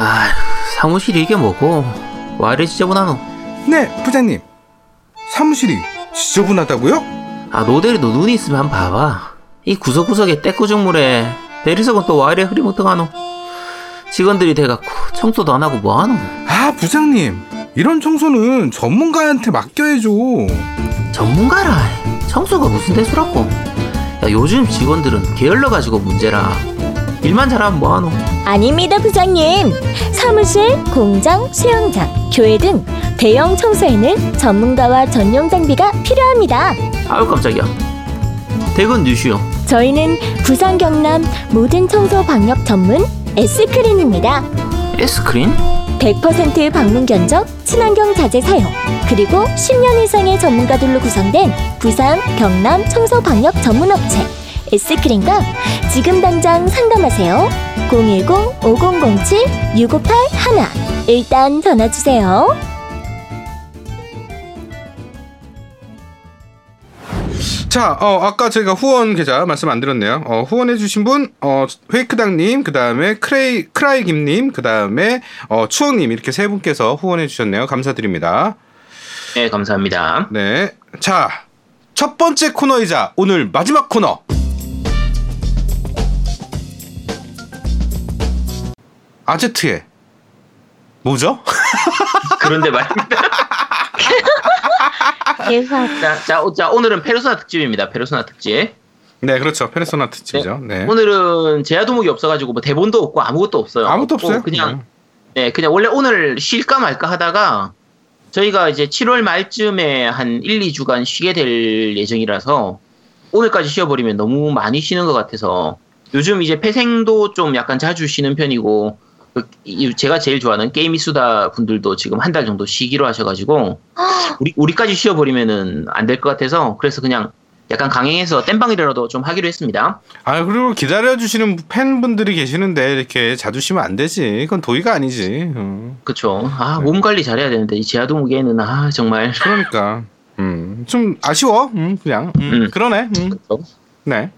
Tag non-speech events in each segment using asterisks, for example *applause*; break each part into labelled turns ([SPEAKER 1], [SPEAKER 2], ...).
[SPEAKER 1] 아, 사무실이 이게 뭐고? 와 이래 지저분하노?
[SPEAKER 2] 네, 부장님. 사무실이 지저분하다고요?
[SPEAKER 1] 아, 노대리도 눈이 있으면 한번 봐봐. 이 구석구석에 때꾸정물에 대리석은 또 와 이래 흐리멍텅하노? 직원들이 돼갖고 청소도 안 하고 뭐하노?
[SPEAKER 2] 아, 부장님. 이런 청소는 전문가한테 맡겨야죠.
[SPEAKER 1] 전문가라. 청소가 무슨 대수라고? 야, 요즘 직원들은 게을러가지고 문제라. 일만 잘하면 뭐하노?
[SPEAKER 3] 아닙니다, 부장님. 사무실, 공장, 수영장, 교회 등 대형 청소에는 전문가와 전용 장비가 필요합니다.
[SPEAKER 1] 아유 깜짝이야. 대건 뉴슈요.
[SPEAKER 3] 저희는 부산 경남 모든 청소 방역 전문 S크린입니다.
[SPEAKER 1] 에스크린?
[SPEAKER 3] 100% 방문 견적, 친환경 자재 사용, 그리고 10년 이상의 전문가들로 구성된 부산 경남 청소 방역 전문 업체 S크린과 지금 당장 상담하세요. 010-5007-6581 일단 전화 주세요.
[SPEAKER 2] 자, 어, 아까 저희가 후원 계좌 말씀 안 드렸네요. 어, 후원해주신 분, 어, 페이크당님, 그 다음에 크레이, 크라이김님, 그 다음에, 어, 추억님, 이렇게 세 분께서 후원해주셨네요. 감사드립니다.
[SPEAKER 4] 네, 감사합니다.
[SPEAKER 2] 네. 자, 첫 번째 코너이자 오늘 마지막 코너. 아제트의 뭐죠? *laughs*
[SPEAKER 4] 그런데 말입니다. *laughs* 자, 자, 오- 자, 오늘은 페르소나 특집입니다. 페르소나 특집.
[SPEAKER 2] 네, 그렇죠. 페르소나 특집이죠. 네.
[SPEAKER 4] 오늘은 제야 도목이 없어가지고 뭐 대본도 없고 아무것도 없어요.
[SPEAKER 2] 아무것도
[SPEAKER 4] 없고
[SPEAKER 2] 없어요.
[SPEAKER 4] 그냥 네, 그냥 원래 오늘 쉴까 말까 하다가 저희가 이제 7월 말쯤에 한 1, 2주간 쉬게 될 예정이라서 오늘까지 쉬어버리면 너무 많이 쉬는 것 같아서 요즘 이제 폐생도 좀 약간 자주 쉬는 편이고 제가 제일 좋아하는 게임이 수다 분들도 지금 한 달 정도 쉬기로 하셔가지고 *gasps* 우리 우리까지 쉬어버리면은 안 될 것 같아서 그래서 그냥 약간 강행해서 땜방이라도 좀 하기로 했습니다.
[SPEAKER 2] 아, 그리고 기다려주시는 팬분들이 계시는데 이렇게 자주 쉬면 안 되지. 그건 도의가 아니지. 어.
[SPEAKER 4] 그쵸. 아, 몸 관리 잘해야 되는데, 이 제아동무게는, 아, 정말. *laughs*
[SPEAKER 2] 그러니까. 음, 좀 아쉬워. 음, 그냥. 음,
[SPEAKER 4] 음.
[SPEAKER 2] 그러네. 음, 네.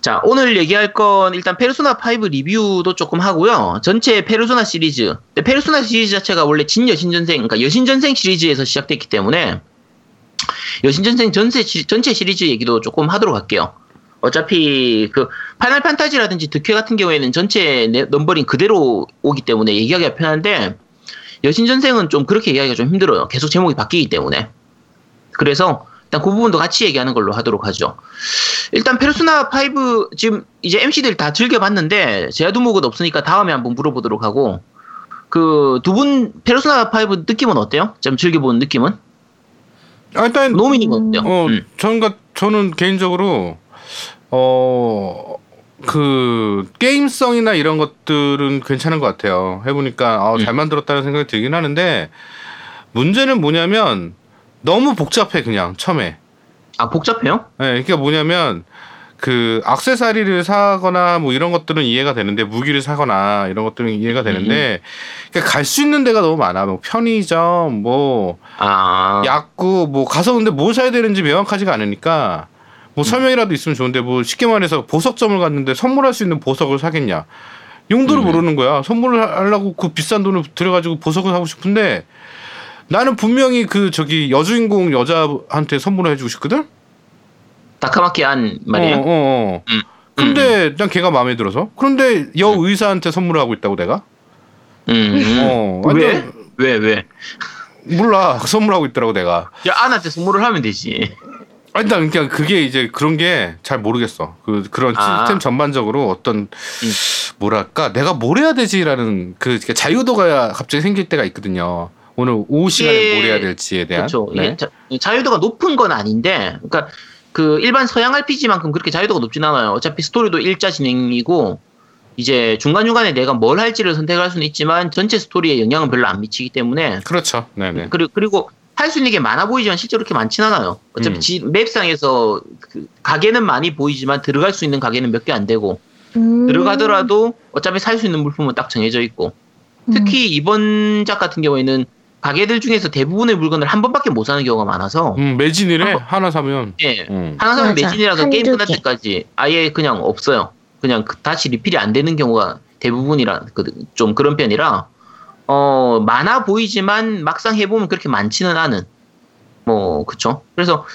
[SPEAKER 4] 자, 오늘 얘기할 건 일단 페르소나 5 리뷰도 조금 하고요. 전체 페르소나 시리즈. 근데 페르소나 시리즈 자체가 원래 진 여신전생, 그러니까 여신전생 시리즈에서 시작됐기 때문에 여신전생 시- 전체 시리즈 얘기도 조금 하도록 할게요. 어차피 그 파이널 판타지라든지 드퀘 같은 경우에는 전체 네- 넘버링 그대로 오기 때문에 얘기하기가 편한데 여신전생은 좀 그렇게 얘기하기가 좀 힘들어요. 계속 제목이 바뀌기 때문에. 그래서 일단 그 부분도 같이 얘기하는 걸로 하도록 하죠. 일단 페르소나 5 지금 이제 MC들 다 즐겨봤는데 제아두목은 없으니까 다음에 한번 물어보도록 하고 그 두 분 페르소나 5 느낌은 어때요? 좀 즐겨본 느낌은?
[SPEAKER 2] 아, 일단
[SPEAKER 4] 노미님은 어때요?
[SPEAKER 2] 어,
[SPEAKER 4] 음.
[SPEAKER 2] 저는 저는 개인적으로 어. 그 게임성이나 이런 것들은 괜찮은 것 같아요. 해보니까 아, 잘
[SPEAKER 4] 음.
[SPEAKER 2] 만들었다는 생각이 들긴 하는데 문제는 뭐냐면 너무 복잡해 그냥 처음에.
[SPEAKER 4] 아 복잡해요?
[SPEAKER 2] 네, 그러니까 뭐냐면 그 악세사리를 사거나 뭐 이런 것들은 이해가 되는데 무기를 사거나 이런 것들은 이해가 되는데 그러니까 갈 수 있는 데가 너무 많아. 뭐 편의점, 뭐
[SPEAKER 4] 아
[SPEAKER 2] 약국, 뭐 가서 근데 뭘 사야 되는지 명확하지가 않으니까 뭐 설명이라도 있으면 좋은데 뭐 쉽게 말해서 보석점을 갔는데 선물할 수 있는 보석을 사겠냐? 용도를
[SPEAKER 4] 음.
[SPEAKER 2] 모르는 거야. 선물을 하려고 그 비싼 돈을 들여가지고 보석을 사고 싶은데 나는 분명히 그 저기 여주인공 여자한테 선물을 해주고 싶거든.
[SPEAKER 4] 다카마키한 말이에요.
[SPEAKER 2] 어, 어, 어.
[SPEAKER 4] 음.
[SPEAKER 2] 근데 난 걔가 마음에 들어서. 그런데 여 의사한테 선물을 하고 있다고 내가?
[SPEAKER 4] 음.
[SPEAKER 2] 어.
[SPEAKER 4] 왜? 왜 왜?
[SPEAKER 2] 몰라. *laughs* 선물하고 있더라고 내가.
[SPEAKER 4] 야 안한테 선물을 하면 되지.
[SPEAKER 2] 아니, 나 그러니까 그게 이제 그런 게 잘 모르겠어. 그 그런
[SPEAKER 4] 아.
[SPEAKER 2] 시스템 전반적으로 어떤 뭐랄까 내가 뭘 해야 되지라는 그 자유도가 갑자기 생길 때가 있거든요. 오늘 오후 시간에
[SPEAKER 4] 이게-
[SPEAKER 2] 뭘 해야 될지에 대한.
[SPEAKER 4] 그렇죠.
[SPEAKER 2] 네.
[SPEAKER 4] 이게 자, 자유도가 높은 건 아닌데, 그러니까 그 일반 서양 RPG만큼 그렇게 자유도가 높진 않아요. 어차피 스토리도 일자 진행이고 이제 중간 중간에 내가 뭘 할지를 선택할 수는 있지만 전체 스토리에 영향은 별로 안 미치기 때문에
[SPEAKER 2] 그렇죠. 네네.
[SPEAKER 4] 그리고 그리고 할 수 있는 게 많아 보이지만 실제로 그렇게 많진 않아요. 어차피
[SPEAKER 2] 음.
[SPEAKER 4] 지- 맵상에서 그 가게는 많이 보이지만 들어갈 수 있는 가게는 몇 개 안 되고
[SPEAKER 3] 음.
[SPEAKER 4] 들어가더라도 어차피 살 수 있는 물품은 딱 정해져 있고 특히 이번 작 같은 경우에는 가게들 중에서 대부분의 물건을 한 번밖에 못 사는 경우가 많아서
[SPEAKER 2] 음, 매진이래. 하나 사면.
[SPEAKER 4] 예,
[SPEAKER 2] 음.
[SPEAKER 4] 하나 사면
[SPEAKER 3] 맞아.
[SPEAKER 4] 매진이라서 게임 끝날
[SPEAKER 3] 개.
[SPEAKER 4] 때까지 아예 그냥 없어요. 그냥 그- 다시 리필이 안 되는 경우가 대부분이라 그, 좀 그런 편이라 어 많아 보이지만 막상 해보면 그렇게 많지는 않은 뭐 그쵸 그래서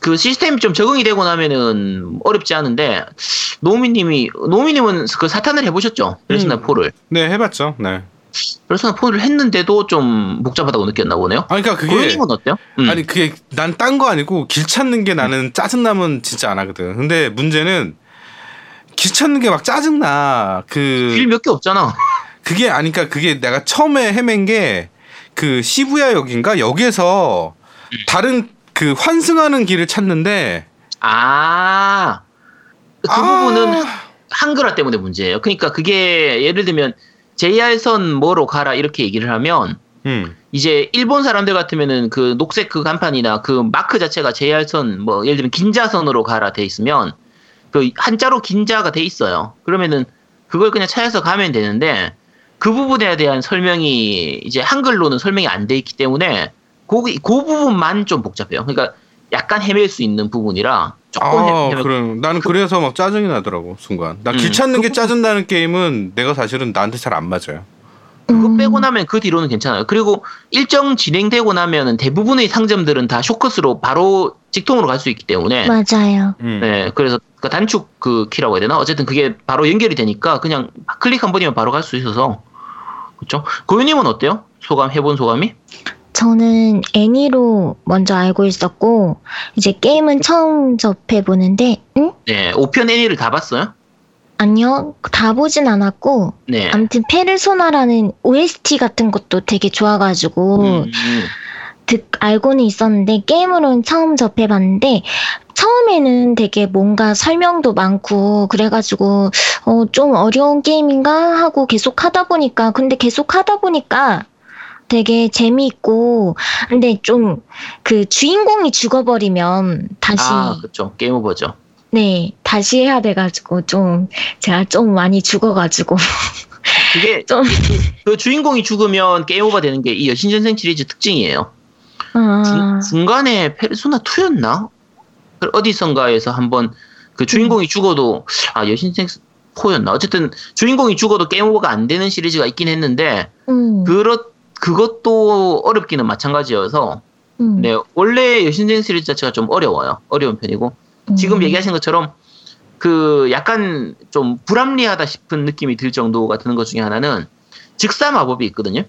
[SPEAKER 4] 그 시스템이 좀 적응이 되고 나면은 어렵지 않은데 노미님이 노미님은 그 사탄을 해보셨죠 페르소나
[SPEAKER 2] 음.
[SPEAKER 4] 4를
[SPEAKER 2] 네, 해봤죠. 네.
[SPEAKER 4] 페르소나 4를 했는데도 좀 복잡하다고 느꼈나 보네요
[SPEAKER 2] 아니, 그러니까 그게
[SPEAKER 4] 고현님은 어때요? 음.
[SPEAKER 2] 아니 그게 난 딴 거 아니고 길 찾는 게 나는 짜증 나면 진짜 안 하거든. 근데 문제는 길 찾는 게 막 짜증 나. 그
[SPEAKER 4] 길 몇 개 없잖아
[SPEAKER 2] 그게 아니까 그게 내가 처음에 헤맨 게 그 시부야 역인가 여기에서 다른 그 환승하는 길을 찾는데
[SPEAKER 4] 아, 그
[SPEAKER 2] 아,
[SPEAKER 4] 부분은 한글화 때문에 문제예요. 그러니까 그게 예를 들면 JR선 뭐로 가라 이렇게 얘기를 하면
[SPEAKER 2] 음.
[SPEAKER 4] 이제 일본 사람들 같으면은 그 녹색 그 간판이나 그 마크 자체가 JR선 뭐 예를 들면 긴자선으로 가라 돼 있으면 그 한자로 긴자가 돼 있어요. 그러면은 그걸 그냥 찾아서 가면 되는데 그 부분에 대한 설명이 이제 한글로는 설명이 안 돼 있기 때문에 그, 그 부분만 좀 복잡해요. 그러니까 약간 헤맬 수 있는 부분이라 조금
[SPEAKER 2] 아,
[SPEAKER 4] 헤매,
[SPEAKER 2] 그럼 나는 그 래서 막 짜증이 나더라고 순간. 나길
[SPEAKER 4] 음.
[SPEAKER 2] 찾는 게 짜증 나는 게임은 내가 사실은 나한테 잘 안 맞아요.
[SPEAKER 4] 그거
[SPEAKER 3] 음.
[SPEAKER 4] 빼고 나면 그 뒤로는 괜찮아요. 그리고 일정 진행되고 나면은 대부분의 상점들은 다 쇼커스로 바로 직통으로 갈 수 있기 때문에
[SPEAKER 3] 맞아요.
[SPEAKER 2] 음.
[SPEAKER 4] 네 그래서 그 단축 그 키라고 해야 되나 어쨌든 그게 바로 연결이 되니까 그냥 클릭 한 번이면 바로 갈 수 있어서 그렇죠. 고유님은 어때요? 소감 해본 소감이?
[SPEAKER 3] 저는 애니로 먼저 알고 있었고 이제 게임은 처음 접해 보는데, 응?
[SPEAKER 4] 네 5편 애니를 다 봤어요?
[SPEAKER 3] 아니요, 다 보진 않았고
[SPEAKER 4] 네.
[SPEAKER 3] 아무튼 페르소나라는 OST 같은 것도 되게 좋아가지고
[SPEAKER 4] 음,
[SPEAKER 3] 듣 알고는 있었는데 게임으로는 처음 접해봤는데 처음에는 되게 뭔가 설명도 많고 그래가지고 어, 좀 어려운 게임인가 하고 계속 하다 보니까 근데 계속 하다 보니까 되게 재미있고 근데 좀 그 주인공이 죽어버리면 다시
[SPEAKER 4] 아 그렇죠 게임 오버죠.
[SPEAKER 3] 네 다시 해야 돼가지고 좀 제가 좀 많이 죽어가지고
[SPEAKER 4] 그게 *laughs* 좀그 주인공이 죽으면 게임 오버 되는 게 이 여신전생 시리즈 특징이에요.
[SPEAKER 3] 아,
[SPEAKER 4] 중, 간에 페르소나 2였나? 어디선가에서 한번 그 주인공이 죽어도 아 여신생 4였나? 어쨌든 주인공이 죽어도 게임 오버가 안 되는 시리즈가 있긴 했는데
[SPEAKER 3] 음,
[SPEAKER 4] 그렇 그것도 어렵기는 마찬가지여서
[SPEAKER 3] 음,
[SPEAKER 4] 네 원래 여신생 시리즈 자체가 좀 어려워요. 어려운 편이고 지금
[SPEAKER 3] 음.
[SPEAKER 4] 얘기하신 것처럼 그 약간 좀 불합리하다 싶은 느낌이 들 정도가 드는 것 중에 하나는 즉사 마법이 있거든요.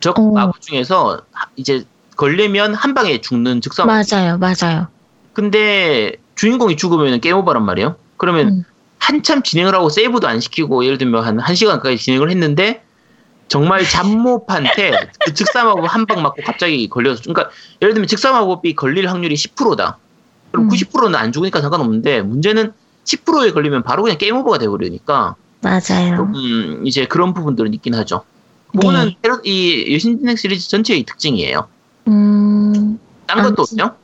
[SPEAKER 4] 적
[SPEAKER 3] 어.
[SPEAKER 4] 마법 중에서 이제 걸리면 한 방에 죽는 즉사 마법.
[SPEAKER 3] 맞아요, 맞아요.
[SPEAKER 4] 근데 주인공이 죽으면 게임 오버란 말이에요. 그러면
[SPEAKER 3] 음.
[SPEAKER 4] 한참 진행을 하고 세이브도 안 시키고 예를 들면 한 1시간 까지 진행을 했는데 정말 잡몹한테 그 즉사마법 한 방 맞고 갑자기 걸려서 그러니까 예를 들면 즉사마법이 걸릴 확률이 10%다. 그럼
[SPEAKER 3] 음.
[SPEAKER 4] 90%는 안 죽으니까 상관없는데 문제는 10%에 걸리면 바로 그냥 게임 오버가 돼버리니까
[SPEAKER 3] 맞아요.
[SPEAKER 4] 음, 이제 그런 부분들은 있긴 하죠. 그거는
[SPEAKER 3] 네.
[SPEAKER 4] 이 여신진행 시리즈 전체의 특징이에요.
[SPEAKER 3] 음,
[SPEAKER 4] 딴 것도. 없죠?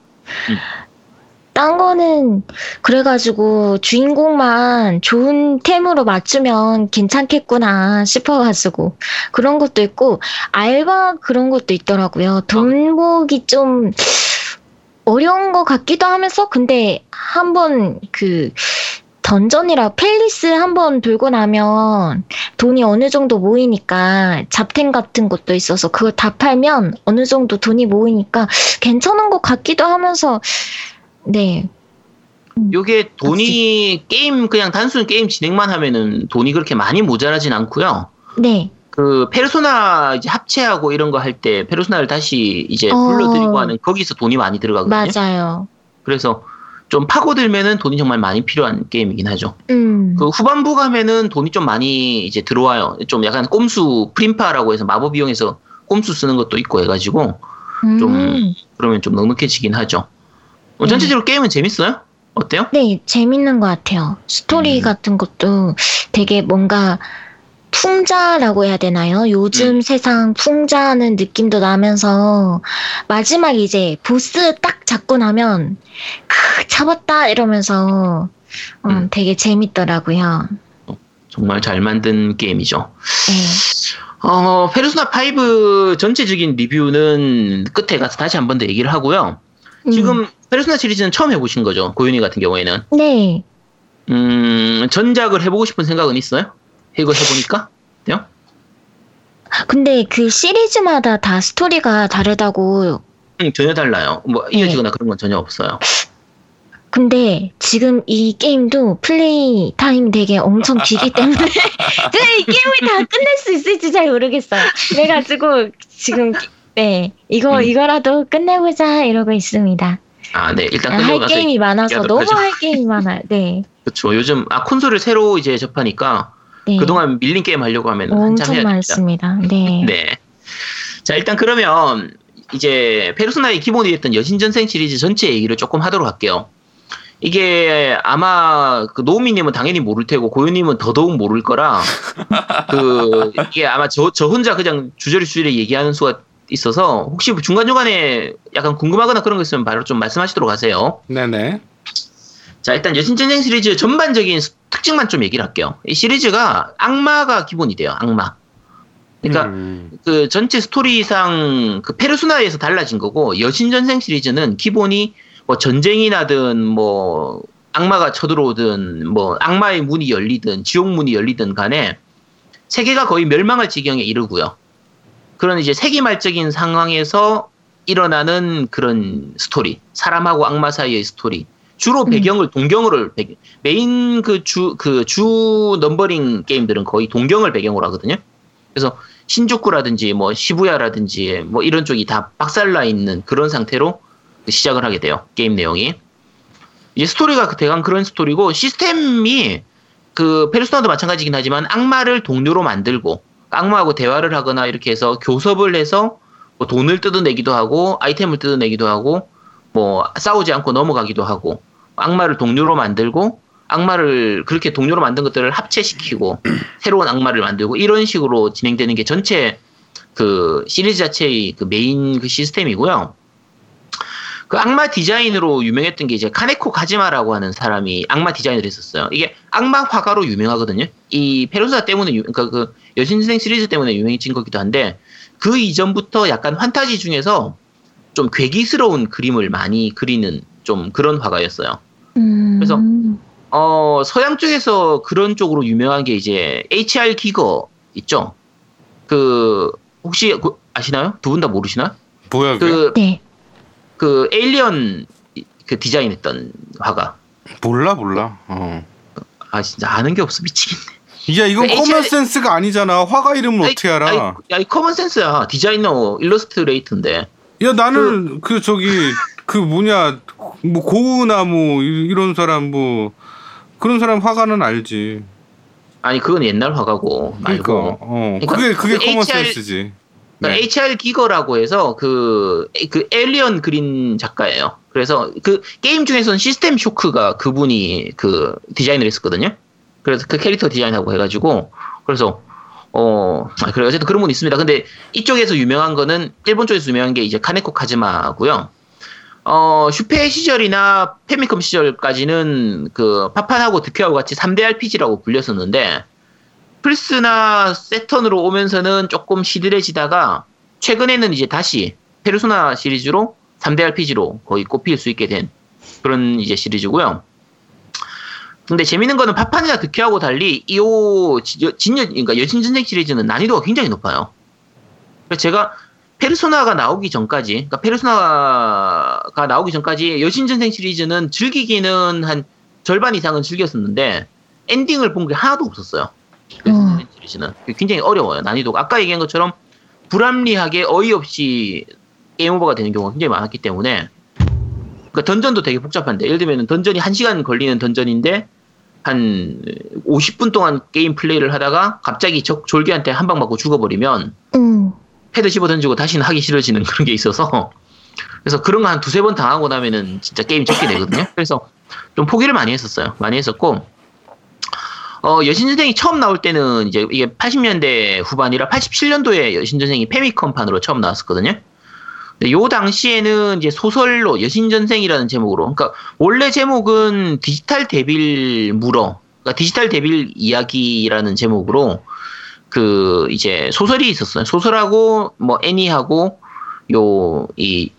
[SPEAKER 3] 딴 거는 그래가지고 주인공만 좋은 템으로 맞추면 괜찮겠구나 싶어가지고 그런 것도 있고 알바 그런 것도 있더라고요. 돈 모으기 좀 어려운 것 같기도 하면서 근데 한번 그 던전이라 팰리스 한번 돌고 나면 돈이 어느 정도 모이니까 잡템 같은 것도 있어서 그걸 다 팔면 어느 정도 돈이 모이니까 괜찮은 것 같기도 하면서 네.
[SPEAKER 4] 요게 돈이 게임 그냥 단순 게임 진행만 하면은 돈이 그렇게 많이 모자라진 않고요.
[SPEAKER 3] 네.
[SPEAKER 4] 그 페르소나 이제 합체하고 이런 거 할 때 페르소나를 다시 이제
[SPEAKER 3] 어.
[SPEAKER 4] 불러들이고 하는 거기서 돈이 많이 들어가거든요.
[SPEAKER 3] 맞아요.
[SPEAKER 4] 그래서 좀 파고들면은 돈이 정말 많이 필요한 게임이긴 하죠.
[SPEAKER 3] 음.
[SPEAKER 4] 그 후반부 가면은 돈이 좀 많이 이제 들어와요. 좀 약간 꼼수 프림파라고 해서 마법 이용해서 꼼수 쓰는 것도 있고 해가지고 좀
[SPEAKER 3] 음.
[SPEAKER 4] 그러면 좀 넉넉해지긴 하죠. 어, 전체적으로 게임은 재밌어요? 어때요?
[SPEAKER 3] 네, 재밌는 것 같아요. 스토리
[SPEAKER 4] 음.
[SPEAKER 3] 같은 것도 되게 뭔가 풍자라고 해야 되나요? 요즘
[SPEAKER 4] 음.
[SPEAKER 3] 세상 풍자하는 느낌도 나면서 마지막 이제 보스 딱 잡고 나면 크, 잡았다 이러면서 어,
[SPEAKER 4] 음.
[SPEAKER 3] 되게 재밌더라고요.
[SPEAKER 4] 정말 잘 만든 게임이죠.
[SPEAKER 3] 네.
[SPEAKER 4] 어, 페르소나 5 전체적인 리뷰는 끝에 가서 다시 한 번 더 얘기를 하고요.
[SPEAKER 3] 음.
[SPEAKER 4] 지금 페르소나 시리즈는 처음 해보신 거죠? 고윤이 같은 경우에는.
[SPEAKER 3] 네.
[SPEAKER 4] 음, 전작을 해보고 싶은 생각은 있어요? 이거 해보니까?
[SPEAKER 3] 근데 그 시리즈마다 다 스토리가 다르다고.
[SPEAKER 4] 음, 전혀 달라요. 뭐 이어지거나 그런 건 전혀 없어요.
[SPEAKER 3] 근데 지금 이 게임도 플레이 타임 되게 엄청 길기 때문에 *laughs* 제가 이 게임을 다 끝낼 수 있을지 잘 모르겠어요. 그래가지고 지금 네 이거
[SPEAKER 4] 음.
[SPEAKER 3] 이거라도 끝내보자 이러고 있습니다.
[SPEAKER 4] 아, 네. 일단
[SPEAKER 3] 할
[SPEAKER 4] 나서
[SPEAKER 3] 게임이 많아서 너무
[SPEAKER 4] 하죠.
[SPEAKER 3] 할 게임이 많아요. 네. *laughs*
[SPEAKER 4] 그렇죠. 요즘 아 콘솔을 새로 이제 접하니까
[SPEAKER 3] 네.
[SPEAKER 4] 그동안 밀린 게임 하려고 하면 한참
[SPEAKER 3] 엄청
[SPEAKER 4] 해야.
[SPEAKER 3] 많습니다. 네. *laughs*
[SPEAKER 4] 네. 자, 일단 그러면 이제 페르소나의 기본이 됐던 여신전생 시리즈 전체 얘기를 조금 하도록 할게요. 이게 아마 그 노우미님은 당연히 모를 테고 고유님은 더더욱 모를 거라 *laughs* 그 이게 아마 저, 저 혼자 그냥 주저리 주저리 얘기하는 수가 있어서 혹시 중간중간에 약간 궁금하거나 그런 거 있으면 바로 좀 말씀하시도록 하세요.
[SPEAKER 2] 네네.
[SPEAKER 4] 자, 일단 여신전쟁 시리즈 전반적인 스- 특징만 좀 얘기를 할게요. 이 시리즈가 악마가 기본이 돼요. 악마. 그러니까
[SPEAKER 2] 음.
[SPEAKER 4] 그 전체 스토리상 그 페르소나에서 달라진 거고 여신전생 시리즈는 기본이 뭐 전쟁이 나든 뭐 악마가 쳐들어오든 뭐 악마의 문이 열리든 지옥 문이 열리든 간에 세계가 거의 멸망할 지경에 이르고요. 그런 이제 세계말적인 상황에서 일어나는 그런 스토리, 사람하고 악마 사이의 스토리. 주로
[SPEAKER 3] 음.
[SPEAKER 4] 배경을 동경을 배경, 메인 그 주 그 주 넘버링 게임들은 거의 동경을 배경으로 하거든요. 그래서 신주쿠라든지 뭐 시부야라든지 뭐 이런 쪽이 다 박살나 있는 그런 상태로 시작을 하게 돼요. 게임 내용이. 이제 스토리가 그 대강 그런 스토리고 시스템이 그 페르소나도 마찬가지긴 하지만 악마를 동료로 만들고 악마하고 대화를 하거나 이렇게 해서 교섭을 해서 뭐 돈을 뜯어내기도 하고 아이템을 뜯어내기도 하고 뭐 싸우지 않고 넘어가기도 하고 악마를 동료로 만들고 악마를 그렇게 동료로 만든 것들을 합체시키고 *clears throat* 새로운 악마를 만들고 이런 식으로 진행되는 게 전체 그 시리즈 자체의 그 메인 그 시스템이고요. 그 악마 디자인으로 유명했던 게 이제 카네코 카즈마라고 하는 사람이 악마 디자인을 했었어요. 이게 악마 화가로 유명하거든요. 이 페르소나 때문에 유, 그러니까 그 여신전생 시리즈 때문에 유명해진 거기도 한데 그 이전부터 약간 환타지 중에서 좀 괴기스러운 그림을 많이 그리는 좀 그런 화가였어요.
[SPEAKER 3] 음.
[SPEAKER 4] 그래서 어, 서양 쪽에서 그런 쪽으로 유명한 게 이제 HR 기거 있죠. 그 혹시 그 아시나요? 두 분 다 모르시나?
[SPEAKER 2] 뭐야? 그,
[SPEAKER 3] 네.
[SPEAKER 4] 그 에일리언 그 디자인했던 화가.
[SPEAKER 2] 몰라 몰라. 어.
[SPEAKER 4] 아 진짜 아는 게 없어 미치겠네.
[SPEAKER 2] 야 이건
[SPEAKER 4] 그
[SPEAKER 2] common sense가 아니잖아. 화가 이름을 어떻게 알아?
[SPEAKER 4] 아이, 아이 common sense야. 디자이너 일러스트레이터인데.
[SPEAKER 2] 야 나는 그, 저기 그 뭐냐 뭐 고흐나 뭐 이- 이런 사람 뭐 그런 사람 화가는 알지.
[SPEAKER 4] 아니 그건 옛날 화가고
[SPEAKER 2] 그러니까
[SPEAKER 4] 말고.
[SPEAKER 2] 어
[SPEAKER 4] 그러니까
[SPEAKER 2] 그게 그게
[SPEAKER 4] 그
[SPEAKER 2] 커먼
[SPEAKER 4] HR
[SPEAKER 2] 센스지. 네.
[SPEAKER 4] HR 기거라고 해서 그, 그 에일리언 그린 작가예요. 그래서 그 게임 중에서는 시스템 쇼크가 그분이 그 디자인을 했었거든요. 그래서 그 캐릭터 디자인하고 해가지고 그래서 어 아, 그래 어쨌든 그런 분 있습니다. 근데 이쪽에서 유명한 거는 일본 쪽에서 유명한 게 이제 카네코 카즈마고요. 어 슈페 시절이나 페미컴 시절까지는 그 파판하고 득회하고 같이 3대 RPG라고 불렸었는데 플스나 세턴으로 오면서는 조금 시들해지다가 최근에는 이제 다시 페르소나 시리즈로 3대 RPG로 거의 꼽힐 수 있게 된 그런 이제 시리즈고요. 근데 재밌는 거는 파판이나 득회하고 달리 이오 진여 그러니까 여신 전쟁 시리즈는 난이도가 굉장히 높아요. 그래서 제가 페르소나가 나오기 전까지, 그러니까 페르소나가 나오기 전까지 여신전생 시리즈는 즐기기는 한 절반 이상은 즐겼었는데 엔딩을 본 게 하나도 없었어요. 여신전생 시리즈는 굉장히 어려워요. 난이도가 아까 얘기한 것처럼 불합리하게 어이없이 게임 오버가 되는 경우가 굉장히 많았기 때문에 그러니까 던전도 되게 복잡한데 예를 들면 던전이 1시간 걸리는 던전인데 한 50분 동안 게임 플레이를 하다가 갑자기 적 졸기한테 한 방 맞고 죽어버리면
[SPEAKER 3] 음.
[SPEAKER 4] 패드 씹어 던지고 다시는 하기 싫어지는 그런 게 있어서 그래서 그런 거 한 두세 번 당하고 나면은 진짜 게임 접게 되거든요. 그래서 좀 포기를 많이 했었어요. 많이 했었고 어, 여신전생이 처음 나올 때는 이제 이게 80년대 후반이라 87년도에 여신전생이 페미컴판으로 처음 나왔었거든요. 근데 요 당시에는 이제 소설로 여신전생이라는 제목으로 그러니까 원래 제목은 디지털 데빌 물어 그러니까 디지털 데빌 이야기라는 제목으로 그 이제 소설이 있었어요. 소설하고 뭐 애니하고 요 이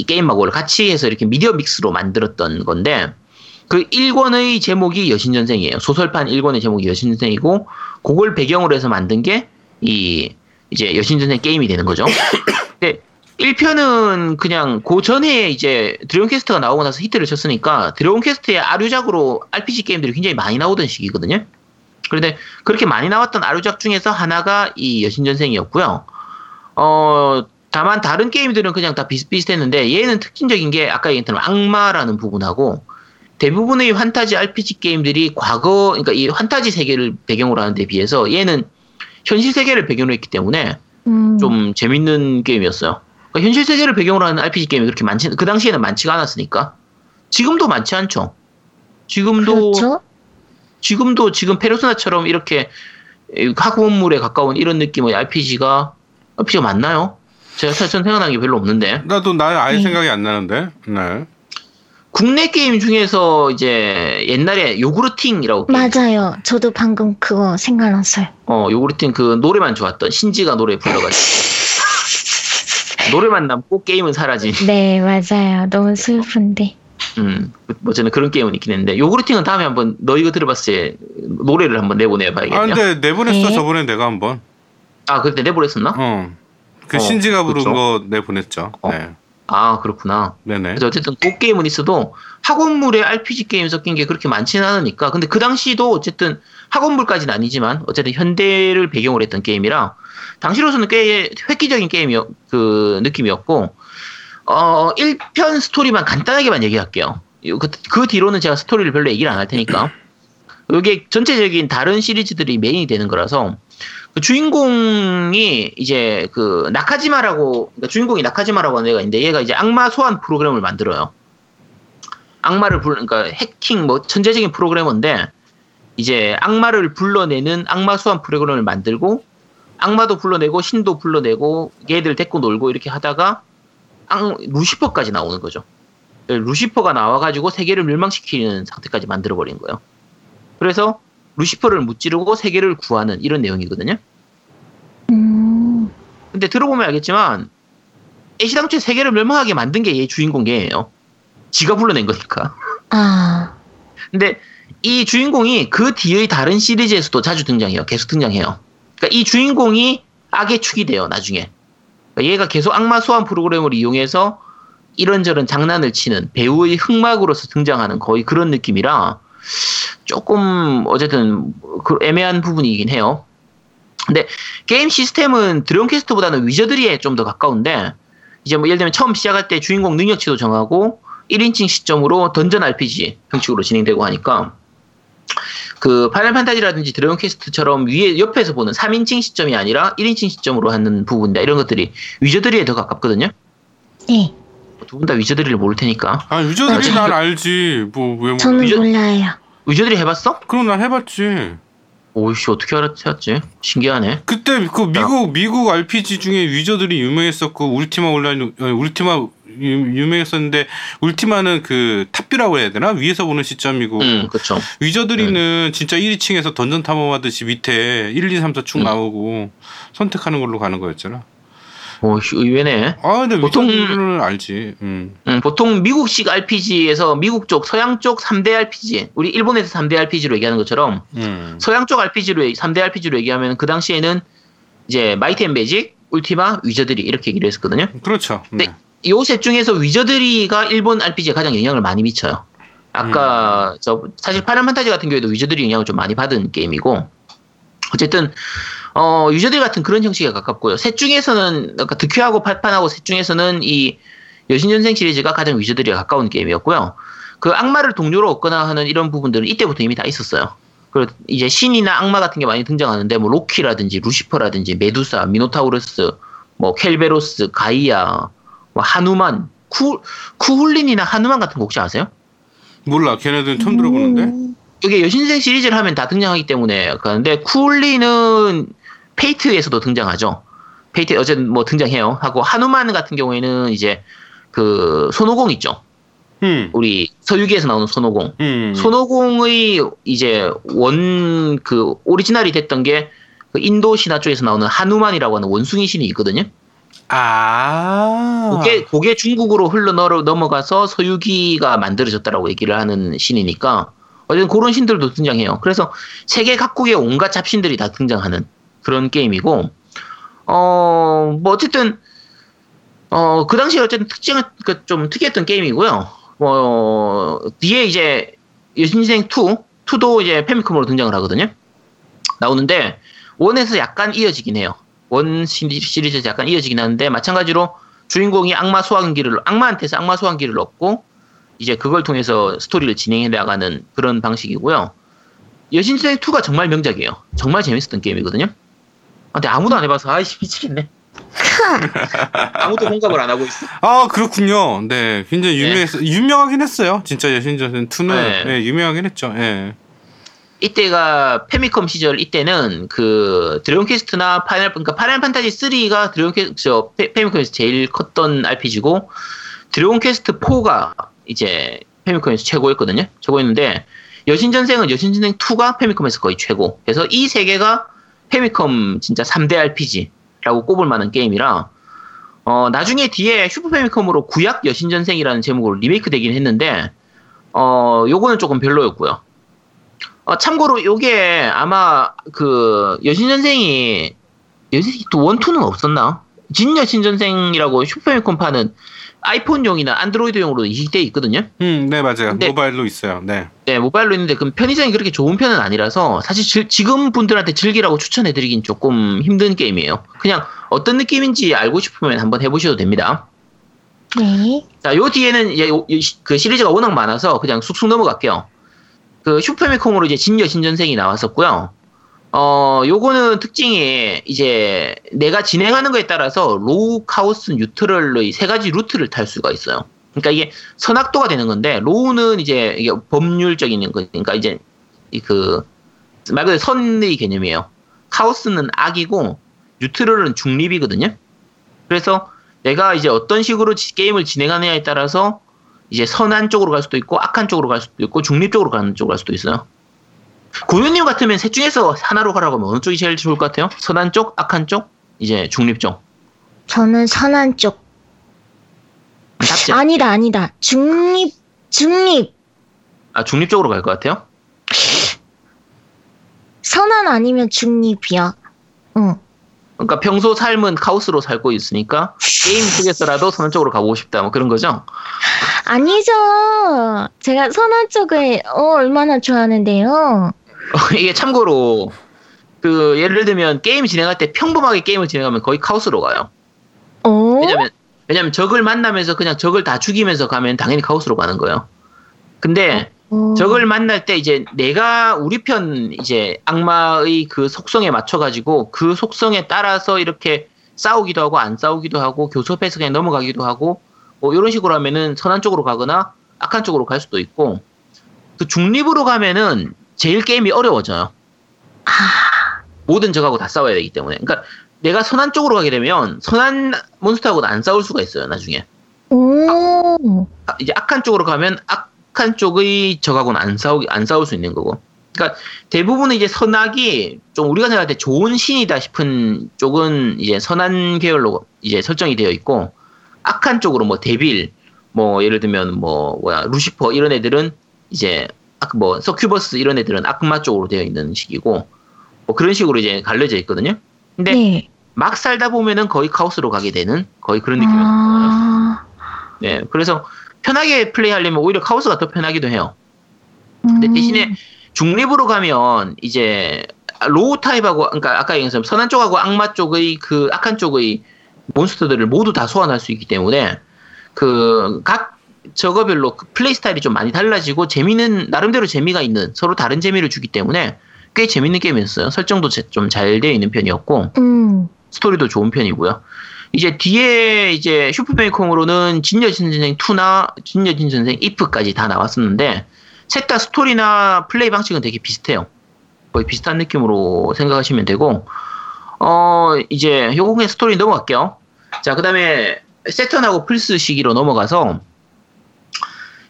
[SPEAKER 4] 이 게임하고를 같이 해서 이렇게 미디어 믹스로 만들었던 건데 그 1권의 제목이 여신전생이에요. 소설판 1권의 제목이 여신전생이고 그걸 배경으로 해서 만든 게 이 이제 여신전생 게임이 되는 거죠. *coughs* 근데 1편은 그냥 그 전에 이제 드래곤 퀘스트가 나오고 나서 히트를 쳤으니까 드래곤 퀘스트의 아류작으로 RPG 게임들이 굉장히 많이 나오던 시기거든요. 그런데 그렇게 많이 나왔던 아류작 중에서 하나가 이 여신전생이었고요. 어, 다만 다른 게임들은 그냥 다 비슷비슷했는데 얘는 특징적인 게 아까 얘기했던 악마라는 부분하고 대부분의 환타지 RPG 게임들이 과거, 그러니까 이 환타지 세계를 배경으로 하는 데 비해서 얘는 현실 세계를 배경으로 했기 때문에
[SPEAKER 3] 음.
[SPEAKER 4] 좀 재밌는 게임이었어요. 그러니까 현실 세계를 배경으로 하는 RPG 게임이 그렇게 많지, 그 당시에는 많지가 않았으니까. 지금도 많지 않죠. 지금도,
[SPEAKER 3] 그렇죠.
[SPEAKER 4] 지금도 지금 페르소나처럼 이렇게 학원물에 가까운 이런 느낌의 RPG가, RPG가 맞나요? 제가 사실 생각나는 게 별로 없는데.
[SPEAKER 2] 나도 나 아예
[SPEAKER 3] 네.
[SPEAKER 2] 생각이 안 나는데. 네.
[SPEAKER 4] 국내 게임 중에서 이제 옛날에 요구르팅이라고
[SPEAKER 3] 맞아요. 저도 방금 그거 생각났어요.
[SPEAKER 4] 어, 요구르팅 그 노래만 좋았던 신지가 노래 불러가지고. 노래만 남고 게임은 사라진.
[SPEAKER 3] 네, 맞아요. 너무 슬픈데.
[SPEAKER 4] 음, 뭐 저는 그런 게임은 있긴 했는데 요구르팅은 다음에 한번 너 이거 들어봤을 때 노래를 한번 내보내 봐야겠네요.
[SPEAKER 2] 아 근데 내보냈어
[SPEAKER 3] 네.
[SPEAKER 2] 저번에 내가 한번.
[SPEAKER 4] 아, 그때 내보냈었나?
[SPEAKER 2] 어. 그
[SPEAKER 4] 어,
[SPEAKER 2] 신지가 부른
[SPEAKER 4] 그쵸.
[SPEAKER 2] 거 내보냈죠.
[SPEAKER 4] 어.
[SPEAKER 2] 네.
[SPEAKER 4] 아, 그렇구나.
[SPEAKER 2] 네네.
[SPEAKER 4] 그래서 어쨌든 그 게임은 있어도 학원물에 RPG 게임 섞인 게 그렇게 많지는 않으니까. 근데 그 당시도 어쨌든 학원물까지는 아니지만 어쨌든 현대를 배경으로 했던 게임이라 당시로서는 꽤 획기적인 게임이었, 그 느낌이었고, 어, 1편 스토리만 간단하게만 얘기할게요. 그, 그 뒤로는 제가 스토리를 별로 얘기를 안 할 테니까. 이게 전체적인 다른 시리즈들이 메인이 되는 거라서 그 주인공이 이제 그 나카지마라고 그러니까 주인공이 나카지마라고 하는 애가 있는데 얘가 이제 악마 소환 프로그램을 만들어요. 악마를 불 그러니까 해킹 뭐 천재적인 프로그래머인데 이제 악마를 불러내는 악마 소환 프로그램을 만들고 악마도 불러내고 신도 불러내고 얘들 데리고 놀고 이렇게 하다가 악, 루시퍼까지 나오는 거죠. 루시퍼가 나와가지고 세계를 멸망시키는 상태까지 만들어 버린 거예요. 그래서 루시퍼를 무찌르고 세계를 구하는 이런 내용이거든요.
[SPEAKER 3] 음.
[SPEAKER 4] 근데 들어보면 알겠지만 애시당초에 세계를 멸망하게 만든 게 얘 주인공 얘예요. 지가 불러낸 거니까.
[SPEAKER 3] 아.
[SPEAKER 4] 근데 이 주인공이 그 뒤의 다른 시리즈에서도 자주 등장해요. 계속 등장해요. 그러니까 이 주인공이 악의 축이 돼요. 나중에. 그러니까 얘가 계속 악마 소환 프로그램을 이용해서 이런저런 장난을 치는 배우의 흑막으로서 등장하는 거의 그런 느낌이라 조금 어쨌든 그 애매한 부분이긴 해요. 근데 게임 시스템은 드래곤 퀘스트보다는 위저드리에 좀 더 가까운데 이제 뭐 예를 들면 처음 시작할 때 주인공 능력치도 정하고 1인칭 시점으로 던전 RPG 형식으로 진행되고 하니까 그 파이널 판타지라든지 드래곤 퀘스트처럼 위에 옆에서 보는 3인칭 시점이 아니라 1인칭 시점으로 하는 부분들 이런 것들이 위저드리에 더 가깝거든요.
[SPEAKER 3] 네.
[SPEAKER 4] 두 분 다 위저드리를 모를 테니까
[SPEAKER 2] 아 위저드리
[SPEAKER 4] 맞아.
[SPEAKER 2] 난 알지. 뭐왜
[SPEAKER 3] 저는
[SPEAKER 4] 유저-
[SPEAKER 3] 몰라요.
[SPEAKER 4] 위저드리 해봤어?
[SPEAKER 2] 그럼 난 해봤지.
[SPEAKER 4] 오이씨 어떻게 알았지? 신기하네.
[SPEAKER 2] 그때 그 미국 미국 RPG 중에 위저들이 유명했었고 울티마 온라인 어, 울티마 유, 유명했었는데 울티마는 그 탑뷰라고 해야 되나 위에서 보는 시점이고
[SPEAKER 4] 음, 그렇죠.
[SPEAKER 2] 위저들이는 진짜 1위층에서 던전 탐험하듯이 밑에 1, 2, 3, 4쭉
[SPEAKER 4] 음.
[SPEAKER 2] 나오고 선택하는 걸로 가는 거였잖아.
[SPEAKER 4] 오이씨 의외네.
[SPEAKER 2] 아 근데
[SPEAKER 4] 보통-
[SPEAKER 2] 위저들은 알지. 음.
[SPEAKER 4] 음, 보통 미국식 RPG에서 미국 쪽, 서양 쪽 3대 RPG, 우리 일본에서 3대 RPG로 얘기하는 것처럼
[SPEAKER 2] 음.
[SPEAKER 4] 서양 쪽 RPG로 3대 RPG로 얘기하면 그 당시에는 이제 마이트 앤 매직, 울티마, 위저드리 이렇게 얘기를 했었거든요.
[SPEAKER 2] 그렇죠. 네.
[SPEAKER 4] 네. 요셋 중에서 위저드리가 일본 RPG에 가장 영향을 많이 미쳐요. 아까 저 사실 파이널 판타지 같은 경우에도 위저드리 영향을 좀 많이 받은 게임이고 어쨌든 어 위저드리 같은 그런 형식에 가깝고요. 셋 중에서는 아까 드퀘하고 파판하고 셋 중에서는 이 여신전생 시리즈가 가장 위저드리에 가까운 게임이었고요. 그 악마를 동료로 얻거나 하는 이런 부분들은 이때부터 이미 다 있었어요. 그리고 이제 신이나 악마 같은 게 많이 등장하는데 뭐 로키라든지 루시퍼라든지 메두사, 미노타우루스, 뭐 켈베로스, 가이아, 뭐 하누만, 쿠 쿠훌린이나 하누만 같은 거 혹시 아세요?
[SPEAKER 2] 몰라. 걔네들은 처음 들어보는데.
[SPEAKER 3] 음.
[SPEAKER 4] 이게 여신전생 시리즈를 하면 다 등장하기 때문에 아는데 쿠훌린은 페이트에서도 등장하죠. 페이트 어쨌든 뭐 등장해요. 하고 하누만 같은 경우에는 이제 그 손오공 있죠.
[SPEAKER 2] 음.
[SPEAKER 4] 우리 서유기에서 나오는 손오공.
[SPEAKER 2] 음.
[SPEAKER 4] 손오공의 이제 원 그 오리지널이 됐던 게 그 인도 신화 쪽에서 나오는 하누만이라고 하는 원숭이 신이 있거든요.
[SPEAKER 2] 아.
[SPEAKER 4] 그게, 그게 중국으로 흘러 넘어- 넘어가서 서유기가 만들어졌다라고 얘기를 하는 신이니까 어쨌든 그런 신들도 등장해요. 그래서 세계 각국의 온갖 잡신들이 다 등장하는 그런 게임이고 어, 뭐, 어쨌든, 어, 그 당시에 어쨌든 특징은 그좀 특이했던 게임이고요. 뭐, 뒤에 이제 여신생 2, 2도 이제 페미컴으로 등장을 하거든요. 나오는데, 원에서 약간 이어지긴 해요. 원 시리- 시리즈에서 약간 이어지긴 하는데, 마찬가지로 주인공이 악마 소환기를, 악마한테서 악마 소환기를 얻고, 이제 그걸 통해서 스토리를 진행해 나가는 그런 방식이고요. 여신생 2가 정말 명작이에요. 정말 재밌었던 게임이거든요. 아, 근데 아무도 안 해봐서 아이씨 미치겠네. *laughs* 아무도 공감을 안 하고 있어.
[SPEAKER 2] 아 그렇군요. 네, 굉장히
[SPEAKER 4] 네.
[SPEAKER 2] 유명했 유명하긴 했어요. 진짜 여신전생 2는
[SPEAKER 4] 네.
[SPEAKER 2] 네, 유명하긴 했죠. 예.
[SPEAKER 4] 이때가 페미컴 시절 이때는 그 드래곤 퀘스트나 파이널 그러니까 파이널 판타지 3가 드래곤 퀘스트 저 페- 페미컴에서 제일 컸던 RPG고 드래곤 퀘스트 4가 이제 페미컴에서 최고였거든요. 최고였는데 여신전생은 여신전생 2가 페미컴에서 거의 최고. 그래서 이 세 개가 페미컴 진짜 3대 RPG라고 꼽을 만한 게임이라 어 나중에 뒤에 슈퍼 페미컴으로 구약 여신전생이라는 제목으로 리메이크 되긴 했는데 어 요거는 조금 별로였고요. 어, 참고로 요게 아마 그 여신전생이 여신 또 one two는 없었나? 진 여신전생이라고 슈퍼페미컴 판은 아이폰용이나 안드로이드용으로 이식돼 있거든요.
[SPEAKER 2] 음, 네 맞아요.
[SPEAKER 4] 근데-
[SPEAKER 2] 모바일로 있어요. 네.
[SPEAKER 4] 네, 모바일로 있는데 그 편의성이 그렇게 좋은 편은 아니라서 사실 지, 지금 분들한테 즐기라고 추천해드리긴 조금 힘든 게임이에요. 그냥 어떤 느낌인지 알고 싶으면 한번 해보셔도 됩니다.
[SPEAKER 3] 네.
[SPEAKER 4] 자, 요 뒤에는 이제 요- 이 시- 그 시리즈가 워낙 많아서 그냥 쑥쑥 넘어갈게요. 그 슈퍼페미컴으로 이제 진여신전생이 나왔었고요. 어, 요거는 특징이 이제 내가 진행하는 거에 따라서 law, 카오스, neutral의 세 가지 루트를 탈 수가 있어요. 그러니까 이게 선악도가 되는 건데 law는 이제 이게 법률적인 거, 그러니까 이제 이그말 그대로 선의 개념이에요. 카오스는 악이고 뉴트럴은 중립이거든요. 그래서 내가 이제 어떤 식으로 지- 게임을 진행하느냐에 따라서 이제 선한 쪽으로 갈 수도 있고 악한 쪽으로 갈 수도 있고 중립 쪽으로 가는 쪽으로 갈 수도 있어요. 고현님 같으면 셋 중에서 하나로 가라고 하면 어느 쪽이 제일 좋을 것 같아요? 선한 쪽, 악한 쪽, 이제 중립 쪽.
[SPEAKER 3] 저는 선한 쪽.
[SPEAKER 4] 답지?
[SPEAKER 3] 아니다, 아니다. 중립, 중립.
[SPEAKER 4] 아 중립 쪽으로 갈 것 같아요?
[SPEAKER 3] 선한 아니면 중립이야. 응.
[SPEAKER 4] 그러니까 평소 삶은 카오스로 살고 있으니까 게임 속에서라도 선한 쪽으로 가보고 싶다 뭐 그런 거죠.
[SPEAKER 3] 아니죠. 제가 선한 쪽을 어, 얼마나 좋아하는데요. *laughs*
[SPEAKER 4] 이게 참고로 그 예를 들면 게임 진행할 때 평범하게 게임을 진행하면 거의 카오스로 가요.
[SPEAKER 3] 어?
[SPEAKER 4] 왜냐면 왜냐면 적을 만나면서 그냥 적을 다 죽이면서 가면 당연히 카오스로 가는 거예요. 근데
[SPEAKER 3] 어.
[SPEAKER 4] 적을 만날 때 이제 내가 우리 편 이제 악마의 그 속성에 맞춰 가지고 그 속성에 따라서 이렇게 싸우기도 하고 안 싸우기도 하고 교섭해서 그냥 넘어가기도 하고 뭐 이런 식으로 하면은 선한 쪽으로 가거나 악한 쪽으로 갈 수도 있고 그 중립으로 가면은 제일 게임이 어려워져요.
[SPEAKER 3] 아,
[SPEAKER 4] 모든 적하고 다 싸워야 되기 때문에. 그러니까 내가 선한 쪽으로 가게 되면 선한 몬스터하고는 안 싸울 수가 있어요, 나중에.
[SPEAKER 3] 오.
[SPEAKER 4] 아, 이제 악한 쪽으로 가면 악한 쪽의 적하고는 안 싸우 안 싸울 수 있는 거고. 그러니까 대부분은 이제 선악이 좀 우리가 생각할 때 좋은 신이다 싶은 쪽은 이제 선한 계열로 이제 설정이 되어 있고 악한 쪽으로 뭐 데빌 뭐 예를 들면 뭐 뭐야 루시퍼 이런 애들은 이제 악- 뭐 서큐버스 이런 애들은 악마 쪽으로 되어 있는 식이고 뭐 그런 식으로 이제 갈려져 있거든요. 근데
[SPEAKER 3] 네.
[SPEAKER 4] 막 살다 보면은 거의 카오스로 가게 되는 거의 그런 느낌이 들어요.
[SPEAKER 3] 아.
[SPEAKER 4] 네, 그래서 편하게 플레이하려면 오히려 카오스가 더 편하기도 해요. 근데
[SPEAKER 3] 음.
[SPEAKER 4] 대신에 중립으로 가면 이제 law 타입하고 그러니까 아까 얘기한 선한 쪽하고 악마 쪽의 그 악한 쪽의 몬스터들을 모두 다 소환할 수 있기 때문에 그 각 저거별로 그 플레이 스타일이 좀 많이 달라지고 재미는 나름대로 재미가 있는 서로 다른 재미를 주기 때문에 꽤 재밌는 게임이었어요. 설정도 좀 잘 되어 있는 편이었고
[SPEAKER 3] 음.
[SPEAKER 4] 스토리도 좋은 편이고요. 이제 뒤에 이제 슈퍼페미컴으로는 진여신전생 2나 진여신전생 IF까지 다 나왔었는데 셋 다 스토리나 플레이 방식은 되게 비슷해요. 거의 비슷한 느낌으로 생각하시면 되고 어 이제 요거의 스토리 넘어갈게요. 자 그다음에 새턴하고 플스 시기로 넘어가서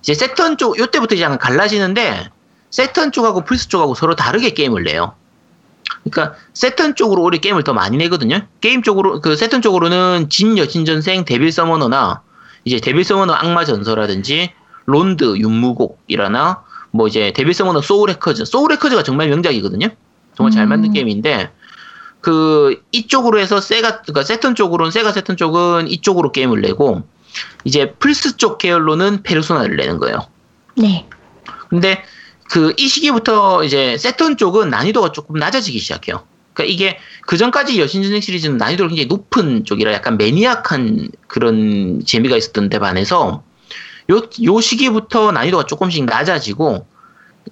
[SPEAKER 4] 이제 새턴 쪽 요때부터 이제 약간 갈라지는데 새턴 쪽하고 플스 쪽하고 서로 다르게 게임을 내요. 그러니까 새턴 쪽으로 오히려 게임을 더 많이 내거든요. 게임 쪽으로 그 새턴 쪽으로는 진 여신전생 데빌 서머너나 이제 데빌 서머너 악마 전서라든지 론드 윤무곡이라나 뭐 이제 데빌 서머너 소울 해커즈 소울 해커즈가 정말 명작이거든요. 정말 잘 만든
[SPEAKER 3] 음.
[SPEAKER 4] 게임인데 그 이쪽으로 해서 세가 그러니까 세턴 쪽으로는 세가 세턴 쪽은 이쪽으로 게임을 내고 이제 플스 쪽 계열로는 페르소나를 내는 거예요.
[SPEAKER 3] 네.
[SPEAKER 4] 근데 그 이 시기부터 이제 세턴 쪽은 난이도가 조금 낮아지기 시작해요. 그러니까 이게 그 전까지 여신전생 시리즈는 난이도가 굉장히 높은 쪽이라 약간 매니악한 그런 재미가 있었던 데 반해서 요, 요 시기부터 난이도가 조금씩 낮아지고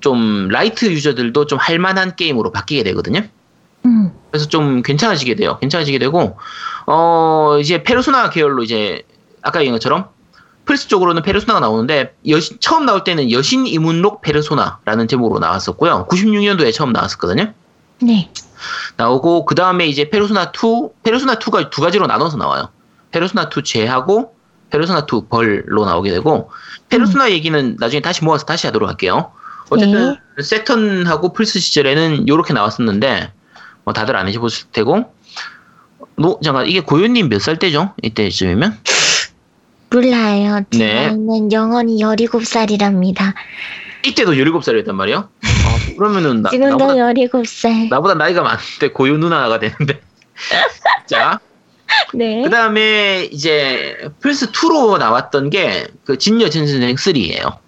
[SPEAKER 4] 좀 라이트 유저들도 좀 할만한 게임으로 바뀌게 되거든요.
[SPEAKER 3] 음.
[SPEAKER 4] 그래서 좀 괜찮아지게 돼요. 괜찮아지게 되고 어 이제 페르소나 계열로 이제 아까 얘기한 것처럼 플스 쪽으로는 페르소나가 나오는데 여신, 처음 나올 때는 여신 이문록 페르소나라는 제목으로 나왔었고요. 96년도에 처음 나왔었거든요.
[SPEAKER 3] 네.
[SPEAKER 4] 나오고 그 다음에 이제 페르소나 2, 페르소나 2가 두 가지로 나눠서 나와요. 페르소나 2 죄하고 페르소나 2 벌로 나오게 되고 페르소나 얘기는 나중에 다시 모아서 다시 하도록 할게요. 어쨌든 새턴하고 플스 시절에는 이렇게 나왔었는데 뭐 다들 안 해보실 테고 노 잠깐 이게 고현님 몇 살 때죠? 이때쯤이면
[SPEAKER 3] 몰라요. 제
[SPEAKER 4] 네.
[SPEAKER 3] 나이는 영원히 17살이랍니다.
[SPEAKER 4] 이때도 17살이었단 말이에요? 아, 그러면은 나,
[SPEAKER 3] 지금도
[SPEAKER 4] 나보다,
[SPEAKER 3] 17살.
[SPEAKER 4] 나보다 나이가 많은데 고유 누나가 되는데 *laughs* 자
[SPEAKER 3] 네.
[SPEAKER 4] 그 다음에 이제 플스 2로 나왔던 게 그 진 여신전생 3예요.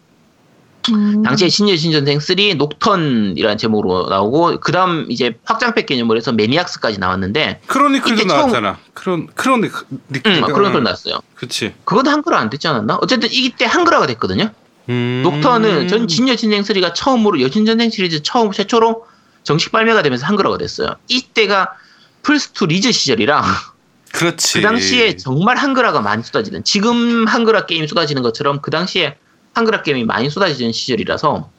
[SPEAKER 3] 음.
[SPEAKER 4] 당시에 진 여신전생 3 녹턴이라는 제목으로 나오고 그 다음 이제 확장팩 개념으로 해서 매니악스까지 나왔는데
[SPEAKER 2] 크로니클도 나왔잖아. 크론 크로니클.
[SPEAKER 4] 음, 그런 걸 나왔어요.
[SPEAKER 2] 그치.
[SPEAKER 4] 그건 한글화 안 됐지 않았나? 어쨌든 이때 한글화가 됐거든요.
[SPEAKER 2] 음.
[SPEAKER 4] 녹턴은 전 진 여신전생 3가 처음으로 여신전생 시리즈 처음 최초로 정식 발매가 되면서 한글화가 됐어요. 이때가 플스2 리즈 시절이라 *laughs*
[SPEAKER 2] 그렇지.
[SPEAKER 4] 그 당시에 정말 한글화가 많이 쏟아지는 지금 한글화 게임 쏟아지는 것처럼 그 당시에 한글화 게임이 많이 쏟아지는 시절이라서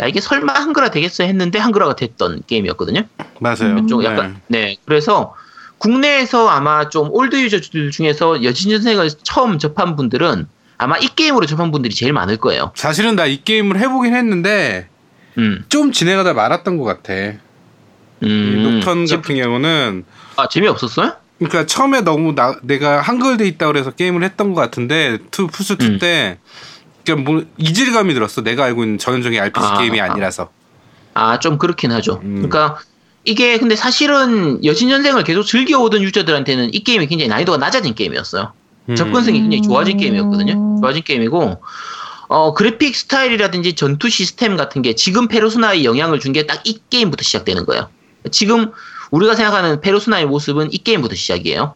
[SPEAKER 4] 야 이게 설마 한글화 되겠어 했는데 한글화가 됐던 게임이었거든요.
[SPEAKER 2] 맞아요.
[SPEAKER 4] 좀 약간 네. 그래서 국내에서 아마 좀 올드 유저들 중에서 여신전생을 처음 접한 분들은 아마 이 게임으로 접한 분들이 제일 많을 거예요.
[SPEAKER 2] 사실은 나 이 게임을 해보긴 했는데
[SPEAKER 4] 음,
[SPEAKER 2] 좀 진행하다 말았던 것 같아. 이
[SPEAKER 4] 음.
[SPEAKER 2] 녹턴
[SPEAKER 4] 재-
[SPEAKER 2] 같은 경우는
[SPEAKER 4] 아 재미 없었어요?
[SPEAKER 2] 그러니까 처음에 너무 나, 내가 한글 돼 있다 그래서 게임을 했던 것 같은데 투 플스 2
[SPEAKER 4] 음.
[SPEAKER 2] 때 그러니까 뭐 이질감이 들었어. 내가 알고 있는 전형적인 RPG
[SPEAKER 4] 아,
[SPEAKER 2] 게임이
[SPEAKER 4] 아.
[SPEAKER 2] 아니라서.
[SPEAKER 4] 아, 좀 그렇긴 하죠.
[SPEAKER 2] 음.
[SPEAKER 4] 그러니까 이게 근데 사실은 여신전생을 계속 즐겨오던 유저들한테는 이 게임이 굉장히 난이도가 낮아진 게임이었어요.
[SPEAKER 2] 음.
[SPEAKER 4] 접근성이 굉장히 좋아진
[SPEAKER 3] 음.
[SPEAKER 4] 게임이었거든요. 좋아진 게임이고, 어, 그래픽 스타일이라든지 전투 시스템 같은 게 지금 페르소나의 영향을 준 게 딱 이 게임부터 시작되는 거예요. 지금 우리가 생각하는 페르소나의 모습은 이 게임부터 시작이에요.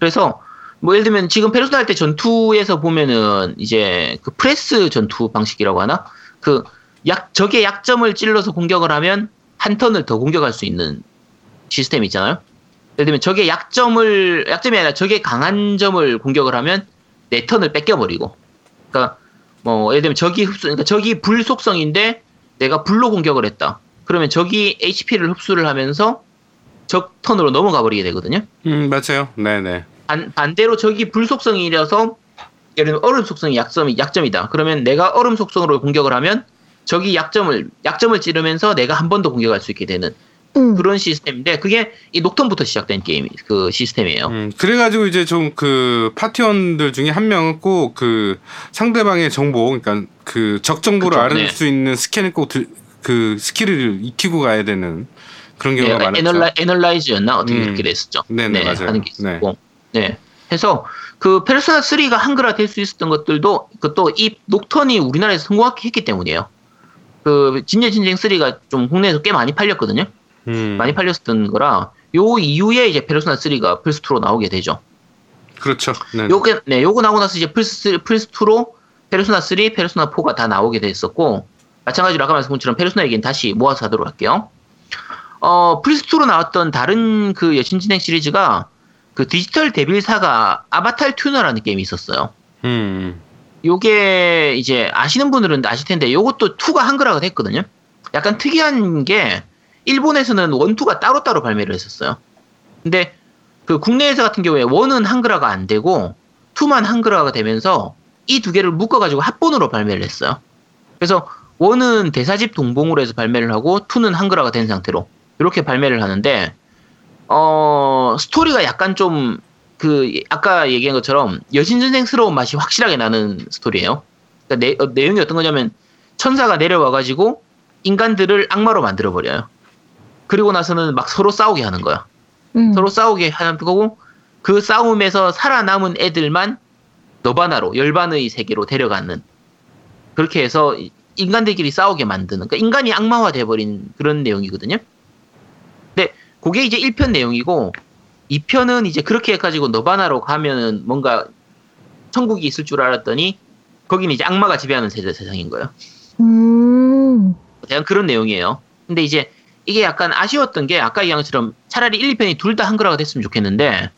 [SPEAKER 4] 그래서 뭐 예를 들면 지금 페르소나 할 때 전투에서 보면은 이제 그 프레스 전투 방식이라고 하나? 그 약, 적의 약점을 찔러서 공격을 하면 한 턴을 더 공격할 수 있는 시스템 있잖아요. 예를 들면 적의 약점을, 약점이 아니라 적의 강한 점을 공격을 하면 네 턴을 뺏겨 버리고. 그러니까 뭐 예를 들면 적이 흡수, 그러니까 적이 불 속성인데 내가 불로 공격을 했다. 그러면 적이 HP를 흡수를 하면서 적 턴으로 넘어가 버리게 되거든요.
[SPEAKER 2] 음 맞아요. 네네.
[SPEAKER 4] 반, 반대로 적이 불 속성이라서 예를 들면 얼음 속성이 약점이 약점이다. 그러면 내가 얼음 속성으로 공격을 하면 적이 약점을 약점을 찌르면서 내가 한 번 더 공격할 수 있게 되는
[SPEAKER 3] 음.
[SPEAKER 4] 그런 시스템인데 그게 이 녹턴부터 시작된 게임 그 시스템이에요.
[SPEAKER 2] 음, 그래가지고 이제 좀 그 파티원들 중에 한 명은 꼭 그 상대방의 정보, 그러니까 그 적 정보를
[SPEAKER 4] 그쵸,
[SPEAKER 2] 알아낼
[SPEAKER 4] 네.
[SPEAKER 2] 수 있는 스캔을 꼭 그 스킬을 익히고 가야 되는 그런 경우가
[SPEAKER 4] 네,
[SPEAKER 2] 많았죠.
[SPEAKER 4] 에널라, analyze였나 어떻게
[SPEAKER 2] 음.
[SPEAKER 4] 이렇게 됐었죠.
[SPEAKER 2] 네네, 맞아요.
[SPEAKER 4] 하는 게 있었고. 네. 해서 그 페르소나 3가 한글화 될 수 있었던 것들도 그것도 이 녹턴이 우리나라에서 성공했기 때문이에요. 그 진 여신전생 3가 좀 국내에서 꽤 많이 팔렸거든요.
[SPEAKER 2] 음,
[SPEAKER 4] 많이 팔렸었던 거라 요 이후에 이제 페르소나 3가 플스 2로 나오게 되죠.
[SPEAKER 2] 그렇죠. 네.
[SPEAKER 4] 요게 네, 요거 나오고 나서 이제 플스 플스 2로 페르소나 3, 페르소나 4가 다 나오게 됐었고 마찬가지로 아까 말씀드린 것처럼 페르소나 얘기는 다시 모아서 하도록 할게요. 어, 플스 2로 나왔던 다른 그 여신전생 시리즈가 그 디지털 데빌 사가 아바타르 튜너라는 게임이 있었어요.
[SPEAKER 2] 음,
[SPEAKER 4] 요게 이제 아시는 분들은 아실 텐데 요것도 2가 한글화가 됐거든요. 약간 특이한 게 일본에서는 1, 2가 따로따로 발매를 했었어요. 근데 그 국내에서 같은 경우에 1은 한글화가 안 되고 2만 한글화가 되면서 이 두 개를 묶어가지고 합본으로 발매를 했어요. 그래서 1은 대사집 동봉으로 해서 발매를 하고 2는 한글화가 된 상태로 이렇게 발매를 하는데 어 스토리가 약간 좀 그 아까 얘기한 것처럼 여신전생스러운 맛이 확실하게 나는 스토리예요. 그러니까 내, 어, 내용이 어떤 거냐면 천사가 내려와가지고 인간들을 악마로 만들어 버려요. 그리고 나서는 막 서로 싸우게 하는 거야.
[SPEAKER 3] 음.
[SPEAKER 4] 서로 싸우게 하는 거고 그 싸움에서 살아남은 애들만 너바나로 열반의 세계로 데려가는 그렇게 해서 인간들끼리 싸우게 만드는 그러니까 인간이 악마화 돼버린 그런 내용이거든요. 근데 그게 이제 1편 내용이고 2편은 이제 그렇게 해가지고 너바나로 가면은 뭔가 천국이 있을 줄 알았더니 거기는 이제 악마가 지배하는 세대 세상인 거예요.
[SPEAKER 3] 음.
[SPEAKER 4] 대한 그런 내용이에요. 근데 이제 이게 약간 아쉬웠던 게 아까 얘기한 것처럼 차라리 1, 2편이 둘 다 한글화가 됐으면 좋겠는데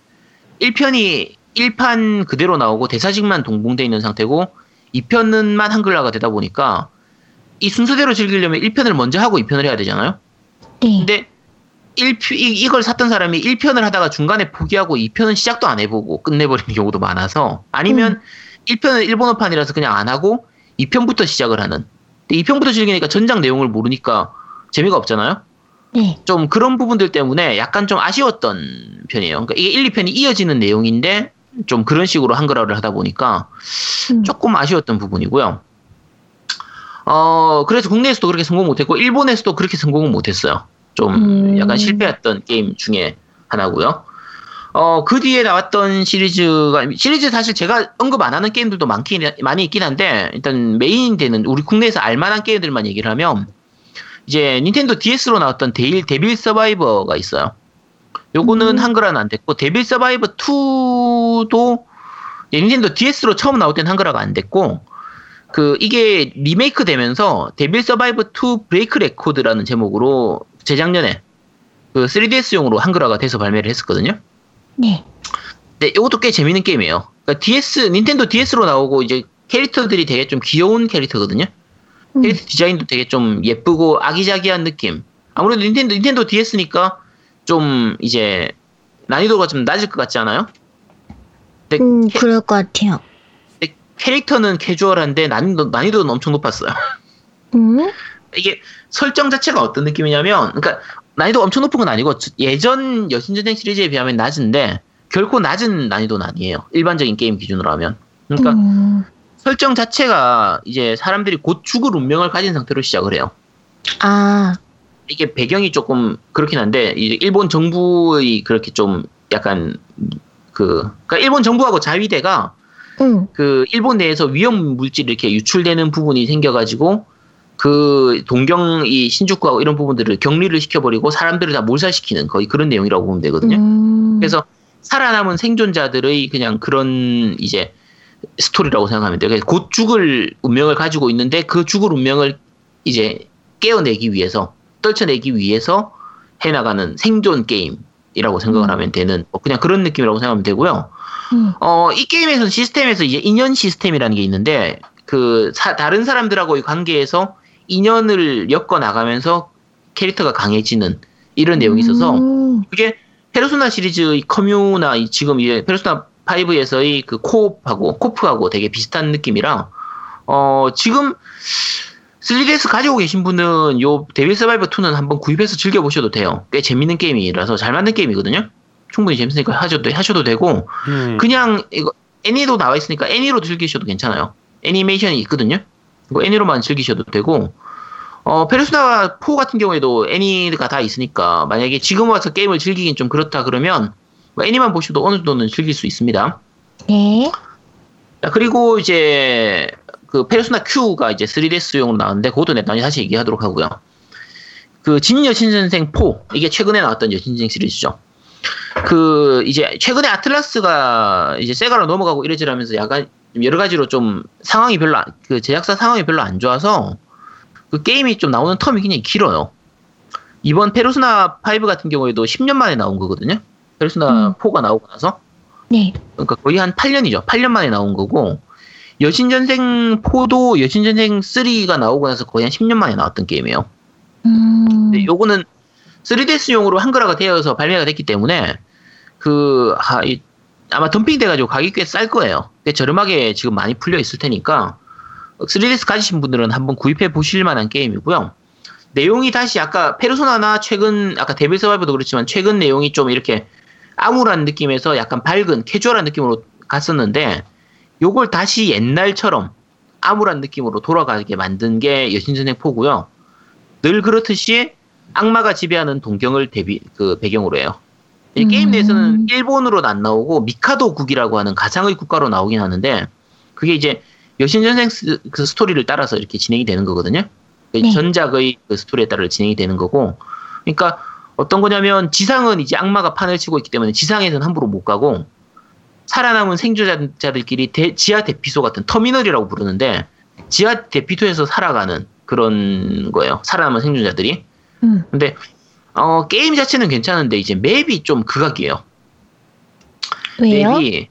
[SPEAKER 4] 1편이 1판 그대로 나오고 대사식만 동봉돼 있는 상태고 2편은만 한글화가 되다 보니까 이 순서대로 즐기려면 1편을 먼저 하고 2편을 해야 되잖아요.
[SPEAKER 3] 네.
[SPEAKER 4] 근데 1피, 이, 걸 샀던 사람이 1편을 하다가 중간에 포기하고 2편은 시작도 안 해보고 끝내버리는 *laughs* 경우도 많아서 아니면 1편은 일본어판이라서 그냥 안 하고 2편부터 시작을 하는. 근데 2편부터 즐기니까 전작 내용을 모르니까 재미가 없잖아요.
[SPEAKER 3] 네.
[SPEAKER 4] 좀 그런 부분들 때문에 약간 좀 아쉬웠던 편이에요. 그러니까 이게 1, 2편이 이어지는 내용인데 좀 그런 식으로 한글화를 하다 보니까
[SPEAKER 3] 음.
[SPEAKER 4] 조금 아쉬웠던 부분이고요. 어, 그래서 국내에서도 그렇게 성공 못했고, 일본에서도 그렇게 성공은 못했어요. 좀
[SPEAKER 3] 음.
[SPEAKER 4] 약간 실패했던 게임 중에 하나고요. 어, 그 뒤에 나왔던 시리즈가, 시리즈 사실 제가 언급 안 하는 게임들도 많긴, 많이 있긴 한데, 일단 메인 되는, 우리 국내에서 알만한 게임들만 얘기를 하면, 이제 닌텐도 DS로 나왔던 데일, 데빌 서바이버가 있어요. 요거는
[SPEAKER 3] 음.
[SPEAKER 4] 한글화는 안 됐고, 데빌 서바이버 2도 닌텐도 DS로 처음 나올 땐 한글화가 안 됐고, 그, 이게 리메이크 되면서 데빌 서바이버 2 브레이크 레코드라는 제목으로 재작년에 그 3DS용으로 한글화가 돼서 발매를 했었거든요.
[SPEAKER 3] 네.
[SPEAKER 4] 근데 이것도 꽤 재밌는 게임이에요. 그러니까 DS, 닌텐도 DS로 나오고 이제 캐릭터들이 되게 좀 귀여운 캐릭터거든요.
[SPEAKER 3] 음.
[SPEAKER 4] 캐릭터 디자인도 되게 좀 예쁘고 아기자기한 느낌. 아무래도 닌텐도, 닌텐도 DS니까 좀 이제 난이도가 좀 낮을 것 같지 않아요? 근데,
[SPEAKER 3] 음,
[SPEAKER 4] 캐,
[SPEAKER 3] 그럴 것 같아요.
[SPEAKER 4] 근데 캐릭터는 캐주얼한데 난이도, 난이도는 엄청 높았어요.
[SPEAKER 3] 음?
[SPEAKER 4] 이게 설정 자체가 어떤 느낌이냐면, 그러니까 난이도가 엄청 높은 건 아니고 예전 여신전쟁 시리즈에 비하면 낮은데 결코 낮은 난이도는 아니에요. 일반적인 게임 기준으로 하면. 그러니까
[SPEAKER 3] 음.
[SPEAKER 4] 설정 자체가 이제 사람들이 곧 죽을 운명을 가진 상태로 시작을 해요.
[SPEAKER 3] 아,
[SPEAKER 4] 이게 배경이 조금 그렇긴 한데 이제 일본 정부의 그렇게 좀 약간 그 그러니까 일본 정부하고 자위대가
[SPEAKER 3] 음.
[SPEAKER 4] 그 일본 내에서 위험 물질이 이렇게 유출되는 부분이 생겨가지고 그 동경 이 신주쿠하고 이런 부분들을 격리를 시켜버리고 사람들을 다 몰살시키는 거의 그런 내용이라고 보면 되거든요.
[SPEAKER 3] 음.
[SPEAKER 4] 그래서 살아남은 생존자들의 그냥 그런 이제 스토리라고 생각하면 돼요. 곧 죽을 운명을 가지고 있는데 그 죽을 운명을 이제 깨어내기 위해서 떨쳐내기 위해서 해나가는 생존 게임이라고 생각을
[SPEAKER 3] 음.
[SPEAKER 4] 하면 되는 뭐 그냥 그런 느낌이라고 생각하면 되고요.
[SPEAKER 3] 음.
[SPEAKER 4] 어, 이 게임에서는 시스템에서 이제 인연 시스템이라는 게 있는데 그 사- 다른 사람들하고의 관계에서 인연을 엮어 나가면서 캐릭터가 강해지는 이런 내용이 있어서
[SPEAKER 3] 음.
[SPEAKER 4] 그게 페르소나 시리즈의 커뮤나 이 지금 이제 페르소나 5에서의 그 코옵하고 코프하고 되게 비슷한 느낌이라 어 지금 3DS 가지고 계신 분은 요 데빌 서바이버 2는 한번 구입해서 즐겨 보셔도 돼요. 꽤 재밌는 게임이라서 잘 만든 게임이거든요. 충분히 재밌으니까 하셔도 하셔도 되고
[SPEAKER 2] 음.
[SPEAKER 4] 그냥 이거 애니도 나와 있으니까 애니로 즐기셔도 괜찮아요. 애니메이션이 있거든요. 애니로만 즐기셔도 되고 어 페르소나 4 같은 경우에도 애니가 다 있으니까 만약에 지금 와서 게임을 즐기긴 좀 그렇다 그러면 뭐 애니만 보셔도 어느 정도는 즐길 수 있습니다.
[SPEAKER 3] 네.
[SPEAKER 4] 자, 그리고 이제 그 페르소나 Q가 이제 3DS용으로 나왔는데 그것도 내가 다시 얘기하도록 하고요. 그 진여신전생 4 이게 최근에 나왔던 여신전생 시리즈죠. 그 이제 최근에 아틀라스가 이제 세가로 넘어가고 이래저래하면서 약간 여러 가지로 좀 상황이 별로 안- 그 제작사 상황이 별로 안 좋아서 그 게임이 좀 나오는 텀이 굉장히 길어요. 이번 페르소나 5 같은 경우에도 10년 만에 나온 거거든요. 페르소나
[SPEAKER 3] 음.
[SPEAKER 4] 4가 나오고 나서
[SPEAKER 3] 네.
[SPEAKER 4] 그러니까 거의 한 8년이죠. 8년 만에 나온 거고 여신전생 4도 여신전생 3가 나오고 나서 거의 한 10년 만에 나왔던 게임이에요.
[SPEAKER 3] 음.
[SPEAKER 4] 근데 요거는 3DS용으로 한글화가 되어서 발매가 됐기 때문에 그 아, 이- 아마 덤핑 돼가지고 가격이 꽤 쌀 거예요. 꽤 저렴하게 지금 많이 풀려 있을 테니까 3DS 가지신 분들은 한번 구입해 보실 만한 게임이고요. 내용이 다시 아까 페르소나나 최근 아까 데빌 서바이버도 그렇지만 최근 내용이 좀 이렇게 암울한 느낌에서 약간 밝은 캐주얼한 느낌으로 갔었는데 요걸 다시 옛날처럼 암울한 느낌으로 돌아가게 만든 게 여신전생 4고요. 늘 그렇듯이 악마가 지배하는 동경을 대비 그 배경으로 해요. 이 게임
[SPEAKER 3] 음.
[SPEAKER 4] 내에서는 일본으로는 안 나오고 미카도국이라고 하는 가상의 국가로 나오긴 하는데 그게 이제 여신전생 스, 그 스토리를 따라서 이렇게 진행이 되는 거거든요. 그
[SPEAKER 3] 네.
[SPEAKER 4] 전작의 그 스토리에 따라 진행이 되는 거고, 그러니까 어떤 거냐면 지상은 이제 악마가 판을 치고 있기 때문에 지상에서는 함부로 못 가고 살아남은 생존자들끼리 대- 지하 대피소 같은 터미널이라고 부르는데 지하 대피소에서 살아가는 그런 거예요. 살아남은 생존자들이.
[SPEAKER 3] 음.
[SPEAKER 4] 근데 어, 게임 자체는 괜찮은데 이제 맵이 좀 극악이에요.
[SPEAKER 3] 왜요?
[SPEAKER 4] 맵이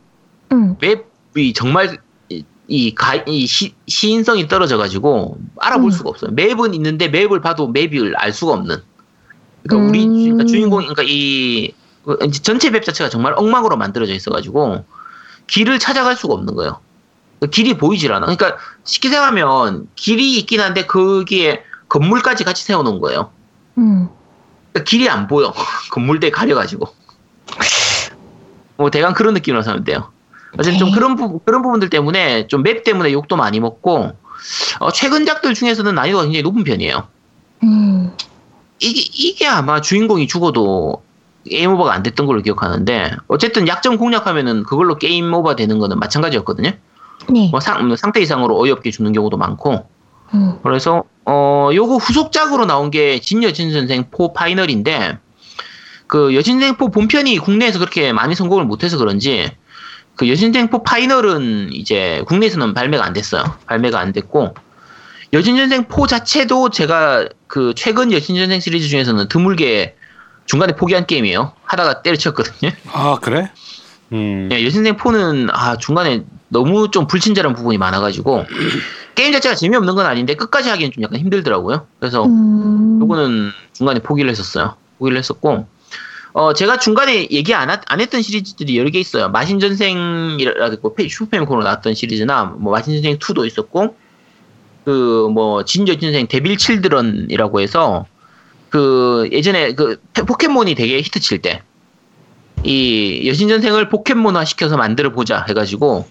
[SPEAKER 3] 음.
[SPEAKER 4] 맵이 정말 이, 이, 가, 이 시, 시인성이 떨어져가지고 알아볼
[SPEAKER 3] 음.
[SPEAKER 4] 수가 없어요. 맵은 있는데 맵을 봐도 맵을 알 수가 없는. 그러니까 우리
[SPEAKER 3] 음.
[SPEAKER 4] 그러니까 주인공 그러니까 이 그, 전체 맵 자체가 정말 엉망으로 만들어져 있어가지고 길을 찾아갈 수가 없는 거예요. 그 길이 보이질 않아. 그러니까 쉽게 생각하면 길이 있긴 한데 거기에 건물까지 같이 세워놓은 거예요.
[SPEAKER 3] 음.
[SPEAKER 4] 그러니까 길이 안 보여. *laughs* 건물대 가려가지고. 뭐 대강 그런 느낌으로 하면 돼요. 어쨌든 좀
[SPEAKER 3] 네.
[SPEAKER 4] 그런 부 그런 부분들 때문에 좀 맵 때문에 욕도 많이 먹고 어, 최근작들 중에서는 난이도가 굉장히 높은 편이에요.
[SPEAKER 3] 음.
[SPEAKER 4] 이게 이게 아마 주인공이 죽어도 게임 오버가 안 됐던 걸로 기억하는데 어쨌든 약점 공략하면은 그걸로 게임 오버 되는 거는 마찬가지였거든요.
[SPEAKER 3] 네.
[SPEAKER 4] 뭐 상, 상태 이상으로 어이없게 죽는 경우도 많고
[SPEAKER 3] 음.
[SPEAKER 4] 그래서 어 요거 후속작으로 나온 게 진 여신전생 4 파이널인데 그 여신전생 4 본편이 국내에서 그렇게 많이 성공을 못해서 그런지 그 여신전생 4 파이널은 이제 국내에서는 발매가 안 됐어요. 발매가 안 됐고 여신전생 4 자체도 제가 그 최근 여신전생 시리즈 중에서는 드물게 중간에 포기한 게임이에요. 하다가 때려쳤거든요.
[SPEAKER 2] 아 그래? 음.
[SPEAKER 4] 예, 여신생 4는 아 중간에 너무 좀 불친절한 부분이 많아가지고 게임 자체가 재미없는 건 아닌데 끝까지 하기엔 좀 약간 힘들더라고요. 그래서
[SPEAKER 3] 음.
[SPEAKER 4] 요거는 중간에 포기를 했었어요. 포기를 했었고 어 제가 중간에 얘기 안, 하- 안 했던 시리즈들이 여러 개 있어요. 마신전생이라고 슈퍼패미콘으로 나왔던 시리즈나 뭐 마신전생 2도 있었고 그 뭐 진여신전생 데빌 칠드런이라고 해서 그 예전에 그 페- 포켓몬이 되게 히트 칠 때 이 여신전생을 포켓몬화 시켜서 만들어 보자 해가지고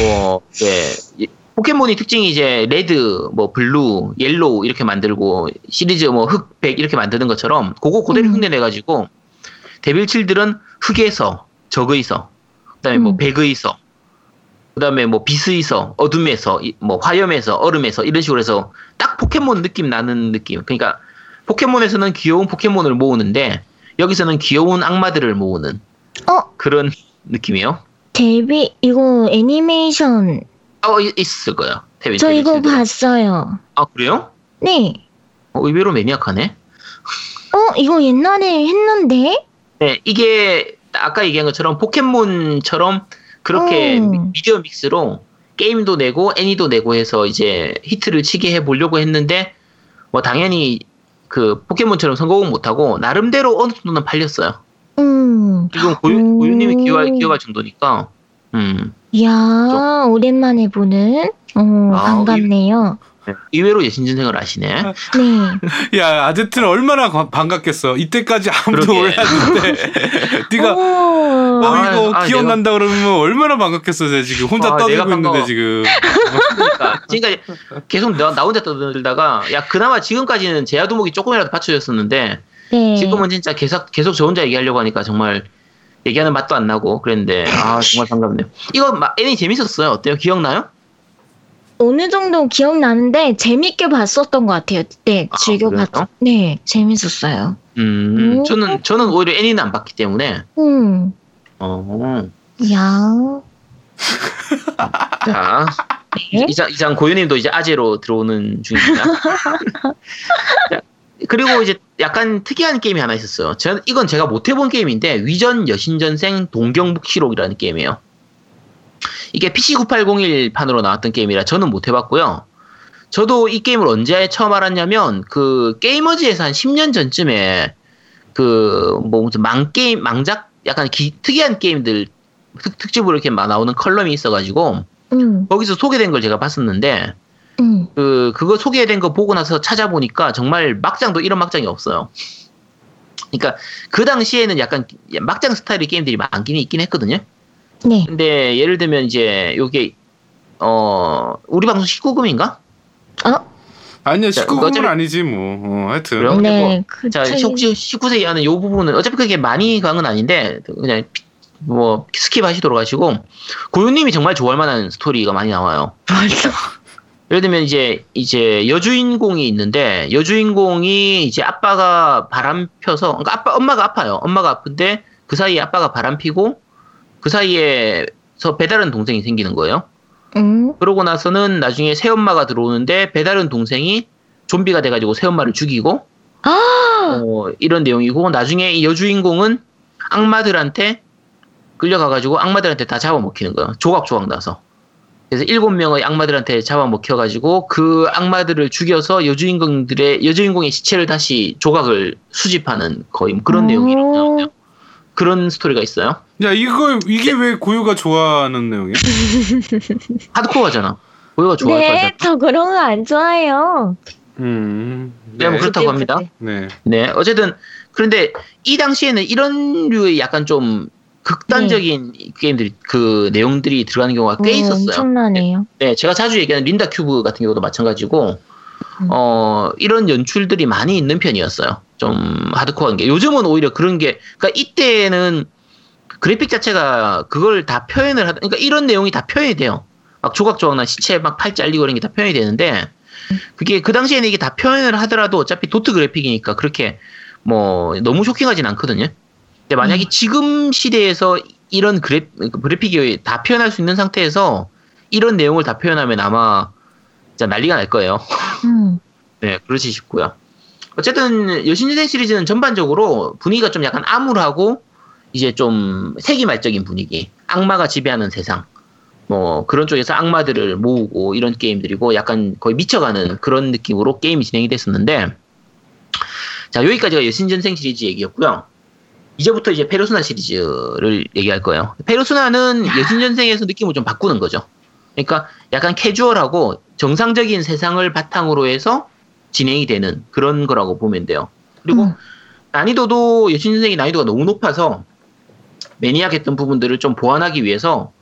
[SPEAKER 4] 뭐 예, 포켓몬이 특징이 이제 레드, 뭐 블루, 옐로우 이렇게 만들고 시리즈 뭐 흑, 백 이렇게 만드는 것처럼 그거 그대로
[SPEAKER 3] 음.
[SPEAKER 4] 흉내내가지고 데빌 칠드런 흑의 서 적의 서, 그다음에 뭐
[SPEAKER 3] 음.
[SPEAKER 4] 백의 서, 그다음에 뭐 빛의서, 어둠에서, 이- 뭐 화염에서, 얼음에서 이런 식으로 해서 딱 포켓몬 느낌 나는 느낌. 그러니까 포켓몬에서는 귀여운 포켓몬을 모으는데 여기서는 귀여운 악마들을 모으는
[SPEAKER 3] 어,
[SPEAKER 4] 그런 *laughs* 느낌이에요.
[SPEAKER 3] 데뷔 이거 애니메이션
[SPEAKER 4] 어 있- 있을 거야. 데빌
[SPEAKER 3] 저
[SPEAKER 4] 데빌
[SPEAKER 3] 이거. 봤어요.
[SPEAKER 4] 아 그래요?
[SPEAKER 3] 네.
[SPEAKER 4] 어, 의외로 매니악하네. *laughs*
[SPEAKER 3] 어, 이거 옛날에 했는데?
[SPEAKER 4] 네, 이게 아까 얘기한 것처럼 포켓몬처럼 그렇게
[SPEAKER 3] 음.
[SPEAKER 4] 미- 미디어 믹스로 게임도 내고 애니도 내고 해서 이제 히트를 치게 해 보려고 했는데 뭐 당연히 그 포켓몬처럼 성공은 못하고 나름대로 어느 정도는 팔렸어요.
[SPEAKER 3] 음.
[SPEAKER 4] 지금 고유,
[SPEAKER 3] 음.
[SPEAKER 4] 고유님이 기여할, 기여할 정도니까. 음.
[SPEAKER 3] 이야, 오랜만에 보는. 어,
[SPEAKER 4] 아,
[SPEAKER 3] 반갑네요.
[SPEAKER 4] 네, 의외로 예신전생을 아시네.
[SPEAKER 3] 네.
[SPEAKER 2] 야 아제트는 얼마나 관- 반갑겠어. 이때까지 아무도. 몰랐는데 *laughs* 네가
[SPEAKER 3] 오.
[SPEAKER 2] 어
[SPEAKER 4] 아,
[SPEAKER 2] 이거
[SPEAKER 4] 아,
[SPEAKER 2] 기억난다 그러면 얼마나 반갑겠어. 내가 지금 혼자
[SPEAKER 4] 아,
[SPEAKER 2] 떠들고
[SPEAKER 4] 내가
[SPEAKER 2] 있는데. 지금.
[SPEAKER 4] 그러니까, 그러니까 계속 나, 나 혼자 떠들다가 야 그나마 지금까지는 제야두목이 조금이라도 받쳐줬었는데
[SPEAKER 3] 네.
[SPEAKER 4] 지금은 진짜 계속 계속 저 혼자 얘기하려고 하니까 정말 얘기하는 맛도 안 나고 그랬는데 아 정말 반갑네요. 이거 마- 애니 재밌었어요. 어때요? 기억나요?
[SPEAKER 3] 어느 정도 기억나는데 재밌게 봤었던 것 같아요. 네,
[SPEAKER 4] 아,
[SPEAKER 3] 즐겨
[SPEAKER 4] 그래요?
[SPEAKER 3] 봤. 네, 재밌었어요.
[SPEAKER 4] 음,
[SPEAKER 3] 오.
[SPEAKER 4] 저는 저는 오히려 애니는 안 봤기 때문에
[SPEAKER 3] 음.
[SPEAKER 4] 어,
[SPEAKER 3] 이야.
[SPEAKER 4] 자
[SPEAKER 3] 네.
[SPEAKER 4] 이상 이상 고유님도 이제 아재로 들어오는 중입니다. *laughs* 자, 그리고 이제 약간 특이한 게임이 하나 있었어요. 저, 이건 제가 못 해본 게임인데 위전 여신전생 동경북시록이라는 게임이에요. 이게 PC9801 판으로 나왔던 게임이라 저는 못 해봤고요. 저도 이 게임을 언제 처음 알았냐면 그 게이머즈에서 한 10년 전쯤에 그뭐 무슨 망 게임 망작 약간 기- 특이한 게임들 특, 특집으로 이렇게 막 나오는 컬럼이 있어가지고
[SPEAKER 3] 음.
[SPEAKER 4] 거기서 소개된 걸 제가 봤었는데
[SPEAKER 3] 음.
[SPEAKER 4] 그 그거 소개된 거 보고 나서 찾아보니까 정말 막장도 이런 막장이 없어요. 그러니까 그 당시에는 약간 막장 스타일의 게임들이 많긴 있긴 했거든요.
[SPEAKER 3] 네.
[SPEAKER 4] 근데 예를 들면 이제 요게 어 우리 방송 19금인가?
[SPEAKER 3] 어?
[SPEAKER 2] 아니야
[SPEAKER 4] 자,
[SPEAKER 2] 19금은
[SPEAKER 4] 어차피-
[SPEAKER 2] 아니지 뭐. 어, 하여튼.
[SPEAKER 4] 그래요?
[SPEAKER 3] 네,
[SPEAKER 4] 뭐,
[SPEAKER 3] 그
[SPEAKER 4] 자,
[SPEAKER 3] 차이-
[SPEAKER 4] 혹시 19세 이하는 요 부분은 어차피 그게 많이 간건 아닌데 그냥 피- 뭐 skip하시도록 하시고 고유님이 정말 좋아할 만한 스토리가 많이 나와요. *laughs* 예를 들면 이제 이제 여주인공이 있는데 여주인공이 이제 아빠가 바람 펴서 그러니까 아빠 엄마가 아파요. 엄마가 아픈데 그 사이에 아빠가 바람 피고 그 사이에서 배다른 동생이 생기는 거예요.
[SPEAKER 3] 음.
[SPEAKER 4] 그러고 나서는 나중에 새엄마가 들어오는데 배다른 동생이 좀비가 돼가지고 새엄마를 죽이고
[SPEAKER 3] 아,
[SPEAKER 4] 어, 이런 내용이고 나중에 이 여주인공은 악마들한테 끌려가가지고 악마들한테 다 잡아먹히는 거예요. 조각조각 나서. 그래서 일곱 명의 악마들한테 잡아먹혀가지고 그 악마들을 죽여서 여주인공들의 여주인공의 시체를 다시 조각을 수집하는 거의 뭐 그런
[SPEAKER 3] 오.
[SPEAKER 4] 내용이 나오네요. 그런 스토리가 있어요.
[SPEAKER 2] 야 이거 이게 왜 고유가 좋아하는 내용이야? *laughs*
[SPEAKER 4] 하드코어잖아. 고요가 좋아할 거죠.
[SPEAKER 3] 네, 저 그런 거 안 좋아해요.
[SPEAKER 2] 음.
[SPEAKER 4] 네, 뭐 그렇다고 합니다.
[SPEAKER 2] 네.
[SPEAKER 4] 네, 어쨌든 그런데 이 당시에는 이런 류의 약간 좀 극단적인 게임들이 그 내용들이 들어가는 경우가 꽤
[SPEAKER 3] 어,
[SPEAKER 4] 있었어요.
[SPEAKER 3] 엄청나네요.
[SPEAKER 4] 네, 제가 자주 얘기하는 린다 큐브 같은 경우도 마찬가지고
[SPEAKER 3] 음.
[SPEAKER 4] 어 이런 연출들이 많이 있는 편이었어요. 좀 하드코어한 게 요즘은 오히려 그런 게 그러니까 이때는 그래픽 자체가 그걸 다 표현을 하다 그러니까 이런 내용이 다 표현이 돼요. 막 조각 조각난 시체 막 팔 잘리고 이런 게 다 표현이 되는데 그게 그 당시에는 이게 다 표현을 하더라도 어차피 도트 그래픽이니까 그렇게 뭐 너무 쇼킹하진 않거든요. 근데 만약에 지금 시대에서 이런 그래, 그래픽이 다 표현할 수 있는 상태에서 이런 내용을 다 표현하면 아마 진짜 난리가 날 거예요.
[SPEAKER 3] 음. *laughs*
[SPEAKER 4] 네, 그러시 싶고요. 어쨌든 여신인생 시리즈는 전반적으로 분위기가 좀 약간 암울하고 이제 좀 세기말적인 분위기, 악마가 지배하는 세상, 뭐 그런 쪽에서 악마들을 모으고 이런 게임들이고 약간 거의 미쳐가는 그런 느낌으로 게임이 진행이 됐었는데 자 여기까지가 여신전생 시리즈 얘기였고요. 이제부터 이제 페르소나 시리즈를 얘기할 거예요. 페르소나는 여신전생에서 느낌을 좀 바꾸는 거죠. 그러니까 약간 캐주얼하고 정상적인 세상을 바탕으로 해서 진행이 되는 그런 거라고 보면 돼요. 그리고
[SPEAKER 3] 음.
[SPEAKER 4] 난이도도 여신선생이 난이도가 너무 높아서 매니악했던 부분들을 좀 보완하기 위해서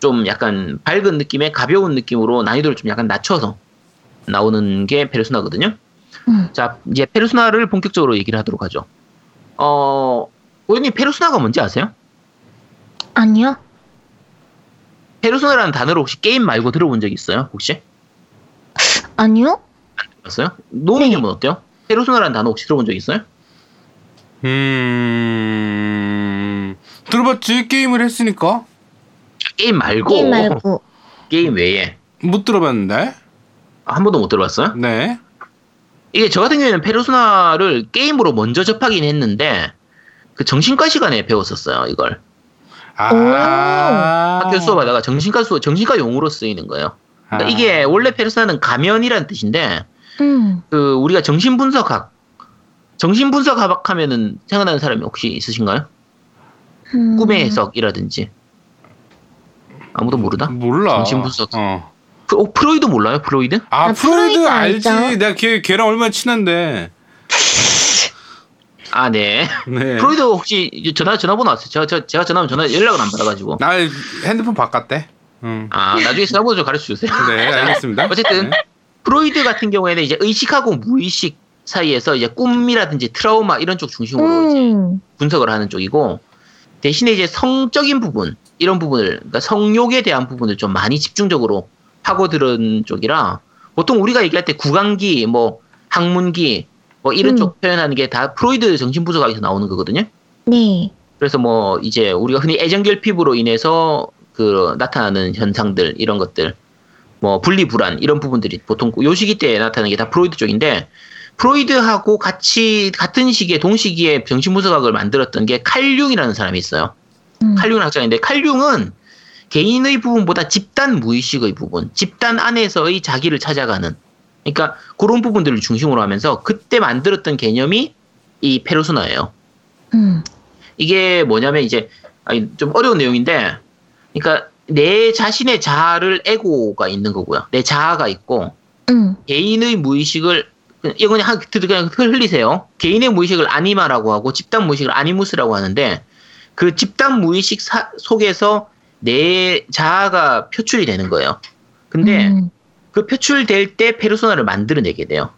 [SPEAKER 4] 좀 약간 밝은 느낌의 가벼운 느낌으로 난이도를 좀 약간 낮춰서 나오는 게 페르소나거든요.
[SPEAKER 3] 음.
[SPEAKER 4] 자, 이제 페르소나를 본격적으로 얘기를 하도록 하죠. 어, 고객님 페르소나가 뭔지 아세요?
[SPEAKER 3] 아니요.
[SPEAKER 4] 페르소나라는 단어를 혹시 게임 말고 들어본 적 있어요? 혹시?
[SPEAKER 3] 아니요?
[SPEAKER 4] 들어봤어요? 노미님은
[SPEAKER 3] 네.
[SPEAKER 4] 어때요? 페르소나라는 단어 혹시 들어본 적 있어요?
[SPEAKER 2] 음. 들어봤지 게임을 했으니까
[SPEAKER 4] 게임 말고
[SPEAKER 3] 게임 말고.
[SPEAKER 4] 게임 외에
[SPEAKER 2] 못 들어봤는데.
[SPEAKER 4] 한 번도 못 들어봤어요?
[SPEAKER 2] 네.
[SPEAKER 4] 이게 저 같은 경우에는 페르소나를 게임으로 먼저 접하긴 했는데 그 정신과 시간에 배웠었어요 이걸
[SPEAKER 2] 아.
[SPEAKER 4] 학교 수업하다가 정신과 수업 정신과 용어로 쓰이는 거예요. 그러니까
[SPEAKER 2] 아.
[SPEAKER 4] 이게 원래 페르소나는 가면이라는 뜻인데
[SPEAKER 3] 음.
[SPEAKER 4] 그 우리가 정신분석학 정신분석학 하면은 생각나는 사람이 혹시 있으신가요?
[SPEAKER 3] 음.
[SPEAKER 4] 꿈의 해석이라든지 아무도 모르다?
[SPEAKER 2] 몰라.
[SPEAKER 4] 정신분석.
[SPEAKER 2] 어.
[SPEAKER 4] 프, 어, 프로이드 몰라요? 프로이드?
[SPEAKER 2] 아,
[SPEAKER 3] 아,
[SPEAKER 2] 프로이드
[SPEAKER 3] 프로이드
[SPEAKER 2] 알지.
[SPEAKER 3] 알죠.
[SPEAKER 2] 내가 걔 걔랑 얼마나 친한데.
[SPEAKER 4] 아 네.
[SPEAKER 2] 네. *laughs*
[SPEAKER 4] 프로이드 혹시 전화 전화번호 왔어요? 제가 제가, 제가 전화하면 전화 연락을 안 받아가지고
[SPEAKER 2] 나 핸드폰 바꿨대. 응.
[SPEAKER 4] 아 나중에 전화번호 좀 가르쳐 주세요.
[SPEAKER 2] 네, 알겠습니다.
[SPEAKER 4] 어쨌든
[SPEAKER 2] 네.
[SPEAKER 4] 프로이드 같은 경우에는 이제 의식하고 무의식 사이에서 이제 꿈이라든지 트라우마 이런 쪽 중심으로 이제
[SPEAKER 3] 음.
[SPEAKER 4] 분석을 하는 쪽이고 대신에 이제 성적인 부분 이런 부분을 그러니까 성욕에 대한 부분을 좀 많이 집중적으로 파고들은 쪽이라 보통 우리가 얘기할 때 구강기 뭐 항문기 뭐 이런
[SPEAKER 3] 음.
[SPEAKER 4] 쪽 표현하는 게 다 프로이드 정신분석학에서 나오는 거거든요.
[SPEAKER 3] 네.
[SPEAKER 4] 그래서 뭐 이제 우리가 흔히 애정결핍으로 인해서 그 나타나는 현상들 이런 것들 뭐 분리 불안 이런 부분들이 보통 요 시기 때 나타나는 게 다 프로이드 쪽인데 프로이드하고 같이 같은 시기에 동시기에 정신분석학을 만들었던 게 칼융이라는 사람이 있어요.
[SPEAKER 3] 음.
[SPEAKER 4] 칼융 학자인데 칼융은 개인의 부분보다 집단 무의식의 부분, 집단 안에서의 자기를 찾아가는 그러니까 그런 부분들을 중심으로 하면서 그때 만들었던 개념이 이 페르소나예요.
[SPEAKER 3] 음.
[SPEAKER 4] 이게 뭐냐면 이제 좀 어려운 내용인데, 그러니까 내 자신의 자아를 에고가 있는 거고요. 내 자아가 있고
[SPEAKER 3] 음.
[SPEAKER 4] 개인의 무의식을 이거 그냥 한- 그냥 흘리세요. 개인의 무의식을 아니마라고 하고 집단 무의식을 아니무스라고 하는데 그 집단 무의식 사- 속에서 내 자아가 표출이 되는 거예요. 근데
[SPEAKER 3] 음.
[SPEAKER 4] 그 표출될 때 페르소나를 만들어내게 돼요.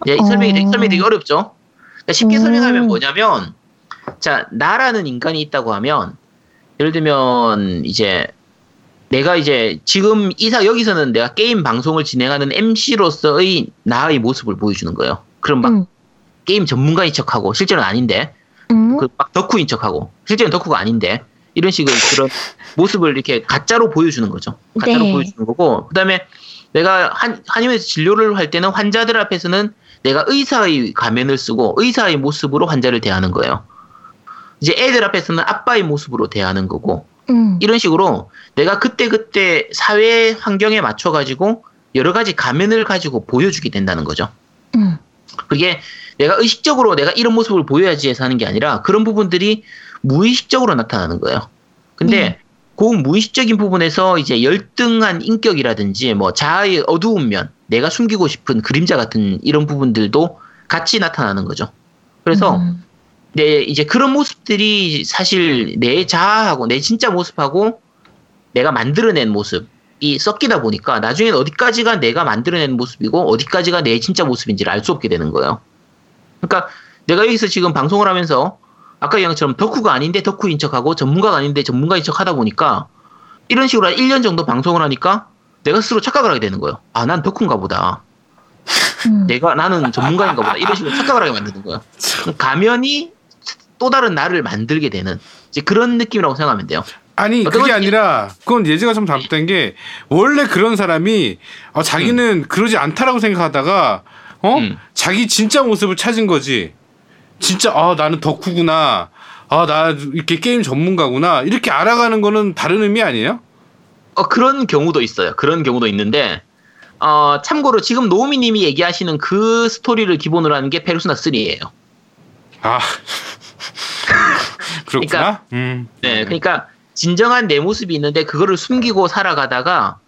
[SPEAKER 3] 어.
[SPEAKER 4] 설명이 되게, 설명이 되게 어렵죠. 그러니까 쉽게
[SPEAKER 3] 음.
[SPEAKER 4] 설명하면 뭐냐면, 자 나라는 인간이 있다고 하면 예를 들면 이제 내가 이제 지금 이사 여기서는 내가 게임 방송을 진행하는 MC로서의 나의 모습을 보여주는 거예요. 그럼 막
[SPEAKER 3] 음.
[SPEAKER 4] 게임 전문가인 척하고 실제로는 아닌데
[SPEAKER 3] 음.
[SPEAKER 4] 그막 덕후인 척하고 실제는 덕후가 아닌데 이런 식의 그런 *laughs* 모습을 이렇게 가짜로 보여주는 거죠. 가짜로
[SPEAKER 3] 네.
[SPEAKER 4] 보여주는 거고 그다음에 내가 한 한의원에서 진료를 할 때는 환자들 앞에서는 내가 의사의 가면을 쓰고 의사의 모습으로 환자를 대하는 거예요. 이제 애들 앞에서는 아빠의 모습으로 대하는 거고
[SPEAKER 3] 음.
[SPEAKER 4] 이런 식으로 내가 그때 그때 사회 환경에 맞춰 가지고 여러 가지 가면을 가지고 보여주게 된다는 거죠.
[SPEAKER 3] 음.
[SPEAKER 4] 그게 내가 의식적으로 내가 이런 모습을 보여야지 해서 하는 게 아니라 그런 부분들이 무의식적으로 나타나는 거예요. 근데 그 무의식적인 부분에서 이제 열등한 인격이라든지 뭐 자아의 어두운 면, 내가 숨기고 싶은 그림자 같은 이런 부분들도 같이 나타나는 거죠. 그래서
[SPEAKER 3] 음.
[SPEAKER 4] 내 이제 그런 모습들이 사실 내 자아하고 내 진짜 모습하고 내가 만들어낸 모습이 섞이다 보니까 나중엔 어디까지가 내가 만들어낸 모습이고 어디까지가 내 진짜 모습인지를 알 수 없게 되는 거예요. 그러니까 내가 여기서 지금 방송을 하면서 아까 얘기처럼 덕후가 아닌데 덕후인 척하고 전문가가 아닌데 전문가인 척 하다 보니까 이런 식으로 한 1년 정도 방송을 하니까 내가 스스로 착각을 하게 되는 거예요. 아, 난 덕후인가 보다.
[SPEAKER 3] 음.
[SPEAKER 4] 내가 나는 전문가인가 보다. 이런 식으로 착각을 하게 만드는 거예요. 가면이 또 다른 나를 만들게 되는 이제 그런 느낌이라고 생각하면 돼요.
[SPEAKER 2] 아니 그게 아니라 그건 예제가 좀 잘못된 게 원래 그런 사람이 어, 자기는 그러지 않다라고 생각하다가 어
[SPEAKER 4] 음.
[SPEAKER 2] 자기 진짜 모습을 찾은 거지 진짜 아 나는 덕후구나 아 나 이렇게 게임 전문가구나 이렇게 알아가는 거는 다른 의미 아니에요?
[SPEAKER 4] 어, 그런 경우도 있어요. 그런 경우도 있는데, 어, 참고로 지금 노우미 님이 얘기하시는 그 스토리를 기본으로 하는 게 페르소나 3예요.
[SPEAKER 2] 아 *laughs* 그렇구나.
[SPEAKER 4] 그러니까-
[SPEAKER 2] 음.
[SPEAKER 4] 네, 그러니까 진정한 내 모습이 있는데 그거를 숨기고 살아가다가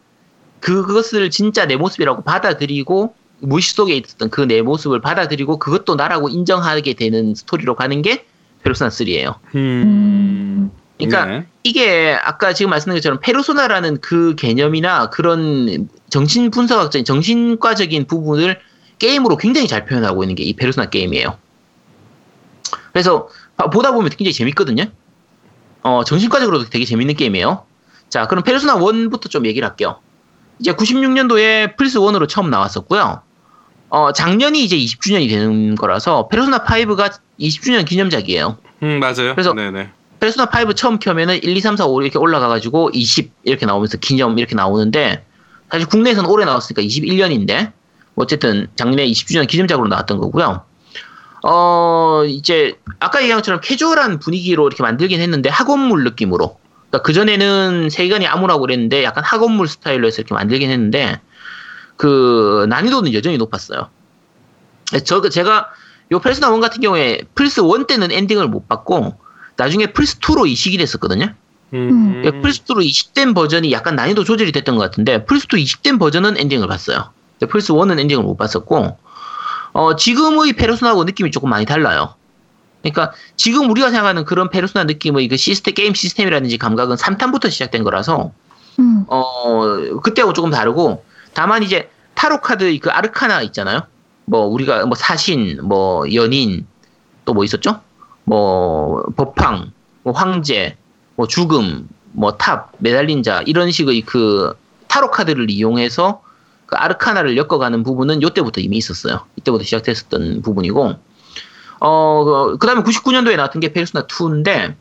[SPEAKER 4] 그것을 진짜 내 모습이라고 받아들이고 무의식 속에 있었던 그 내 모습을 받아들이고 그것도 나라고 인정하게 되는 스토리로 가는 게 페르소나 3예요.
[SPEAKER 2] 음.
[SPEAKER 4] 그러니까
[SPEAKER 2] 네.
[SPEAKER 4] 이게 아까 지금 말씀드린 것처럼 페르소나라는 그 개념이나 그런 정신 분석학적인 정신과적인 부분을 게임으로 굉장히 잘 표현하고 있는 게 이 페르소나 게임이에요. 그래서 봐- 보다 보면 굉장히 재밌거든요. 어, 정신과적으로도 되게 재밌는 게임이에요. 자, 그럼 페르소나 1부터 좀 얘기를 할게요. 이제 96년도에 플스 1으로 처음 나왔었고요. 어, 작년이 이제 20주년이 되는 거라서 페르소나 5가 20주년 기념작이에요.
[SPEAKER 2] 음 맞아요.
[SPEAKER 4] 그래서-
[SPEAKER 2] 네네.
[SPEAKER 4] 페르소나 5 처음 켜면은 1, 2, 3, 4, 5 이렇게 올라가 가지고 20 이렇게 나오면서 기념 이렇게 나오는데 사실 국내에서는 올해 나왔으니까 21년인데 어쨌든 작년에 20주년 기념작으로 나왔던 거고요. 어 이제 아까 얘기한 것처럼 캐주얼한 분위기로 이렇게 만들긴 했는데 학원물 느낌으로. 그러니까 그 전에는 세계관이 암울하고 그랬는데 약간 학원물 스타일로 해서 이렇게 만들긴 했는데 그 난이도는 여전히 높았어요. 저 제가 요 페르소나 1 같은 경우에 플스 1 때는 엔딩을 못 봤고 나중에 플스 2로 이식이 됐었거든요.
[SPEAKER 2] 음.
[SPEAKER 4] 그러니까 플스 2로 이식된 버전이 약간 난이도 조절이 됐던 것 같은데 플스 2 이식된 버전은 엔딩을 봤어요. 플스 1은 엔딩을 못 봤었고 어, 지금의 페르소나하고 느낌이 조금 많이 달라요. 그러니까 지금 우리가 생각하는 그런 페르소나 느낌의 그 시스템 게임 시스템이라든지 감각은 3탄부터 시작된 거라서
[SPEAKER 3] 음.
[SPEAKER 4] 어, 그때하고 조금 다르고, 다만 이제 타로 카드 그 아르카나 있잖아요. 뭐 우리가 뭐 사신, 뭐 연인, 또 뭐 있었죠? 뭐 법황, 뭐 황제, 뭐 죽음, 뭐 탑, 매달린 자 이런 식의 그 타로 카드를 이용해서 그 아르카나를 엮어가는 부분은 요때부터 이미 있었어요. 이때부터 시작됐었던 부분이고, 어, 그 다음에 99년도에 나왔던 게 페르소나 2인데,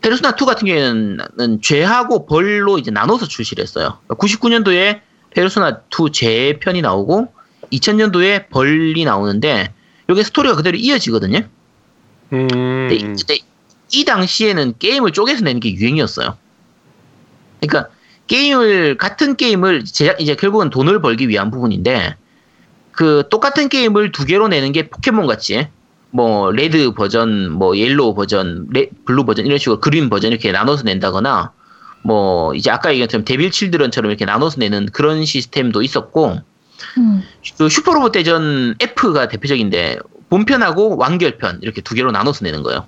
[SPEAKER 4] 페르소나 2 같은 경우에는 죄하고 벌로 이제 나눠서 출시를 했어요. 99년도에 페르소나 2 죄편이 나오고 2000년도에 벌이 나오는데 이게 스토리가 그대로 이어지거든요.
[SPEAKER 2] 음.
[SPEAKER 4] 근데 이 당시에는 게임을 쪼개서 내는 게 유행이었어요. 그러니까 게임을 같은 게임을 제작 이제 결국은 돈을 벌기 위한 부분인데 그 똑같은 게임을 두 개로 내는 게 포켓몬 같이 뭐 레드 버전, 뭐 옐로우 버전, 레, 블루 버전 이런 식으로 그린 버전 이렇게 나눠서 낸다거나 뭐 이제 아까 얘기한 것처럼 데빌 칠드런처럼 이렇게 나눠서 내는 그런 시스템도 있었고
[SPEAKER 3] 음.
[SPEAKER 4] 그 슈퍼로봇 대전 F가 대표적인데 본편하고 완결편 이렇게 두 개로 나눠서 내는 거예요.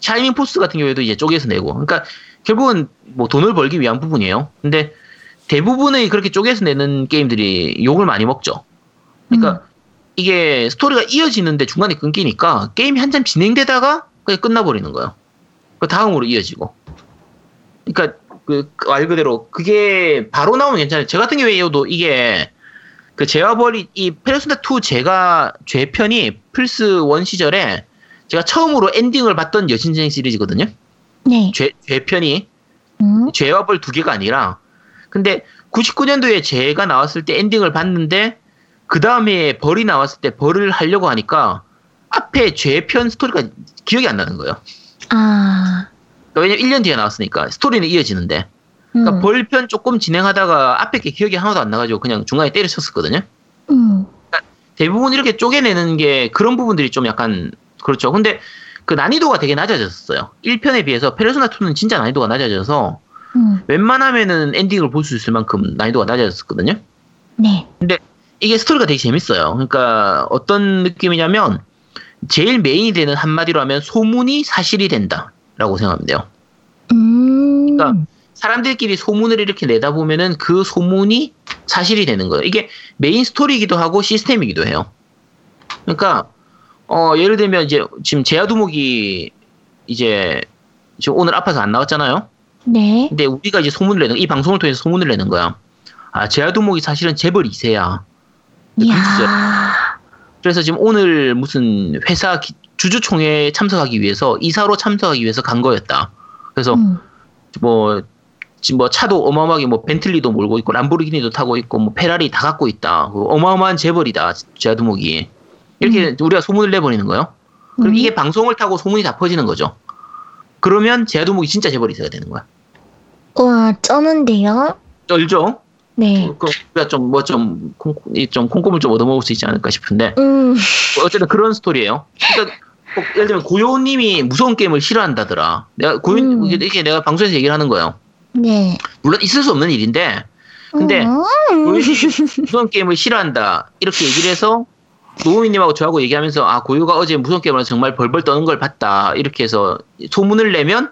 [SPEAKER 4] 샤이닝 포스 같은 경우에도 이제 쪼개서 내고, 그러니까 결국은 뭐 돈을 벌기 위한 부분이에요. 근데 대부분의 그렇게 쪼개서 내는 게임들이 욕을 많이 먹죠. 그러니까 이게 스토리가 이어지는데 중간에 끊기니까 게임이 한참 진행되다가 그냥 끝나버리는 거예요. 그 다음으로 이어지고. 그러니까 그 말 그대로 그게 바로 나오면 괜찮아요. 저 같은 경우에도 이게 그 제와 벌이 이 페르소나 2 제가 죄편이 플스 1 시절에 제가 처음으로 엔딩을 봤던 여신생 시리즈거든요.
[SPEAKER 3] 네.
[SPEAKER 4] 죄, 죄편이
[SPEAKER 3] 음.
[SPEAKER 4] 죄와 벌 두 개가 아니라 근데 99년도에 죄가 나왔을 때 엔딩을 봤는데 그 다음에 벌이 나왔을 때 벌을 하려고 하니까 앞에 죄편 스토리가 기억이 안 나는 거예요.
[SPEAKER 3] 아.
[SPEAKER 4] 그러니까 왜냐면 1년 뒤에 나왔으니까 스토리는 이어지는데 그러니까
[SPEAKER 3] 음.
[SPEAKER 4] 벌편 조금 진행하다가 앞에 게 기억이 하나도 안 나가지고 그냥 중간에 때려쳤었거든요.
[SPEAKER 3] 음.
[SPEAKER 4] 대부분 이렇게 쪼개내는 게 그런 부분들이 좀 약간 그렇죠. 근데 그 난이도가 되게 낮아졌어요. 1편에 비해서 페르소나 2는 진짜 난이도가 낮아져서
[SPEAKER 3] 음.
[SPEAKER 4] 웬만하면은 엔딩을 볼 수 있을 만큼 난이도가 낮아졌거든요.
[SPEAKER 3] 네.
[SPEAKER 4] 이게 스토리가 되게 재밌어요. 그러니까 어떤 느낌이냐면 제일 메인이 되는 한마디로 하면 소문이 사실이 된다 라고 생각하면 돼요.
[SPEAKER 3] 음.
[SPEAKER 4] 그러니까 사람들끼리 소문을 이렇게 내다 보면은 그 소문이 사실이 되는 거예요. 이게 메인 스토리이기도 하고 시스템이기도 해요. 그러니까 어 예를 들면 이제 지금 제아두목이 이제 지금 오늘 아파서 안 나왔잖아요.
[SPEAKER 3] 네.
[SPEAKER 4] 근데 우리가 이제 소문을 내는 이 방송을 통해서 소문을 내는 거야. 아 제아두목이 사실은 재벌 2세야.
[SPEAKER 3] 이야.
[SPEAKER 4] 그래서 지금 오늘 무슨 회사 기- 주주총회에 참석하기 위해서 이사로 참석하기 위해서 간 거였다. 그래서
[SPEAKER 3] 음.
[SPEAKER 4] 뭐 지금 뭐 차도 어마어마하게 뭐 벤틀리도 몰고 있고 람보르기니도 타고 있고 뭐 페라리 다 갖고 있다. 그 어마어마한 재벌이다. 제아두목이 이렇게 우리가 소문을 내버리는 거예요. 그럼
[SPEAKER 3] 음.
[SPEAKER 4] 이게 방송을 타고 소문이 다 퍼지는 거죠. 그러면 제아두목이 진짜 재벌이 있어야 되는 거야.
[SPEAKER 3] 우와, 쩌는데요?
[SPEAKER 4] 쩔죠?
[SPEAKER 3] 네.
[SPEAKER 4] 그 우리가 좀 뭐좀좀 콩고물 좀 얻어먹을 수 있지 않을까 싶은데
[SPEAKER 3] 음.
[SPEAKER 4] 뭐 어쨌든 그런 스토리예요. 그러니까 꼭 예를 들면 고요님이 무서운 게임을 싫어한다더라. 내가 고요
[SPEAKER 3] 음.
[SPEAKER 4] 이게 내가 방송에서 얘기를 하는 거예요.
[SPEAKER 3] 네.
[SPEAKER 4] 물론 있을 수 없는 일인데 근데
[SPEAKER 3] 음.
[SPEAKER 4] 무서운 게임을 싫어한다 이렇게 얘기를 해서 노우미님하고 저하고 얘기하면서 아 고요가 어제 무서운 게임을 정말 벌벌 떠는 걸 봤다 이렇게 해서 소문을 내면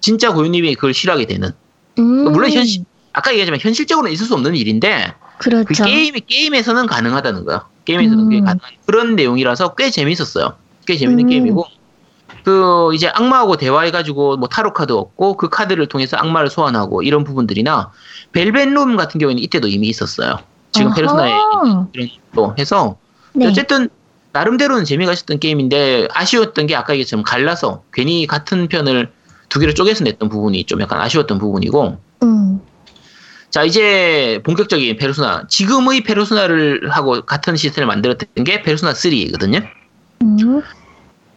[SPEAKER 4] 진짜 고요님이 그걸 싫어하게 되는.
[SPEAKER 3] 음.
[SPEAKER 4] 물론 현실 아까 얘기했지만 현실적으로는 있을 수 없는 일인데 그
[SPEAKER 3] 그렇죠.
[SPEAKER 4] 게임이 게임에서는 가능하다는 거야. 게임에서는 그게
[SPEAKER 3] 음.
[SPEAKER 4] 가능한 그런 내용이라서 꽤 재밌었어요. 꽤 재밌는
[SPEAKER 3] 음.
[SPEAKER 4] 게임이고 그 이제 악마하고 대화해가지고 뭐 타로 카드 얻고 그 카드를 통해서 악마를 소환하고 이런 부분들이나 벨벳룸 같은 경우에는 이때도 이미 있었어요. 지금. 페르소나에 이런 또 해서
[SPEAKER 3] 네.
[SPEAKER 4] 어쨌든 나름대로는 재미가 있었던 게임인데 아쉬웠던 게 아까 얘기했지만 갈라서 괜히 같은 편을 두 개를 쪼개서 냈던 부분이 좀 약간 아쉬웠던 부분이고
[SPEAKER 3] 음.
[SPEAKER 4] 자 이제 본격적인 페르소나 지금의 페르소나를 하고 같은 시스템을 만들었던 게 페르소나 3거든요.
[SPEAKER 3] 음.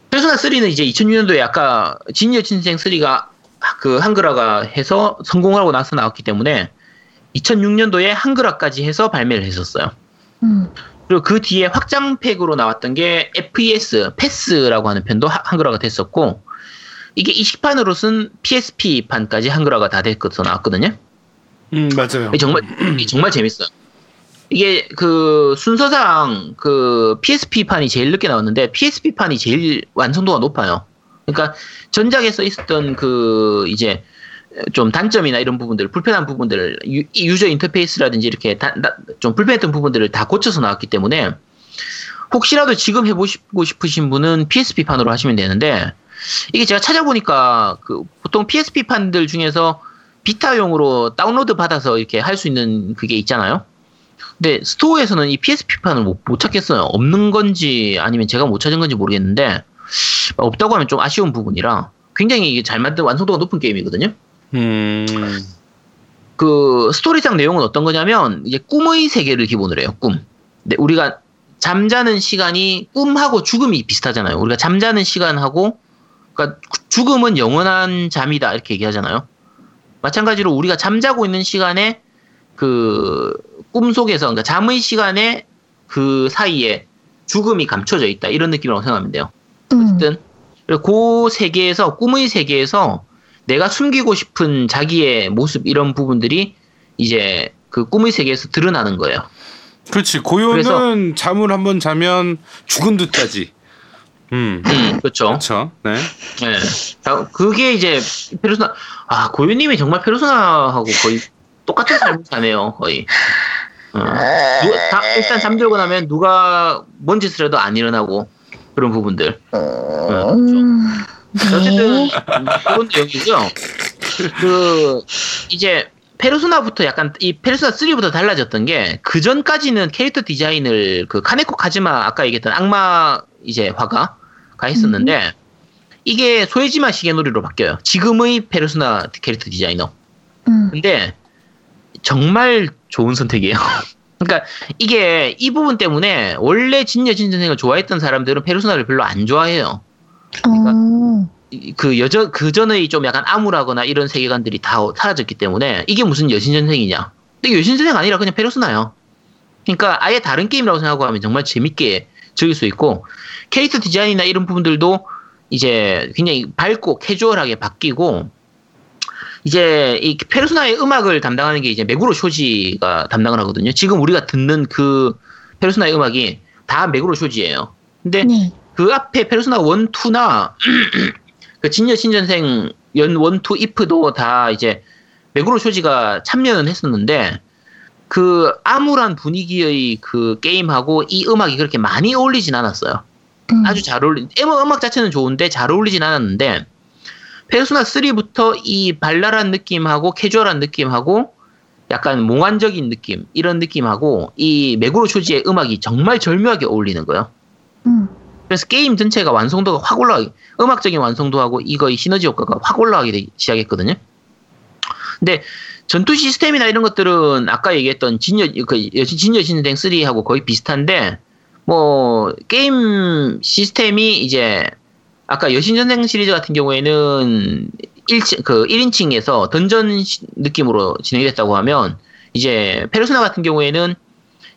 [SPEAKER 4] 페르소나 3는 이제 2006년도에 아까 진여 친생 3가 그 한글화가 해서 성공하고 나서 나왔기 때문에 2006년도에 한글화까지 해서 발매를 했었어요.
[SPEAKER 3] 음.
[SPEAKER 4] 그리고 그 뒤에 확장팩으로 나왔던 게 FES, 패스라고 하는 편도 하- 한글화가 됐었고 이게 이식판으로 쓴 PSP판까지 한글화가 다 됐서 나왔거든요.
[SPEAKER 2] 음 맞아요.
[SPEAKER 4] 정말 정말 재밌어요. 이게 그 순서상 그 PSP 판이 제일 늦게 나왔는데 PSP 판이 제일 완성도가 높아요. 그러니까 전작에서 있었던 그 이제 좀 단점이나 이런 부분들, 불편한 부분들을 유, 유저 인터페이스라든지 이렇게 다- 다- 좀 불편했던 부분들을 다 고쳐서 나왔기 때문에 혹시라도 지금 해보시고 싶으신 분은 PSP 판으로 하시면 되는데 이게 제가 찾아보니까 그 보통 PSP 판들 중에서 비타용으로 다운로드 받아서 이렇게 할 수 있는 그게 있잖아요. 근데 스토어에서는 이 PSP판을 못, 못 찾겠어요. 없는 건지 아니면 제가 못 찾은 건지 모르겠는데 없다고 하면 좀 아쉬운 부분이라 굉장히 이게 잘 만든 완성도가 높은 게임이거든요.
[SPEAKER 2] 음.
[SPEAKER 4] 그 스토리상 내용은 어떤 거냐면 이제 꿈의 세계를 기본으로 해요. 꿈. 근데 우리가 잠자는 시간이 꿈하고 죽음이 비슷하잖아요. 우리가 잠자는 시간하고 그러니까 죽음은 영원한 잠이다 이렇게 얘기하잖아요. 마찬가지로 우리가 잠자고 있는 시간에 그 꿈 속에서 그러니까 잠의 시간에 그 사이에 죽음이 감춰져 있다 이런 느낌이라고 생각하면 돼요.
[SPEAKER 3] 음.
[SPEAKER 4] 어쨌든 그 세계에서 꿈의 세계에서 내가 숨기고 싶은 자기의 모습 이런 부분들이 이제 그 꿈의 세계에서 드러나는 거예요.
[SPEAKER 2] 그렇지 고요는 잠을 한번 자면 죽은 듯 자지. 음.
[SPEAKER 4] 음, 그렇죠.
[SPEAKER 2] 그렇죠. 네.
[SPEAKER 4] 네. 자, 그게 이제 페르소나 아 고유님이 정말 페르소나하고 거의 똑같은 삶을 사네요 거의. 어. 누가, 다, 일단 잠들고 나면 누가 뭔 짓을 해도 안 일어나고 그런 부분들. 어,
[SPEAKER 3] 음,
[SPEAKER 4] 어쨌든
[SPEAKER 3] 네.
[SPEAKER 4] 그런 내용이죠. 그 이제 페르소나부터 약간 이 페르소나 3부터 달라졌던 게 그 전까지는 캐릭터 디자인을 그 카네코 카즈마 아까 얘기했던 악마 이제 화가가 했었는데 이게 소에지마 시게노리로 바뀌어요. 지금의 페르소나 캐릭터 디자이너.
[SPEAKER 3] 음,
[SPEAKER 4] 근데 정말 좋은 선택이에요. *laughs* 그러니까 이게 이 부분 때문에 원래 진여진 선생을 좋아했던 사람들은 페르소나를 별로 안 좋아해요.
[SPEAKER 3] 어,
[SPEAKER 4] 이- 그 여전 그 전의 좀 약간 암울하거나 이런 세계관들이 다 사라졌기 때문에 이게 무슨 여신전생이냐? 근데 여신전생 아니라 그냥 페르소나요. 그러니까 아예 다른 게임이라고 생각하고 하면 정말 재밌게 즐길 수 있고 캐릭터 디자인이나 이런 부분들도 이제 굉장히 밝고 캐주얼하게 바뀌고 이제 이 페르소나의 음악을 담당하는 게 이제 메구로 쇼지가 담당을 하거든요. 지금 우리가 듣는 그 페르소나의 음악이 다 메구로 쇼지예요. 근데
[SPEAKER 3] 네.
[SPEAKER 4] 그 앞에 페르소나 1, 2나 *clears throat* 그 진여 신전생 연 1, 2, 이프도 다 이제 메구로 쇼지가 참여는 했었는데 그 암울한 분위기의 그 게임하고 이 음악이 그렇게 많이 어울리진 않았어요.
[SPEAKER 3] 음,
[SPEAKER 4] 아주 잘 어울리, 음악 자체는 좋은데 잘 어울리진 않았는데 페르소나 3부터 이 발랄한 느낌하고 캐주얼한 느낌하고 약간 몽환적인 느낌 이런 느낌하고 이 메구로 쇼지의 음악이 정말 절묘하게 어울리는 거예요.
[SPEAKER 3] 음,
[SPEAKER 4] 그래서 게임 전체가 완성도가 확 올라가기, 음악적인 완성도하고 이거의 시너지 효과가 확 올라가기 시작했거든요. 근데 전투 시스템이나 이런 것들은 아까 얘기했던 진여, 그 여신, 진여 신생 3하고 거의 비슷한데, 뭐, 게임 시스템이 이제, 아까 여신전생 시리즈 같은 경우에는 1층, 그 1인칭에서 던전 시- 느낌으로 진행이 됐다고 하면, 이제 페르소나 같은 경우에는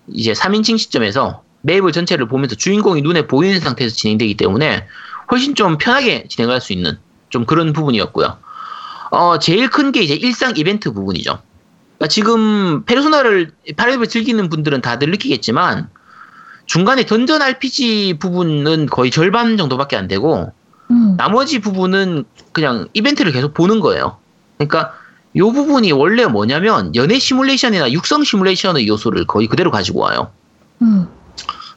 [SPEAKER 4] 이제 3인칭 시점에서 맵을 전체를 보면서 주인공이 눈에 보이는 상태에서 진행되기 때문에 훨씬 좀 편하게 진행할 수 있는 좀 그런 부분이었고요. 어, 제일 큰 게 이제 일상 이벤트 부분이죠. 그러니까 지금 페르소나를 five를 즐기는 분들은 다들 느끼겠지만 중간에 던전 RPG 부분은 거의 절반 정도밖에 안 되고
[SPEAKER 3] 음,
[SPEAKER 4] 나머지 부분은 그냥 이벤트를 계속 보는 거예요. 그러니까 요 부분이 원래 뭐냐면 연애 시뮬레이션이나 육성 시뮬레이션의 요소를 거의 그대로 가지고 와요.
[SPEAKER 3] 음,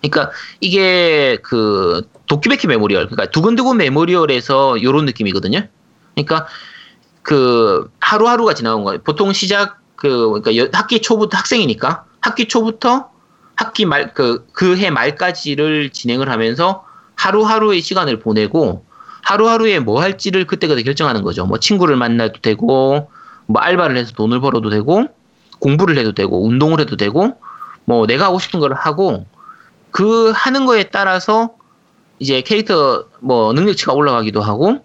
[SPEAKER 4] 그러니까 이게 그 도키메키 메모리얼, 그러니까 두근두근 메모리얼에서 요런 느낌이거든요. 그러니까 그 하루하루가 지나온 거예요. 보통 시작 그 그러니까 여- 학기 초부터 학생이니까 학기 초부터 학기 말 그 그 해 말까지를 진행을 하면서 하루하루의 시간을 보내고 하루하루에 뭐 할지를 그때그때 결정하는 거죠. 뭐 친구를 만나도 되고 뭐 알바를 해서 돈을 벌어도 되고 공부를 해도 되고 운동을 해도 되고 뭐 내가 하고 싶은 걸 하고 그 하는 거에 따라서 이제 캐릭터 뭐 능력치가 올라가기도 하고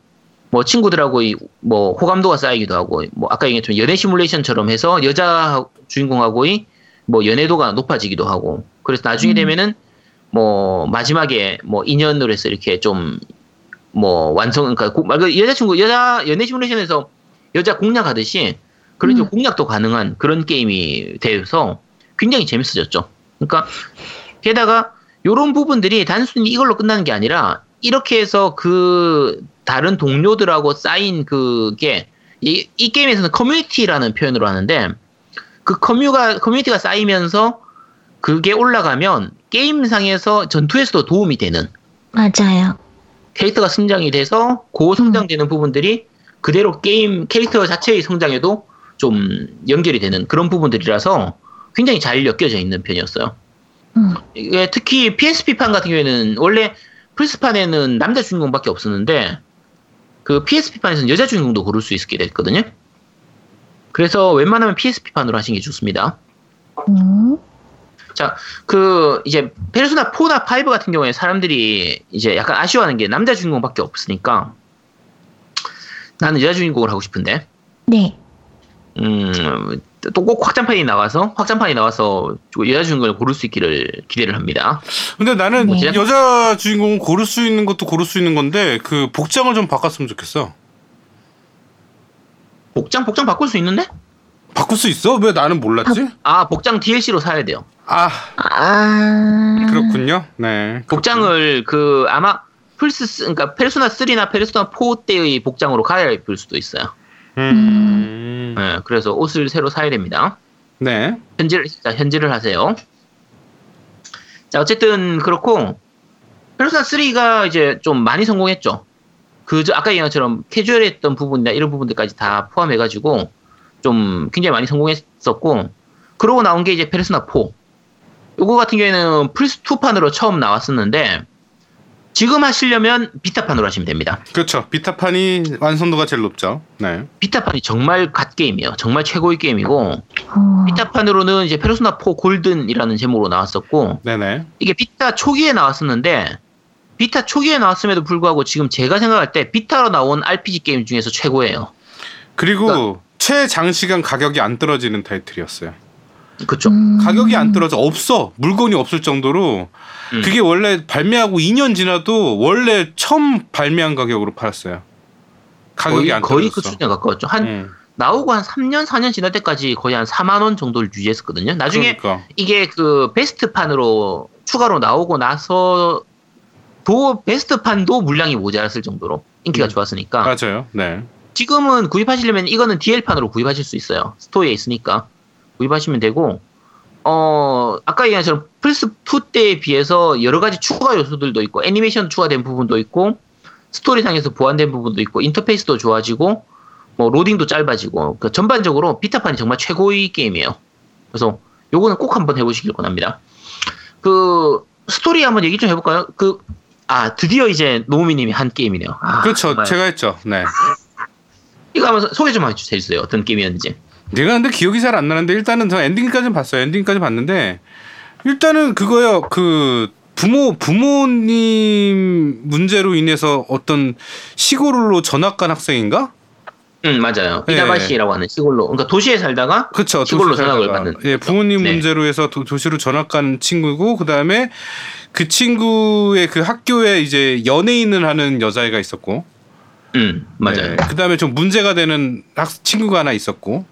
[SPEAKER 4] 뭐 친구들하고 이뭐 호감도가 쌓이기도 하고 뭐 아까 얘기했지만 연애 시뮬레이션처럼 해서 여자 주인공하고의 뭐 연애도가 높아지기도 하고 그래서 나중에
[SPEAKER 3] 음.
[SPEAKER 4] 되면은 뭐 마지막에 뭐 인연으로 해서 이렇게 좀 뭐 완성 그러니까 고- 말 그대로 여자친구 여자 연애 시뮬레이션에서 여자 공략하듯이 그런 좀
[SPEAKER 3] 음.
[SPEAKER 4] 공략도 가능한 그런 게임이 돼서 굉장히 재밌어졌죠. 그러니까 게다가 요런 부분들이 단순히 이걸로 끝나는 게 아니라 이렇게 해서 그 다른 동료들하고 쌓인 그게 이, 이 게임에서는 커뮤니티라는 표현으로 하는데 그 커뮤가 커뮤니티가 쌓이면서 그게 올라가면 게임상에서 전투에서도 도움이 되는
[SPEAKER 3] 맞아요.
[SPEAKER 4] 캐릭터가 성장이 돼서 고 성장되는 부분들이 그대로 게임 캐릭터 자체의 성장에도 좀 연결이 되는 그런 부분들이라서 굉장히 잘 엮여져 있는 편이었어요.
[SPEAKER 3] 음,
[SPEAKER 4] 특히 PSP판 같은 경우에는 원래 플스판에는 남자 주인공밖에 없었는데 그 PSP판에서는 여자 주인공도 고를 수 있게 됐거든요. 그래서 웬만하면 PSP판으로 하시는 게 좋습니다.
[SPEAKER 3] 음,
[SPEAKER 4] 자, 그 이제 페르소나 4나 5 같은 경우에 사람들이 이제 약간 아쉬워하는 게 남자 주인공밖에 없으니까 나는 여자 주인공을 하고 싶은데
[SPEAKER 3] 네.
[SPEAKER 4] 음, 또 꼭 확장판이 나와서 확장판이 나와서 여자 주인공을 고를 수 있기를 기대를 합니다.
[SPEAKER 2] 근데 나는
[SPEAKER 3] 네.
[SPEAKER 2] 여자 주인공 고를 수 있는 것도 고를 수 있는 건데 그 복장을 좀 바꿨으면 좋겠어.
[SPEAKER 4] 복장 복장 바꿀 수 있는데?
[SPEAKER 2] 바꿀 수 있어? 왜 나는 몰랐지?
[SPEAKER 4] 아 복장 DLC로 사야 돼요.
[SPEAKER 2] 아
[SPEAKER 3] 아,
[SPEAKER 2] 그렇군요. 네.
[SPEAKER 4] 복장을 그 아마 플스 쓰- 그러니까 페르소나 3나 페르소나 4 때의 복장으로 갈아입을 수도 있어요.
[SPEAKER 2] 음.
[SPEAKER 4] 예, 그래서 옷을 새로 사야 됩니다.
[SPEAKER 2] 네.
[SPEAKER 4] 현질을 자, 현질을 하세요. 자, 어쨌든 그렇고 페르소나 3가 이제 좀 많이 성공했죠. 그저 아까 얘기한 것처럼 캐주얼했던 부분이나 이런 부분들까지 다 포함해 가지고 좀 굉장히 많이 성공했었고 그러고 나온 게 이제 페르소나 4. 요거 같은 경우에는 플스 2판으로 처음 나왔었는데 지금 하시려면 비타판으로 하시면 됩니다.
[SPEAKER 2] 그렇죠. 비타판이 완성도가 제일 높죠. 네.
[SPEAKER 4] 비타판이 정말 god 게임이에요. 정말 최고의 게임이고
[SPEAKER 3] 어.
[SPEAKER 4] 비타판으로는 이제 페르소나 4 골든이라는 제목으로 나왔었고
[SPEAKER 2] 네네.
[SPEAKER 4] 이게 비타 초기에 나왔었는데 비타 초기에 나왔음에도 불구하고 지금 제가 생각할 때 비타로 나온 RPG 게임 중에서 최고예요.
[SPEAKER 2] 그리고
[SPEAKER 4] 그러니까
[SPEAKER 2] 최장시간 가격이 안 떨어지는 타이틀이었어요.
[SPEAKER 4] 그쵸?
[SPEAKER 3] 음.
[SPEAKER 2] 가격이 안 떨어져 없어 물건이 없을 정도로
[SPEAKER 4] 음.
[SPEAKER 2] 그게 원래 발매하고 2년 지나도 원래 처음 발매한 가격으로 팔았어요. 가격이
[SPEAKER 4] 거의,
[SPEAKER 2] 안
[SPEAKER 4] 거의 그
[SPEAKER 2] 떨어졌어.
[SPEAKER 4] 수준에 가까웠죠. 한
[SPEAKER 2] 음,
[SPEAKER 4] 나오고 한 3년 4년 지날 때까지 거의 한 4만 원 정도를 유지했었거든요. 나중에
[SPEAKER 2] 그러니까.
[SPEAKER 4] 이게 그 베스트판으로 추가로 나오고 나서 도 베스트판도 물량이 모자랐을 정도로 인기가
[SPEAKER 2] 음.
[SPEAKER 4] 좋았으니까
[SPEAKER 2] 맞아요. 네.
[SPEAKER 4] 지금은 구입하시려면 이거는 DL판으로 구입하실 수 있어요. 스토어에 있으니까 구입하시면 되고 어 아까 얘기한 것처럼 플스 2 때에 비해서 여러 가지 추가 요소들도 있고 애니메이션 추가된 부분도 있고 스토리상에서 보완된 부분도 있고 인터페이스도 좋아지고 뭐 로딩도 짧아지고 그 전반적으로 비타판이 정말 최고의 게임이에요. 그래서 요거는 꼭 한번 해보시길 권합니다. 그 스토리 한번 얘기 좀 해볼까요? 그 아 드디어 이제 노우미님이 한 게임이네요. 아,
[SPEAKER 2] 그렇죠.
[SPEAKER 4] 정말.
[SPEAKER 2] 제가 했죠. 네.
[SPEAKER 4] 이거 한번 소개 좀 해주세요. 어떤 게임이었는지.
[SPEAKER 2] 내가 근데 기억이 잘 안 나는데 일단은 저 엔딩까지는 봤어요. 엔딩까지 봤는데 일단은 그거요. 그 부모 부모님 문제로 인해서 어떤 시골로 전학 간 학생인가?
[SPEAKER 4] 응 맞아요.
[SPEAKER 2] 예.
[SPEAKER 4] 이다바시라고 하는 시골로 그러니까 도시에 살다가
[SPEAKER 2] 그렇죠.
[SPEAKER 4] 시골로 전학을. 받는
[SPEAKER 2] 예, 부모님
[SPEAKER 4] 네.
[SPEAKER 2] 문제로 해서 도, 도시로 전학 간 친구고 그 다음에 그 친구의 그 학교에 이제 연예인을 하는 여자애가 있었고
[SPEAKER 4] 응 맞아요.
[SPEAKER 2] 네, 그다음에 좀 문제가 되는 학 친구가 하나 있었고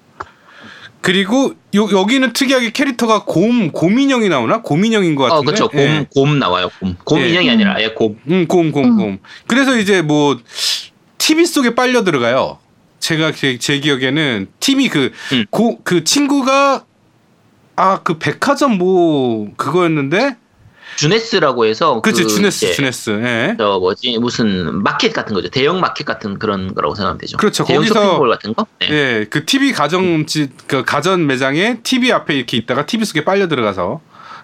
[SPEAKER 2] 그리고 요, 여기는 특이하게 캐릭터가 곰 곰인형이 나오나 곰인형인
[SPEAKER 4] 것어
[SPEAKER 2] 같은데
[SPEAKER 4] 그렇죠. 곰
[SPEAKER 2] 예.
[SPEAKER 4] 곰 나와요. 곰. 곰
[SPEAKER 2] 예.
[SPEAKER 4] 인형이 아니라 아예 곰.
[SPEAKER 2] 음, 곰, 곰, 곰. 그래서 이제 뭐 TV 속에 빨려 들어가요. 제가 제, 제 기억에는 TV 그,
[SPEAKER 4] 음.
[SPEAKER 2] 고, 그 친구가 아, 그 백화점 뭐 그거였는데
[SPEAKER 4] 주네스라고 해서
[SPEAKER 2] 그치
[SPEAKER 4] 그
[SPEAKER 2] 주네스, 주네스. 예.
[SPEAKER 4] 저 뭐지 무슨 마켓 같은 거죠. 대형 마켓 같은 그런 거라고 생각하면 되죠.
[SPEAKER 2] 그렇죠.
[SPEAKER 4] 대형
[SPEAKER 2] 거기서-
[SPEAKER 4] 쇼핑몰 같은 거. 네.
[SPEAKER 2] 예, 그 TV 가정 그 가전 매장에 TV 앞에 이렇게 있다가 TV 속에 빨려 들어가서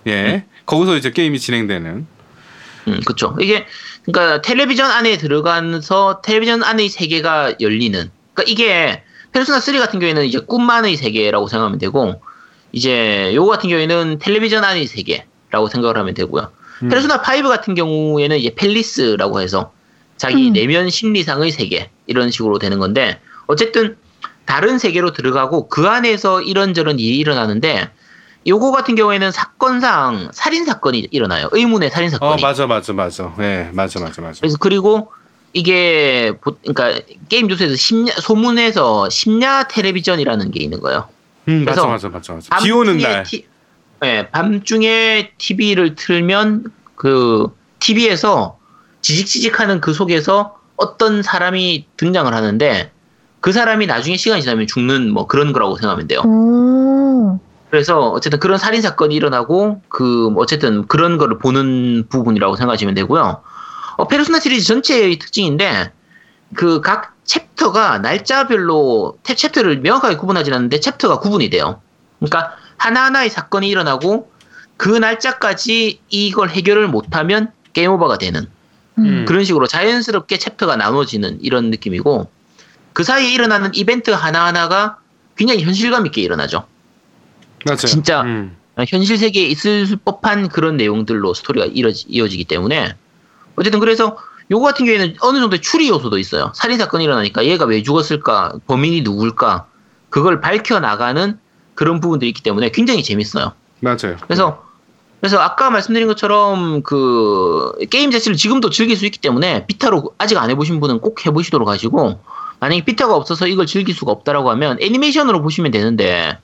[SPEAKER 2] 예, 거기서 이제 게임이 진행되는.
[SPEAKER 4] 음, 그렇죠. 이게 그러니까 텔레비전 안에 들어가서 텔레비전 안의 세계가 열리는. 그러니까 이게 페르소나 3 같은 경우에는 이제 꿈만의 세계라고 생각하면 되고 이제 요거 같은 경우에는 텔레비전 안의 세계 라고 생각을 하면 되고요.
[SPEAKER 2] 음.
[SPEAKER 4] 페르소나 5 같은 경우에는 이제 펠리스라고 해서 자기
[SPEAKER 3] 음.
[SPEAKER 4] 내면 심리상의 세계 이런 식으로 되는 건데 어쨌든 다른 세계로 들어가고 그 안에서 이런저런 일이 일어나는데 요거 같은 경우에는 사건상 살인 사건이 일어나요. 의문의 살인
[SPEAKER 2] 어,
[SPEAKER 4] 사건이.
[SPEAKER 2] 맞아, 맞아, 맞아. 예, 맞아, 맞아, 맞아.
[SPEAKER 4] 그래서 그리고 이게 보- 그러니까 게임 조사에서 심야 소문에서 심야 텔레비전이라는 게 있는 거예요.
[SPEAKER 2] 음, 맞아, 맞아, 맞아, 맞아. 비 오는 날.
[SPEAKER 4] 티- 네, 밤중에 TV를 틀면 그 TV에서 지직지직하는 그 속에서 어떤 사람이 등장을 하는데 그 사람이 나중에 시간이 지나면 죽는 뭐 그런 거라고 생각하면 돼요.
[SPEAKER 3] 오.
[SPEAKER 4] 그래서 어쨌든 그런 살인 사건이 일어나고 그 어쨌든 그런 거를 보는 부분이라고 생각하시면 되고요. 어, 페르소나 시리즈 전체의 특징인데 그 각 챕터가 날짜별로 탭 챕터를 명확하게 구분하지 않는데 챕터가 구분이 돼요. 그러니까 하나하나의 사건이 일어나고 그 날짜까지 이걸 해결을 못하면 게임 오버가 되는
[SPEAKER 2] 음.
[SPEAKER 4] 그런 식으로 자연스럽게 챕터가 나눠지는 이런 느낌이고 그 사이에 일어나는 이벤트 하나하나가 굉장히 현실감 있게 일어나죠.
[SPEAKER 2] 맞아요.
[SPEAKER 4] 진짜
[SPEAKER 2] 음.
[SPEAKER 4] 현실 세계에 있을 법한 그런 내용들로 스토리가 이어지, 이어지기 때문에 어쨌든 그래서 요거 같은 경우에는 어느 정도의 추리 요소도 있어요. 살인 사건이 일어나니까 얘가 왜 죽었을까, 범인이 누굴까, 그걸 밝혀 나가는 그런 부분들이 있기 때문에 굉장히 재밌어요.
[SPEAKER 2] 맞아요.
[SPEAKER 4] 그래서 그래서 아까 말씀드린 것처럼 그 게임 자체를 지금도 즐길 수 있기 때문에 비타로 아직 안 해보신 분은 꼭 해보시도록 하시고 만약에 비타가 없어서 이걸 즐길 수가 없다라고 하면 애니메이션으로 보시면 되는데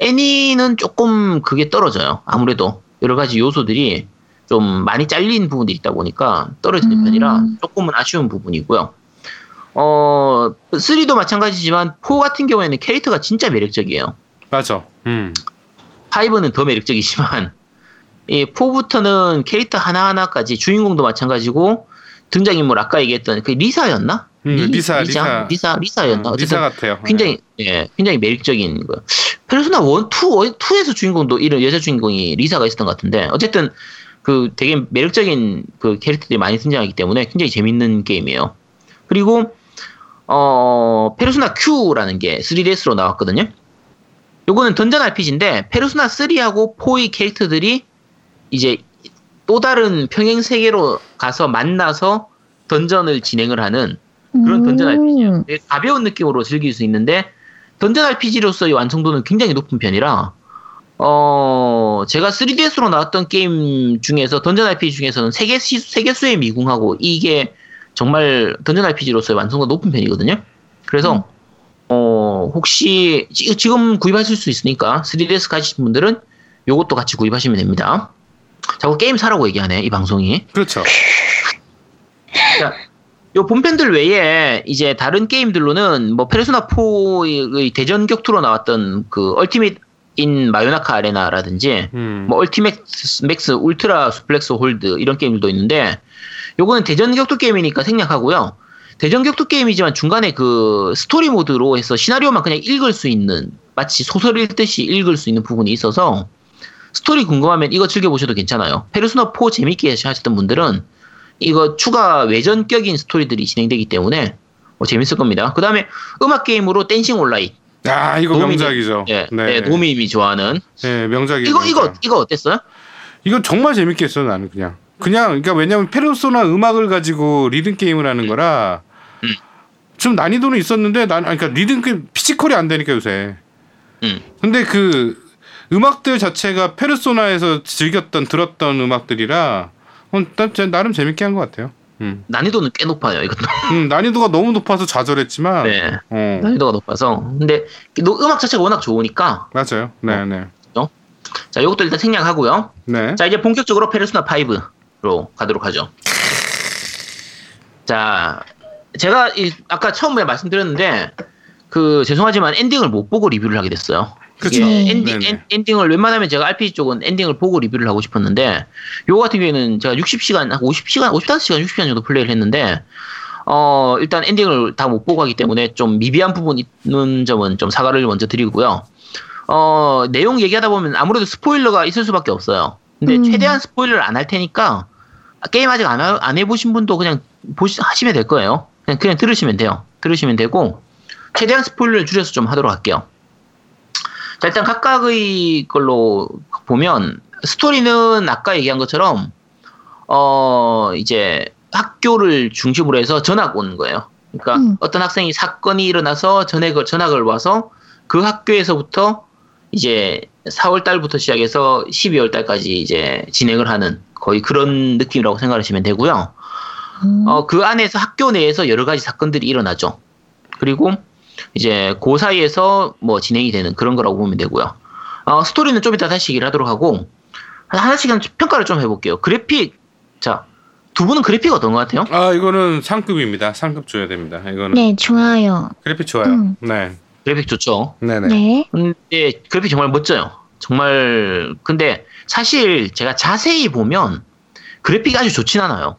[SPEAKER 4] 애니는 조금 그게 떨어져요. 아무래도 여러 가지 요소들이 좀 많이 잘린 부분들이 있다 보니까 떨어지는
[SPEAKER 3] 음.
[SPEAKER 4] 편이라 조금은 아쉬운 부분이고요. 어어 3도 마찬가지지만 4 같은 경우에는 캐릭터가 진짜 매력적이에요.
[SPEAKER 2] 맞아. 음.
[SPEAKER 4] 5는 더 매력적이지만 이 4부터는 캐릭터 하나하나까지 주인공도 마찬가지고 등장인물 아까 얘기했던 그 리사였나?
[SPEAKER 2] 음,
[SPEAKER 4] 리-
[SPEAKER 2] 리사, 리사.
[SPEAKER 4] 리사 리사 였나?
[SPEAKER 2] 음,
[SPEAKER 4] 어쨌든
[SPEAKER 2] 리사 같아요.
[SPEAKER 4] 굉장히 예 굉장히 매력적인 거. 페르소나 1, 2, 2에서 주인공도 이런 여자 주인공이 리사가 있었던 것 같은데 어쨌든 그 되게 매력적인 그 캐릭터들이 많이 등장하기 때문에 굉장히 재밌는 게임이에요. 그리고 어 페르소나 Q라는 게 3DS로 나왔거든요. 요거는 던전 RPG인데 페르소나 3하고 4의 캐릭터들이 이제 또 다른 평행 세계로 가서 만나서 던전을 진행을 하는 그런 던전 RPG예요. 가벼운 느낌으로 즐길 수 있는데 던전 RPG로서의 완성도는 굉장히 높은 편이라 어 제가 3DS로 나왔던 게임 중에서 던전 RPG 중에서는 세계 시 세계 수의 미궁하고 이게 정말 던전 RPG로서의 완성도 높은 편이거든요. 그래서 어 혹시 지- 지금 구입하실 수 있으니까 3DS 가지신 분들은 요것도 같이 구입하시면 됩니다. 자꾸 게임 사라고 얘기하네 이 방송이.
[SPEAKER 2] 그렇죠.
[SPEAKER 4] 자, 요 본편들 외에 이제 다른 게임들로는 뭐 페르소나 4의 대전 격투로 나왔던 그 얼티밋 in Mayonaka Arena라든지
[SPEAKER 2] 음.
[SPEAKER 4] 뭐 Ultimax Max Ultra Suplex Hold 이런 게임들도 있는데 요거는 대전 격투 게임이니까 생략하고요. 대전 격투 게임이지만 중간에 그 스토리 모드로 해서 시나리오만 그냥 읽을 수 있는 마치 소설 읽듯이 읽을 수 있는 부분이 있어서 스토리 궁금하면 이거 즐겨보셔도 괜찮아요. 페르소나 4 재밌게 하셨던 분들은 이거 추가 외전격인 스토리들이 진행되기 때문에 뭐 재밌을 겁니다. 그 다음에 음악 게임으로 Dancing All Night.
[SPEAKER 2] 아, 이거
[SPEAKER 4] 노미님-
[SPEAKER 2] 명작이죠.
[SPEAKER 4] 예,
[SPEAKER 2] 네.
[SPEAKER 4] 네, 노미님이 좋아하는.
[SPEAKER 2] 네, 명작이에요.
[SPEAKER 4] 이거, 이거. 이거 어땠어요?
[SPEAKER 2] 이거 정말 재밌게 했어 나는 그냥. 그냥 그러니까 왜냐면 페르소나 음악을 가지고 리듬 게임을 하는 거라
[SPEAKER 4] 음.
[SPEAKER 2] 좀 난이도는 있었는데 난 그러니까 리듬 피지컬이 안 되니까 요새.
[SPEAKER 4] 음.
[SPEAKER 2] 근데 그 음악들 자체가 페르소나에서 즐겼던 들었던 음악들이라 어, 나름 재밌게 한 것 같아요. 음.
[SPEAKER 4] 난이도는 꽤 높아요, 이것도.
[SPEAKER 2] 음, 난이도가 너무 높아서 좌절했지만
[SPEAKER 4] 네.
[SPEAKER 2] 어,
[SPEAKER 4] 난이도가 높아서. 근데 노- 음악 자체가 워낙 좋으니까.
[SPEAKER 2] 맞아요. 네, 네.
[SPEAKER 4] 자, 이것도 일단 생략하고요.
[SPEAKER 2] 네.
[SPEAKER 4] 자, 이제 본격적으로 페르소나 5로 가도록 하죠. 자, 제가 이- 아까 처음에 말씀드렸는데 그 죄송하지만 엔딩을 못 보고 리뷰를 하게 됐어요. 이게 엔딩,
[SPEAKER 2] 네네.
[SPEAKER 4] 엔, 엔딩을 웬만하면 제가 RPG 쪽은 엔딩을 보고 리뷰를 하고 싶었는데 요거 같은 경우에는 제가 60시간, 50시간, 55시간, 60시간 정도 플레이를 했는데 어, 일단 엔딩을 다 못 보고 하기 때문에 좀 미비한 부분이 있는 점은 좀 사과를 먼저 드리고요. 어, 내용 얘기하다 보면 아무래도 스포일러가 있을 수밖에 없어요. 근데
[SPEAKER 3] 음.
[SPEAKER 4] 최대한 스포일러를 안 할 테니까 게임 아직 안, 하- 안 해보신 분도 그냥 보시, 하시면 될 거예요. 그냥, 그냥 들으시면 돼요. 들으시면 되고, 최대한 스포일러를 줄여서 좀 하도록 할게요. 자, 일단 각각의 걸로 보면, 스토리는 아까 얘기한 것처럼, 어, 이제 학교를 중심으로 해서 전학 오는 거예요. 그러니까
[SPEAKER 3] 음.
[SPEAKER 4] 어떤 학생이 사건이 일어나서 전학을, 전학을 와서 그 학교에서부터 이제 4월 달부터 시작해서 12월 달까지 이제 진행을 하는 거의 그런 느낌이라고 생각하시면 되고요.
[SPEAKER 3] 음.
[SPEAKER 4] 어, 그 안에서 학교 내에서 여러 가지 사건들이 일어나죠. 그리고 이제 그 사이에서 뭐 진행이 되는 그런 거라고 보면 되고요. 어, 스토리는 좀 이따 다시 얘기를 하도록 하고 한- 하나씩 한 평가를 좀 해볼게요. 그래픽 자 두 분은 그래픽 어떤 것 같아요?
[SPEAKER 2] 아, 이거는 상급입니다. 상급 줘야 됩니다. 이거는
[SPEAKER 3] 네, 좋아요.
[SPEAKER 2] 그래픽 좋아요.
[SPEAKER 3] 음.
[SPEAKER 2] 네.
[SPEAKER 4] 그래픽 좋죠.
[SPEAKER 2] 네, 네.
[SPEAKER 3] 네.
[SPEAKER 4] 근데 그래픽 정말 멋져요. 정말 근데 사실 제가 자세히 보면 그래픽이 아주 좋진 않아요.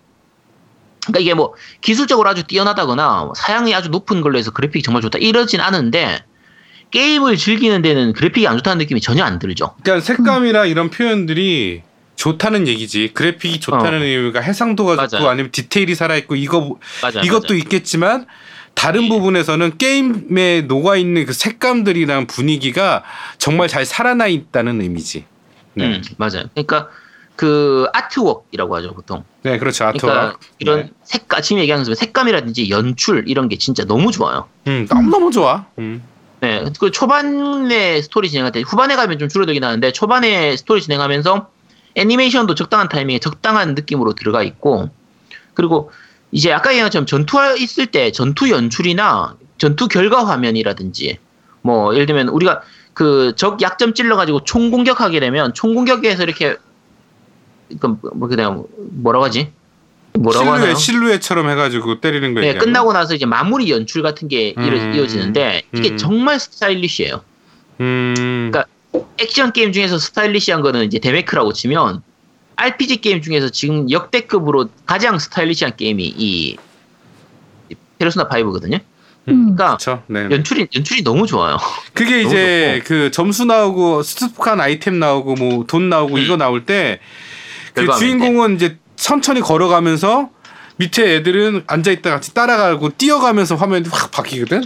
[SPEAKER 4] 그러니까 이게 뭐 기술적으로 아주 뛰어나다거나 사양이 아주 높은 걸로 해서 그래픽이 정말 좋다 이러진 않은데 게임을 즐기는 데는 그래픽이 안 좋다는 느낌이 전혀 안 들죠.
[SPEAKER 2] 그러니까 색감이나 이런 표현들이 좋다는 얘기지. 그래픽이 좋다는 의미가 해상도가
[SPEAKER 4] 어. 맞아요.
[SPEAKER 2] 좋고 아니면 디테일이 살아 있고 이거
[SPEAKER 4] 맞아요.
[SPEAKER 2] 이것도
[SPEAKER 4] 맞아요.
[SPEAKER 2] 있겠지만 다른
[SPEAKER 4] 예.
[SPEAKER 2] 부분에서는 게임에 녹아 있는 그 색감들이랑 분위기가 정말 잘 살아나 있다는 의미지. 네,
[SPEAKER 4] 음, 맞아요. 그러니까 그 artwork이라고 하죠 보통.
[SPEAKER 2] 네 그렇죠. artwork.
[SPEAKER 4] 그러니까 이런
[SPEAKER 2] 네.
[SPEAKER 4] 색감 지금 얘기한 것처럼 색감이라든지 연출 이런 게 진짜 너무 좋아요.
[SPEAKER 2] 음, 너무 너무 좋아. 음.
[SPEAKER 4] 네, 그 초반에 스토리 진행할 때 후반에 가면 좀 줄어들긴 하는데 초반에 스토리 진행하면서 애니메이션도 적당한 타이밍에 적당한 느낌으로 들어가 있고 그리고 이제 아까 얘기한 것처럼 전투 있을 때 전투 연출이나 전투 결과 화면이라든지 뭐 예를 들면 우리가 그 적 약점 찔러가지고 총 공격하게 되면 총 공격에서 이렇게 그뭐 그냥 뭐라고 하지 뭐라고
[SPEAKER 2] 실루엣
[SPEAKER 4] 하나요?
[SPEAKER 2] 실루엣처럼 해가지고 때리는 거
[SPEAKER 4] 네,
[SPEAKER 2] 얘기하는
[SPEAKER 4] 끝나고 나서 이제 마무리 연출 같은 게 이어-
[SPEAKER 2] 음.
[SPEAKER 4] 이어지는데 이게
[SPEAKER 2] 음.
[SPEAKER 4] 정말 스타일리시해요.
[SPEAKER 2] 음.
[SPEAKER 4] 그러니까 액션 게임 중에서 스타일리시한 거는 이제 데메크라고 치면 RPG 게임 중에서 지금 역대급으로 가장 스타일리시한 게임이 이 페르소나 5거든요.
[SPEAKER 3] 음.
[SPEAKER 4] 그러니까
[SPEAKER 2] 그렇죠. 네.
[SPEAKER 4] 연출이 연출이 너무 좋아요.
[SPEAKER 2] 그게
[SPEAKER 4] 너무
[SPEAKER 2] 이제 그 점수 나오고 습득한 아이템 나오고 뭐 돈 나오고 이거 나올 때 그 주인공은 이제 천천히 걸어가면서 밑에 애들은 앉아 있다 같이 따라가고 뛰어가면서 화면이 확 바뀌거든.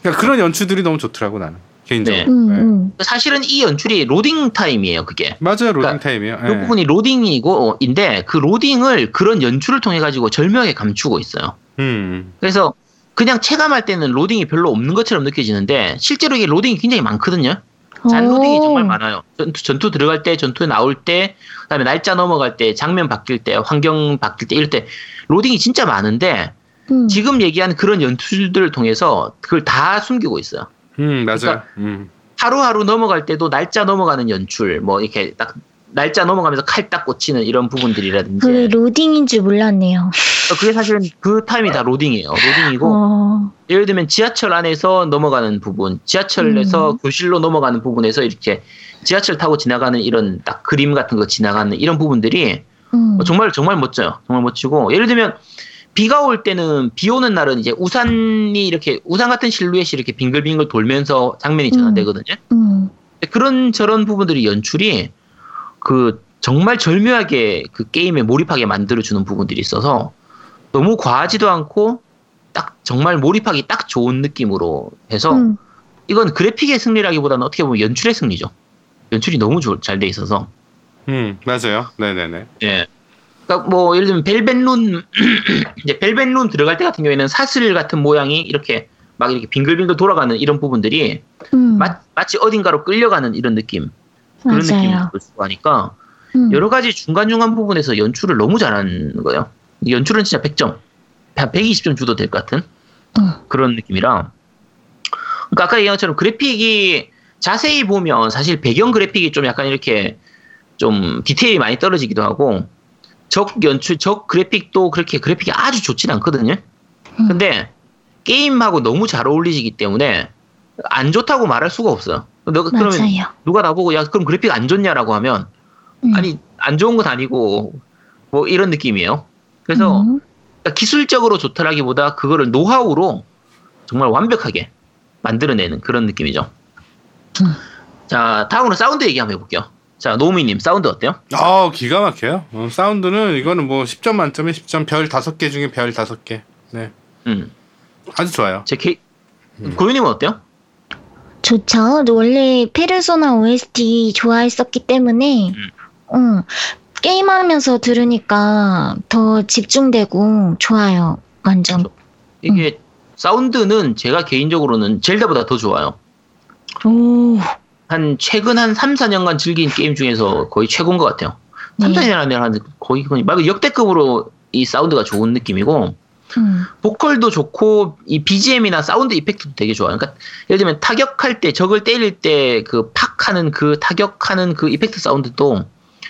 [SPEAKER 2] 그러니까 그런 연출들이 너무 좋더라고 나는 개인적으로.
[SPEAKER 4] 네.
[SPEAKER 3] 음,
[SPEAKER 2] 네.
[SPEAKER 3] 음.
[SPEAKER 4] 사실은 이 연출이 로딩 타임이에요. 그게.
[SPEAKER 2] 맞아요 로딩
[SPEAKER 4] 그러니까
[SPEAKER 2] 타임이에요.
[SPEAKER 4] 그 부분이 로딩이고 인데 그 로딩을 그런 연출을 통해 가지고 절묘하게 감추고 있어요.
[SPEAKER 2] 음.
[SPEAKER 4] 그래서 그냥 체감할 때는 로딩이 별로 없는 것처럼 느껴지는데 실제로 이게 로딩이 굉장히 많거든요. 잔 로딩이
[SPEAKER 3] 오.
[SPEAKER 4] 정말 많아요. 전투, 전투 들어갈 때, 전투에 나올 때, 그다음에 날짜 넘어갈 때, 장면 바뀔 때, 환경 바뀔 때 이럴 때 로딩이 진짜 많은데
[SPEAKER 3] 음.
[SPEAKER 4] 지금 얘기한 그런 연출들을 통해서 그걸 다 숨기고 있어요.
[SPEAKER 2] 음 맞아요.
[SPEAKER 4] 그러니까
[SPEAKER 2] 음.
[SPEAKER 4] 하루하루 넘어갈 때도 날짜 넘어가는 연출, 뭐 이렇게 딱 날짜 넘어가면서 칼딱 꽂히는 이런 부분들이라든지
[SPEAKER 3] 그게 로딩인 줄 몰랐네요.
[SPEAKER 4] 그게 사실은 그 타임이 다 로딩이에요. 로딩이고
[SPEAKER 3] 어.
[SPEAKER 4] 예를 들면 지하철 안에서 넘어가는 부분, 지하철에서
[SPEAKER 3] 음.
[SPEAKER 4] 교실로 넘어가는 부분에서 이렇게 지하철 타고 지나가는 이런 딱 그림 같은 거 지나가는 이런 부분들이
[SPEAKER 3] 음.
[SPEAKER 4] 어, 정말 정말 멋져요. 정말 멋지고 예를 들면 비가 올 때는 비 오는 날은 이제 우산이 이렇게 우산 같은 실루엣이 이렇게 빙글빙글 돌면서 장면이 전환되거든요.
[SPEAKER 3] 음.
[SPEAKER 4] 근데 그런 저런 부분들이 연출이 그 정말 절묘하게 그 게임에 몰입하게 만들어주는 부분들이 있어서 너무 과하지도 않고 딱 정말 몰입하기 딱 좋은 느낌으로 해서
[SPEAKER 3] 음.
[SPEAKER 4] 이건 그래픽의 승리라기보다는 어떻게 보면 연출의 승리죠. 연출이 너무 잘 돼 있어서
[SPEAKER 2] 음 맞아요. 네네네.
[SPEAKER 4] 예. 그러니까 뭐 예를 들면 벨벳룬 *clears throat* 이제 벨벳룬 들어갈 때 같은 경우에는 사슬 같은 모양이 이렇게 막 이렇게 빙글빙글 돌아가는 이런 부분들이
[SPEAKER 3] 음.
[SPEAKER 4] 마, 마치 어딘가로 끌려가는 이런 느낌 그런 느낌이
[SPEAKER 3] 맞아요.
[SPEAKER 4] 주고 하니까
[SPEAKER 3] 음.
[SPEAKER 4] 여러 가지 중간중간 부분에서 연출을 너무 잘하는 거예요. 연출은 진짜 100점, 한 120점 주도 될 것 같은
[SPEAKER 3] 음.
[SPEAKER 4] 그런 느낌이라. 그러니까 아까 얘기한 것처럼 그래픽이 자세히 보면 사실 배경 그래픽이 좀 약간 이렇게 좀 디테일이 많이 떨어지기도 하고 적 연출, 적 그래픽도 그렇게 그래픽이 아주 좋진 않거든요.
[SPEAKER 3] 음.
[SPEAKER 4] 근데 게임하고 너무 잘 어울리시기 때문에 안 좋다고 말할 수가 없어요. 너가 그러면
[SPEAKER 3] 맞아요.
[SPEAKER 4] 누가 나보고 야 그럼 그래픽 안 좋냐라고 하면
[SPEAKER 3] 음.
[SPEAKER 4] 아니 안 좋은 건 아니고 뭐 이런 느낌이에요. 그래서
[SPEAKER 3] 음.
[SPEAKER 4] 그러니까 기술적으로 좋다라기보다 그거를 노하우로 정말 완벽하게 만들어내는 그런 느낌이죠.
[SPEAKER 3] 음.
[SPEAKER 4] 자 다음으로 사운드 얘기 한번 해볼게요. 자 노미님 사운드 어때요?
[SPEAKER 2] 아 기가 막혀요. 어, 사운드는 이거는 뭐 10점 만점에 10점 별 5개 중에 별 5개. 네.
[SPEAKER 4] 음,
[SPEAKER 2] 아주 좋아요.
[SPEAKER 4] 제 케이
[SPEAKER 2] 음.
[SPEAKER 4] 고유님은 어때요?
[SPEAKER 3] 좋죠. 원래 페르소나 OST 좋아했었기 때문에,
[SPEAKER 4] 음.
[SPEAKER 3] 응. 게임하면서 들으니까 더 집중되고 좋아요. 완전.
[SPEAKER 4] 이게 사운드는 제가 개인적으로는 젤다보다 더 좋아요.
[SPEAKER 3] 오.
[SPEAKER 4] 한 최근 한 3, 4년간 즐긴 게임 중에서 거의 최고인 것 같아요. 3,
[SPEAKER 3] 네.
[SPEAKER 4] 4년 안에 한 거의 거의 막 역대급으로 이 사운드가 좋은 느낌이고
[SPEAKER 3] 음.
[SPEAKER 4] 보컬도 좋고 이 BGM이나 사운드 이펙트도 되게 좋아요. 그러니까 예를 들면 타격할 때 적을 때릴 때 그 팍 하는 그 타격하는 그 이펙트 사운드도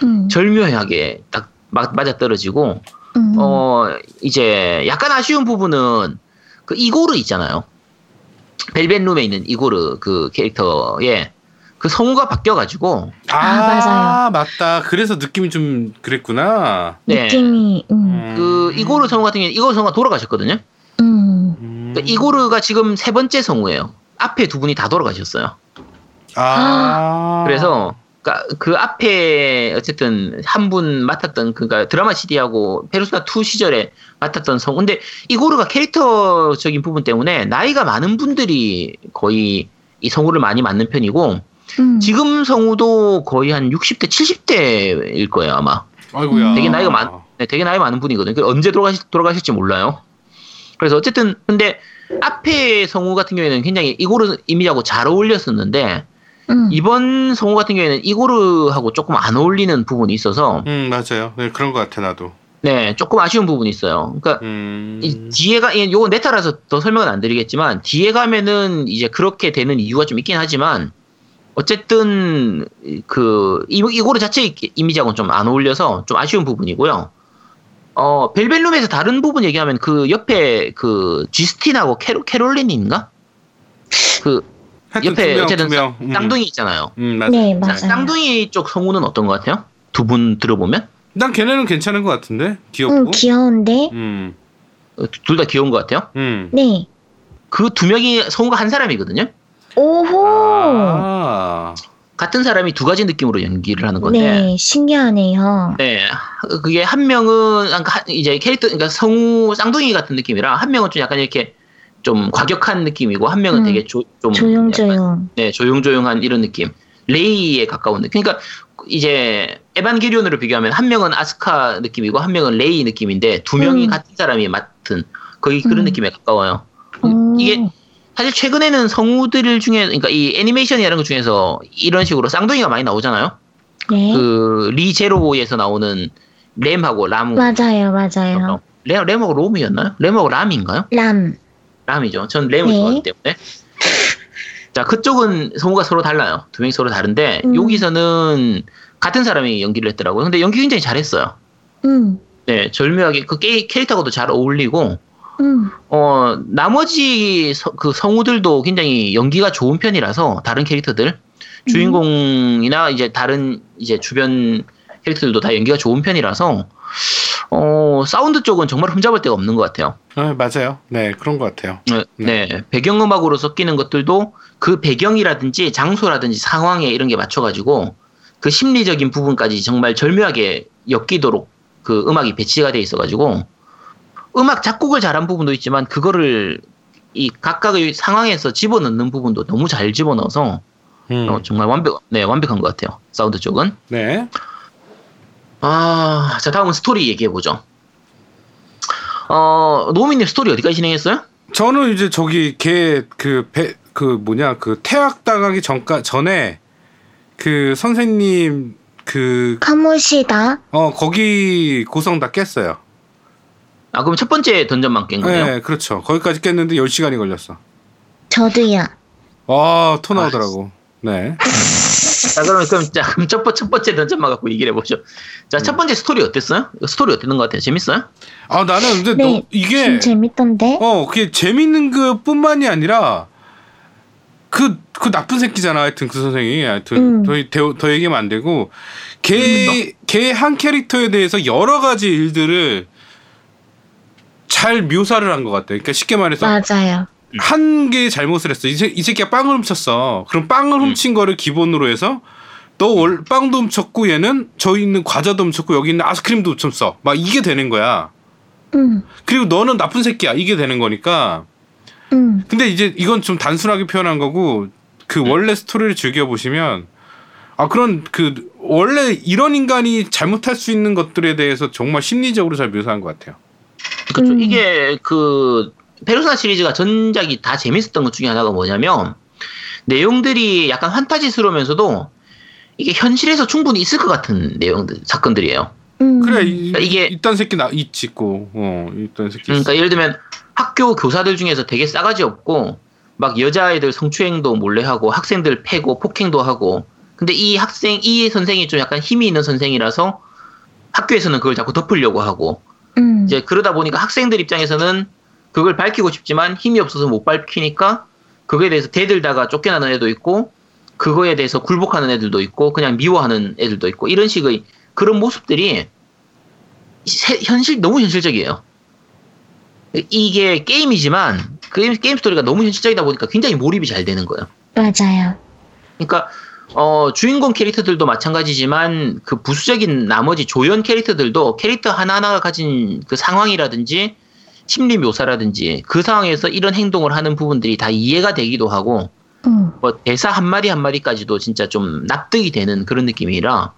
[SPEAKER 3] 음.
[SPEAKER 4] 절묘하게 딱 맞- 맞아 떨어지고
[SPEAKER 3] 음.
[SPEAKER 4] 어 이제 약간 아쉬운 부분은 그 이고르 있잖아요. 벨벳 룸에 있는 이고르 그 캐릭터의 그 성우가 바뀌어가지고
[SPEAKER 2] 아,
[SPEAKER 3] 맞아요.
[SPEAKER 2] 맞다. 그래서 느낌이 좀 그랬구나.
[SPEAKER 4] 네.
[SPEAKER 3] 느낌이, 음.
[SPEAKER 4] 그 이고르 성우 같은 경우는 이고르 성우가 돌아가셨거든요.
[SPEAKER 3] 음.
[SPEAKER 2] 음.
[SPEAKER 4] 그러니까 이고르가 지금 세 번째 성우예요. 앞에 두 분이 다 돌아가셨어요.
[SPEAKER 2] 아.
[SPEAKER 4] 그래서 그러니까 그 앞에 어쨌든 한 분 맡았던 그러니까 드라마 CD하고 페르소나 2 시절에 맡았던 성우. 근데 이고르가 캐릭터적인 부분 때문에 나이가 많은 분들이 거의 이 성우를 많이 맡는 편이고
[SPEAKER 3] 음.
[SPEAKER 4] 지금 성우도 거의 한 60대 70대일 거예요 아마.
[SPEAKER 2] 아이고야.
[SPEAKER 4] 되게 나이가 많, 네, 되게 나이 많은 분이거든요. 그 언제 돌아가실, 돌아가실지 몰라요. 그래서 어쨌든 근데 앞에 성우 같은 경우에는 굉장히 이고르 이미지하고 잘 어울렸었는데
[SPEAKER 3] 음.
[SPEAKER 4] 이번 성우 같은 경우에는 이고르하고 조금 안 어울리는 부분이 있어서
[SPEAKER 2] 음 맞아요. 네, 그런 것 같아 나도.
[SPEAKER 4] 네 조금 아쉬운 부분이 있어요. 그러니까
[SPEAKER 2] 음.
[SPEAKER 4] 이 뒤에가 이- 요거 내 따라서 더 설명은 안 드리겠지만 뒤에 가면은 이제 그렇게 되는 이유가 좀 있긴 하지만 어쨌든 그 이- 이고르 자체 이미지하고는 좀 안 어울려서 좀 아쉬운 부분이고요. 어, 벨벨룸에서 다른 부분 얘기하면 그 옆에 그 쥐스틴하고 캐롤, 캐롤린인가? 그 옆에
[SPEAKER 2] 두 명,
[SPEAKER 4] 어쨌든
[SPEAKER 2] 두 명. 음.
[SPEAKER 4] 쌍둥이 있잖아요.
[SPEAKER 2] 음, 맞아.
[SPEAKER 3] 네,
[SPEAKER 4] 자,
[SPEAKER 3] 맞아요.
[SPEAKER 4] 쌍둥이 쪽 성우는 어떤 것 같아요? 두 분 들어보면
[SPEAKER 2] 난 걔네는 괜찮은 것 같은데
[SPEAKER 3] 응,
[SPEAKER 2] 귀엽고.
[SPEAKER 3] 귀여운데?
[SPEAKER 2] 음,
[SPEAKER 4] 둘 다 귀여운 것 같아요.
[SPEAKER 2] 음.
[SPEAKER 3] 네.
[SPEAKER 4] 그 두 명이 성우가 한 사람이거든요.
[SPEAKER 3] 오호!
[SPEAKER 2] 아,
[SPEAKER 4] 같은 사람이 두 가지 느낌으로 연기를 하는 건데,
[SPEAKER 3] 네, 신기하네요.
[SPEAKER 4] 네, 그게 한 명은 한- 이제 캐릭터, 그러니까 성우 쌍둥이 같은 느낌이라 한 명은 좀 약간 이렇게 좀 과격한 느낌이고 한 명은
[SPEAKER 3] 음,
[SPEAKER 4] 되게 조, 좀 약간,
[SPEAKER 3] 조용조용.
[SPEAKER 4] 네, 조용조용한 이런 느낌. 레이에 가까운 느낌. 그러니까 이제 에반게리온으로 비교하면 한 명은 아스카 느낌이고 한 명은 레이 느낌인데 두 명이
[SPEAKER 3] 음.
[SPEAKER 4] 같은 사람이 맡은 거의 그런
[SPEAKER 3] 음.
[SPEAKER 4] 느낌에 가까워요.
[SPEAKER 3] 오.
[SPEAKER 4] 이게 사실 최근에는 성우들 중에 그러니까 이 애니메이션이라는 것 중에서 이런 식으로 쌍둥이가 많이 나오잖아요.
[SPEAKER 3] 네.
[SPEAKER 4] 그 리 제로에서 나오는 램하고 람.
[SPEAKER 3] 맞아요, 맞아요.
[SPEAKER 4] 램, 램하고 롬이었나요? 램하고 람인가요?
[SPEAKER 3] 람.
[SPEAKER 4] 람이죠. 전 램을
[SPEAKER 3] 네.
[SPEAKER 4] 좋아하기 때문에. *laughs* 자, 그쪽은 성우가 서로 달라요. 두 명이 서로 다른데
[SPEAKER 3] 음.
[SPEAKER 4] 여기서는 같은 사람이 연기를 했더라고요. 근데 연기 굉장히 잘했어요.
[SPEAKER 3] 음,
[SPEAKER 4] 네, 절묘하게 그 게, 캐릭터하고도 잘 어울리고
[SPEAKER 3] 음.
[SPEAKER 4] 어 나머지 서- 그 성우들도 굉장히 연기가 좋은 편이라서 다른 캐릭터들 주인공이나 이제 다른 이제 주변 캐릭터들도 다 연기가 좋은 편이라서 어 사운드 쪽은 정말 흠잡을 데가 없는 것 같아요.
[SPEAKER 2] 아, 맞아요. 네, 그런 것 같아요.
[SPEAKER 4] 네, 네. 배경음악으로 섞이는 것들도 그 배경이라든지 장소라든지 상황에 이런 게 맞춰가지고 그 심리적인 부분까지 정말 절묘하게 엮이도록 그 음악이 배치가 돼 있어가지고 음악 작곡을 잘한 부분도 있지만 그거를 이 각각의 상황에서 집어넣는 부분도 너무 잘 집어넣어서
[SPEAKER 2] 음.
[SPEAKER 4] 어, 정말 완벽, 네, 완벽한 것 같아요. 사운드 쪽은.
[SPEAKER 2] 네.
[SPEAKER 4] 아, 자, 다음은 스토리 얘기해 보죠. 어, 노미님 스토리 어디까지 진행했어요?
[SPEAKER 2] 저는 이제 저기 걔그배그 뭐냐 그 퇴학 당하기 전까 전에 그 선생님 그
[SPEAKER 3] 카모시다.
[SPEAKER 2] 어 거기 고성 다 깼어요.
[SPEAKER 4] 아, 그럼 첫 번째 던전만 깬 거예요?
[SPEAKER 2] 네, 그렇죠. 거기까지 깼는데 10시간이 걸렸어.
[SPEAKER 3] 저도요.
[SPEAKER 2] 아, 토 나오더라고. 네.
[SPEAKER 4] 자, 그러면 그럼 자, 그럼 첫, 번- 첫 번째 던전만 갖고 얘기를 해보죠. 자, 첫 번째 스토리 어땠어요? 스토리 어땠는 것 같아요? 재밌어요?
[SPEAKER 2] 아, 나는 근데
[SPEAKER 3] 네,
[SPEAKER 2] 너 이게
[SPEAKER 3] 좀 재밌던데?
[SPEAKER 2] 어, 그게 재밌는 것뿐만이 아니라 그, 그 나쁜 새끼잖아. 하여튼 그 선생이. 하여튼
[SPEAKER 3] 음.
[SPEAKER 2] 더, 더, 더 얘기하면 안 되고 걔, 걔 한 캐릭터에 대해서 여러 가지 일들을 잘 묘사를 한 것 같아. 그러니까 쉽게 말해서
[SPEAKER 3] 맞아요.
[SPEAKER 2] 한 개의 잘못을 했어. 이, 새, 이 새끼가 빵을 훔쳤어. 그럼 빵을
[SPEAKER 4] 음.
[SPEAKER 2] 훔친 거를 기본으로 해서 너 월, 빵도 훔쳤고 얘는 저기 있는 과자도 훔쳤고 여기 있는 아이스크림도 훔쳤어. 막 이게 되는 거야.
[SPEAKER 3] 음,
[SPEAKER 2] 그리고 너는 나쁜 새끼야. 이게 되는 거니까.
[SPEAKER 3] 음.
[SPEAKER 2] 근데 이제 이건 좀 단순하게 표현한 거고 그 원래 스토리를 즐겨 보시면 아 그런 그 원래 이런 인간이 잘못할 수 있는 것들에 대해서 정말 심리적으로 잘 묘사한 것 같아요.
[SPEAKER 4] 그렇죠.
[SPEAKER 3] 음.
[SPEAKER 4] 이게 그 페르소나 시리즈가 전작이 다 재밌었던 것 중에 하나가 뭐냐면 내용들이 약간 환타지스러우면서도 이게 현실에서 충분히 있을 것 같은 내용들 사건들이에요.
[SPEAKER 3] 음.
[SPEAKER 2] 그래 이,
[SPEAKER 4] 그러니까 이게-
[SPEAKER 2] 이딴 새끼 나 있지 있고 어 이딴 새끼 있어.
[SPEAKER 4] 그러니까 예를 들면 학교 교사들 중에서 되게 싸가지 없고 막 여자아이들 성추행도 몰래 하고 학생들 패고 폭행도 하고 근데 이 학생 이 선생이 좀 약간 힘이 있는 선생이라서 학교에서는 그걸 자꾸 덮으려고 하고
[SPEAKER 3] 음.
[SPEAKER 4] 이제 그러다 보니까 학생들 입장에서는 그걸 밝히고 싶지만 힘이 없어서 못 밝히니까 그거에 대해서 대들다가 쫓겨나는 애도 있고 그거에 대해서 굴복하는 애들도 있고 그냥 미워하는 애들도 있고 이런 식의 그런 모습들이 세- 현실 너무 현실적이에요. 이게 게임이지만 그 게임 스토리가 너무 현실적이다 보니까 굉장히 몰입이 잘 되는 거예요.
[SPEAKER 3] 맞아요.
[SPEAKER 4] 그러니까 어, 주인공 캐릭터들도 마찬가지지만 그 부수적인 나머지 조연 캐릭터들도 캐릭터 하나하나가 가진 그 상황이라든지 심리 묘사라든지 그 상황에서 이런 행동을 하는 부분들이 다 이해가 되기도 하고
[SPEAKER 3] 음.
[SPEAKER 4] 뭐 대사 한마디 한마디까지도 진짜 좀 납득이 되는 그런 느낌이라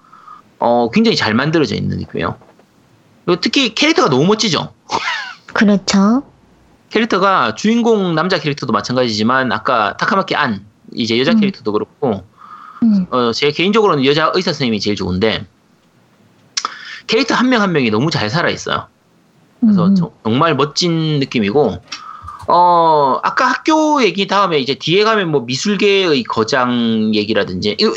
[SPEAKER 4] 어, 굉장히 잘 만들어져 있는 느낌이에요. 특히 캐릭터가 너무 멋지죠.
[SPEAKER 3] 그렇죠.
[SPEAKER 4] 캐릭터가 주인공 남자 캐릭터도 마찬가지지만 아까 타카마키 안 이제 여자
[SPEAKER 3] 음.
[SPEAKER 4] 캐릭터도 그렇고
[SPEAKER 3] 음.
[SPEAKER 4] 어, 제 개인적으로는 여자 의사 선생님이 제일 좋은데 캐릭터 한 명 한 명이 너무 잘 살아 있어요. 그래서
[SPEAKER 3] 음.
[SPEAKER 4] 저- 정말 멋진 느낌이고 어 아까 학교 얘기 다음에 이제 뒤에 가면 뭐 미술계의 거장 얘기라든지 요,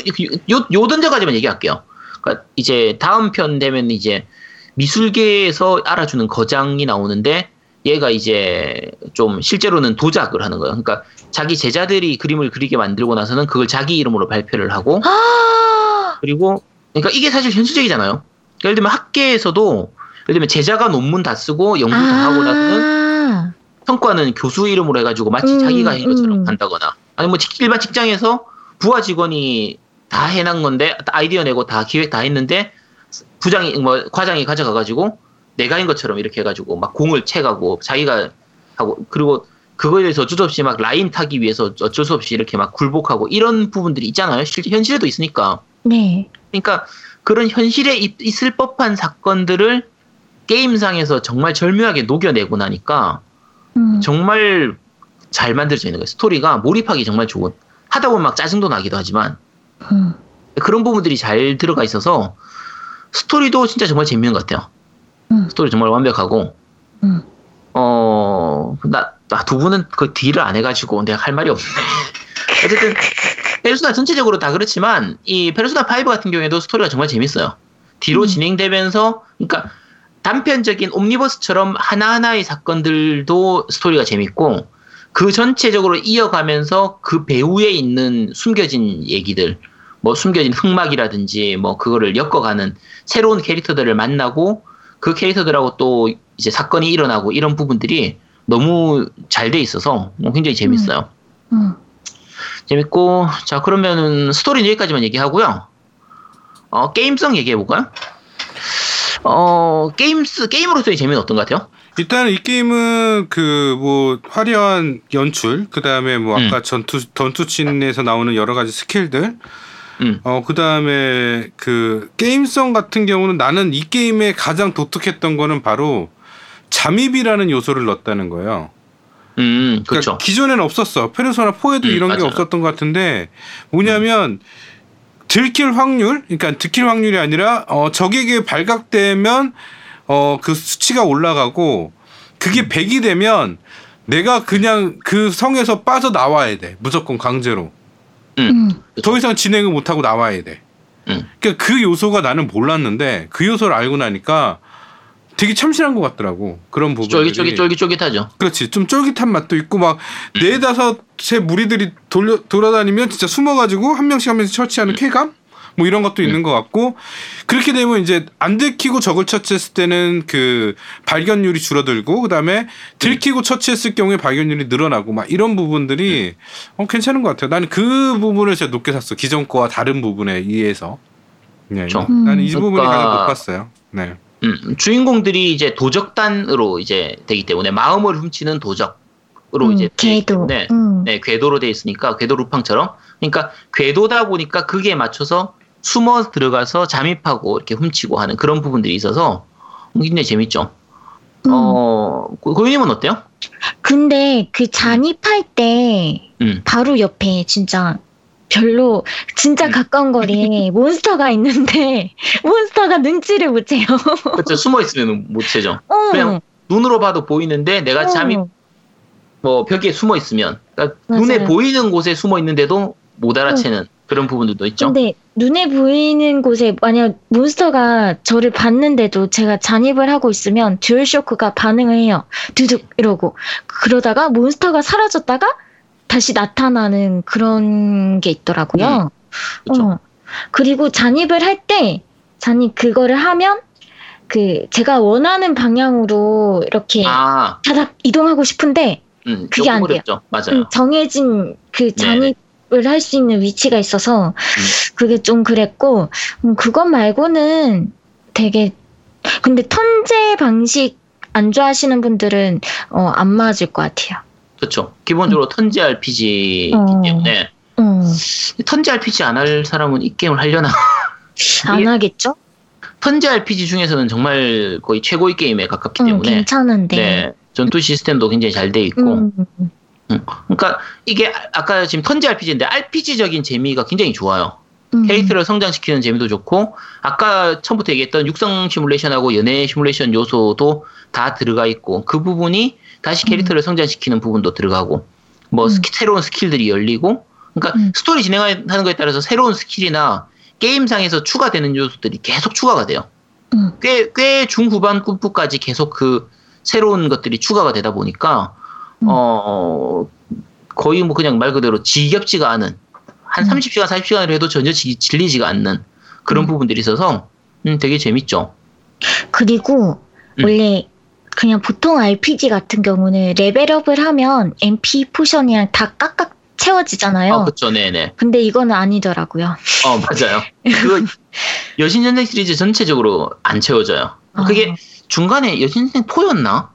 [SPEAKER 4] 요, 요 던져가지만 얘기할게요. 그러니까 이제 다음 편 되면 이제 미술계에서 알아주는 거장이 나오는데 얘가 이제 좀 실제로는 도작을 하는 거예요. 그러니까 자기 제자들이 그림을 그리게 만들고 나서는 그걸 자기 이름으로 발표를 하고
[SPEAKER 3] 아,
[SPEAKER 4] 그리고 그러니까 이게 사실 현실적이잖아요. 예를 들면 학계에서도 예를 들면 제자가 논문 다 쓰고 연구 다 하고 나서는
[SPEAKER 3] 아,
[SPEAKER 4] 성과는 교수 이름으로 해가지고 마치
[SPEAKER 3] 음,
[SPEAKER 4] 자기가 한 것처럼
[SPEAKER 3] 음.
[SPEAKER 4] 한다거나 아니 뭐 직- 일반 직장에서 부하 직원이 다 해놓은 건데 아이디어 내고 다 기획 다 했는데 부장이 뭐 과장이 가져가가지고 내가 한 것처럼 이렇게 해가지고 막 공을 채가고 자기가 하고 그리고 그거에 대해서 어쩔 수 없이 막 라인 타기 위해서 어쩔 수 없이 이렇게 막 굴복하고 이런 부분들이 있잖아요. 실제 현실에도 있으니까.
[SPEAKER 3] 네.
[SPEAKER 4] 그러니까 그런 현실에 있, 있을 법한 사건들을 게임상에서 정말 절묘하게 녹여내고 나니까
[SPEAKER 3] 음.
[SPEAKER 4] 정말 잘 만들어져 있는 거예요. 스토리가 몰입하기 정말 좋은. 하다 보면 막 짜증도 나기도 하지만
[SPEAKER 3] 음.
[SPEAKER 4] 그런 부분들이 잘 들어가 있어서 스토리도 진짜 정말 재밌는 것 같아요.
[SPEAKER 3] 음.
[SPEAKER 4] 스토리 정말 완벽하고
[SPEAKER 3] 음.
[SPEAKER 4] 어, 나, 나두 분은 그 딜을 안 해가지고 내가 할 말이 없네. *laughs* 어쨌든, 페르소나 전체적으로 다 그렇지만, 이 페르소나 5 같은 경우에도 스토리가 정말 재밌어요. 뒤로
[SPEAKER 3] 음.
[SPEAKER 4] 진행되면서, 그러니까 단편적인 옴니버스처럼 하나하나의 사건들도 스토리가 재밌고, 그 전체적으로 이어가면서 그 배후에 있는 숨겨진 얘기들, 뭐 숨겨진 흑막이라든지, 뭐 그거를 엮어가는 새로운 캐릭터들을 만나고, 그 캐릭터들하고 또 이제 사건이 일어나고 이런 부분들이 너무 잘 돼 있어서 뭐 굉장히 재밌어요.
[SPEAKER 3] 음.
[SPEAKER 4] 재밌고 자 그러면은 스토리는 여기까지만 얘기하고요. 어 게임성 얘기해 볼까요? 어 게임스 게임으로서의 재미는 어떤 것 같아요?
[SPEAKER 2] 일단 이 게임은 그 뭐 화려한 연출, 그 다음에 뭐 아까
[SPEAKER 4] 음.
[SPEAKER 2] 전투 전투씬에서 나오는 여러 가지 스킬들,
[SPEAKER 4] 음.
[SPEAKER 2] 어 그 다음에 그 게임성 같은 경우는 나는 이 게임에 가장 독특했던 거는 바로 잠입이라는 요소를 넣었다는 거예요.
[SPEAKER 4] 음
[SPEAKER 2] 그러니까
[SPEAKER 4] 그렇죠.
[SPEAKER 2] 기존에는 없었어. 페르소나 4에도
[SPEAKER 4] 음,
[SPEAKER 2] 이런 게
[SPEAKER 4] 맞아요.
[SPEAKER 2] 없었던 것 같은데 뭐냐면 들킬 확률, 그러니까 들킬 확률이 아니라 어 적에게 발각되면 어 그 수치가 올라가고 그게
[SPEAKER 4] 음.
[SPEAKER 2] 100이 되면 내가 그냥 그 성에서 빠져 나와야 돼. 무조건 강제로.
[SPEAKER 3] 음.
[SPEAKER 2] 더 이상 진행을 못 하고 나와야 돼.
[SPEAKER 4] 음.
[SPEAKER 2] 그러니까 그 요소가 나는 몰랐는데 그 요소를 알고 나니까 되게 참신한 것 같더라고. 그런 부분들이.
[SPEAKER 4] 쫄깃 쫄깃 쫄깃쫄깃하죠.
[SPEAKER 2] 그렇지. 좀 쫄깃한 맛도 있고 막 네다섯의 무리들이 돌려 돌아다니면 진짜 숨어가지고 한 명씩 한 명씩 처치하는 쾌감 뭐 이런 것도 있는 것 같고 그렇게 되면 이제 안 들키고 적을 처치했을 때는 그 발견율이 줄어들고 그다음에 들키고 처치했을 경우에 발견율이 늘어나고 막 이런 부분들이 어 괜찮은 것 같아요. 나는 그 부분을 진짜 높게 샀어. 기존 거와 다른 부분에 의해서. 네,
[SPEAKER 4] 그렇죠.
[SPEAKER 2] 나는 이 부분이
[SPEAKER 4] 그러니까-
[SPEAKER 2] 가장 높았어요. 네.
[SPEAKER 4] 음, 주인공들이 이제 도적단으로 이제 되기 때문에 마음을 훔치는 도적으로
[SPEAKER 3] 음,
[SPEAKER 4] 이제
[SPEAKER 3] 궤도.
[SPEAKER 4] 때문에
[SPEAKER 3] 음.
[SPEAKER 4] 네, 궤도로 돼 있으니까 궤도 루팡처럼 그러니까 궤도다 보니까 그게 맞춰서 숨어 들어가서 잠입하고 이렇게 훔치고 하는 그런 부분들이 있어서 굉장히 재밌죠.
[SPEAKER 3] 음.
[SPEAKER 4] 어, 고- 고유님은 어때요?
[SPEAKER 3] 근데 그 잔입할 때
[SPEAKER 4] 음.
[SPEAKER 3] 바로 옆에 진짜 별로 진짜
[SPEAKER 4] 음.
[SPEAKER 3] 가까운 거리에 *laughs* 몬스터가 있는데 *laughs* 몬스터가 눈치를 못 채요.
[SPEAKER 4] 그렇죠. 숨어 있으면 못 채죠.
[SPEAKER 3] 어.
[SPEAKER 4] 그냥 눈으로 봐도 보이는데 내가 잠입
[SPEAKER 3] 어.
[SPEAKER 4] 뭐 벽에 숨어 있으면 그러니까. 눈에 보이는 곳에 숨어 있는데도 못 알아채는 그런 부분들도 있죠.
[SPEAKER 3] 근데 눈에 보이는 곳에 만약 몬스터가 저를 봤는데도 제가 잠입을 하고 있으면 듀얼 쇼크가 반응을 해요. 두둑 이러고 그러다가 몬스터가 사라졌다가 다시 나타나는 그런 게 있더라고요.
[SPEAKER 4] 그렇죠.
[SPEAKER 3] 어. 그리고 잠입을 할 때 잠입 그거를 하면 그 제가 원하는 방향으로 이렇게
[SPEAKER 4] 아,
[SPEAKER 3] 다닥 이동하고 싶은데
[SPEAKER 4] 음,
[SPEAKER 3] 그게 안 돼요.
[SPEAKER 4] 어렵죠. 맞아요.
[SPEAKER 3] 음, 정해진 그 잔입을 할 수 있는 위치가 있어서 그게 좀 그랬고 음, 그것 말고는 되게 근데 턴제 방식 안 좋아하시는 분들은 어, 안 맞을 것 같아요.
[SPEAKER 4] 그렇죠. 기본적으로 턴제 RPG이기
[SPEAKER 3] 어.
[SPEAKER 4] 때문에
[SPEAKER 3] 어,
[SPEAKER 4] 턴제 RPG 안 할 사람은 이 게임을 하려나?
[SPEAKER 3] 안 하겠죠?
[SPEAKER 4] 턴제 RPG 중에서는 정말 거의 최고의 게임에 가깝기
[SPEAKER 3] 음,
[SPEAKER 4] 때문에
[SPEAKER 3] 괜찮은데.
[SPEAKER 4] 네, 전투 시스템도 굉장히 잘 돼 있고
[SPEAKER 3] 음,
[SPEAKER 4] 그러니까 이게 아- 아까 지금 턴제 RPG인데 RPG적인 재미가 굉장히 좋아요.
[SPEAKER 3] 음.
[SPEAKER 4] 캐릭터를 성장시키는 재미도 좋고 아까 처음부터 얘기했던 육성 시뮬레이션하고 연애 시뮬레이션 요소도 다 들어가 있고 그 부분이 다시 캐릭터를 성장시키는 부분도 들어가고 뭐
[SPEAKER 3] 음.
[SPEAKER 4] 스키- 새로운 스킬들이 열리고 그러니까
[SPEAKER 3] 음.
[SPEAKER 4] 스토리 진행하는 거에 따라서 새로운 스킬이나 게임상에서 추가되는 요소들이 계속 추가가 돼요.
[SPEAKER 3] 음.
[SPEAKER 4] 꽤, 꽤 중후반 급부까지 계속 그 새로운 것들이 추가가 되다 보니까,
[SPEAKER 3] 음.
[SPEAKER 4] 어, 거의 뭐 그냥 말 그대로 지겹지가 않은, 한
[SPEAKER 3] 음.
[SPEAKER 4] 30시간, 40시간을 해도 전혀 지- 질리지가 않는 그런
[SPEAKER 3] 음.
[SPEAKER 4] 부분들이 있어서, 음, 되게 재밌죠.
[SPEAKER 3] 그리고
[SPEAKER 4] 음.
[SPEAKER 3] 원래 그냥 보통 RPG 같은 경우는 레벨업을 하면 MP 포션이랑 다 깍깍 채워지잖아요.
[SPEAKER 4] 어, 그쵸, 네네.
[SPEAKER 3] 근데 이거는 아니더라고요.
[SPEAKER 4] 어, 맞아요. 그, 여신전생 시리즈 전체적으로 안 채워져요. 그게
[SPEAKER 3] 어.
[SPEAKER 4] 중간에 여신생 4였나?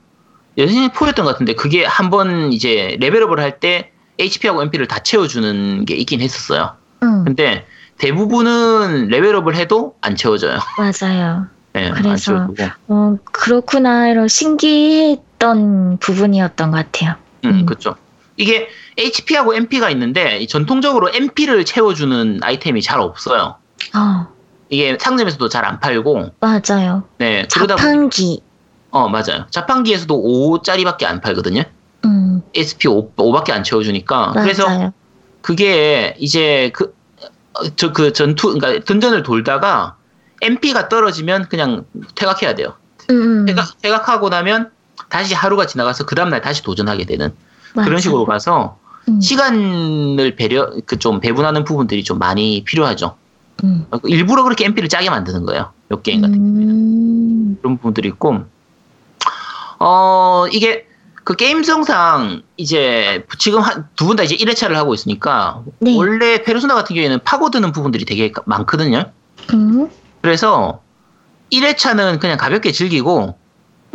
[SPEAKER 4] 여신생 4였던 것 같은데, 그게 한번 이제 레벨업을 할 때 HP하고 MP를 다 채워주는 게 있긴 했었어요.
[SPEAKER 3] 응,
[SPEAKER 4] 근데 대부분은 레벨업을 해도 안 채워져요.
[SPEAKER 3] 맞아요.
[SPEAKER 4] 네, *laughs* 안
[SPEAKER 3] 그래서-. 어, 그렇구나. 이런 신기했던 부분이었던 것 같아요.
[SPEAKER 4] 음,
[SPEAKER 3] 음.
[SPEAKER 4] 그쵸. 이게 HP하고 MP가 있는데, 이 전통적으로 MP를 채워주는 아이템이 잘 없어요.
[SPEAKER 3] 어,
[SPEAKER 4] 이게 상점에서도 잘 안 팔고,
[SPEAKER 3] 맞아요.
[SPEAKER 4] 네, 그러다
[SPEAKER 3] 자판기.
[SPEAKER 4] 어, 맞아요. 자판기에서도 5짜리밖에 안 팔거든요.
[SPEAKER 3] 음,
[SPEAKER 4] SP 5, 5밖에 안 채워주니까.
[SPEAKER 3] 맞아요.
[SPEAKER 4] 그래서 그게 이제 그, 저, 그 전투, 그러니까 던전을 돌다가 MP가 떨어지면 그냥 퇴각해야 돼요.
[SPEAKER 3] 음, 음,
[SPEAKER 4] 퇴각, 퇴각하고 나면 다시 하루가 지나가서 그 다음날 다시 도전하게 되는
[SPEAKER 3] 맞아요.
[SPEAKER 4] 그런 식으로 가서
[SPEAKER 3] 음,
[SPEAKER 4] 시간을 배려, 그 좀 배분하는 부분들이 좀 많이 필요하죠.
[SPEAKER 3] 음,
[SPEAKER 4] 일부러 그렇게 MP를 짜게 만드는 거예요. 요 게임 같은 경우는.
[SPEAKER 3] 음,
[SPEAKER 4] 그런 부분들이 있고, 어, 이게 그 게임성상 이제 지금 두 분 다 이제 1회차를 하고 있으니까
[SPEAKER 3] 네.
[SPEAKER 4] 원래 페르소나 같은 경우에는 파고드는 부분들이 되게 많거든요.
[SPEAKER 3] 음,
[SPEAKER 4] 그래서 1회차는 그냥 가볍게 즐기고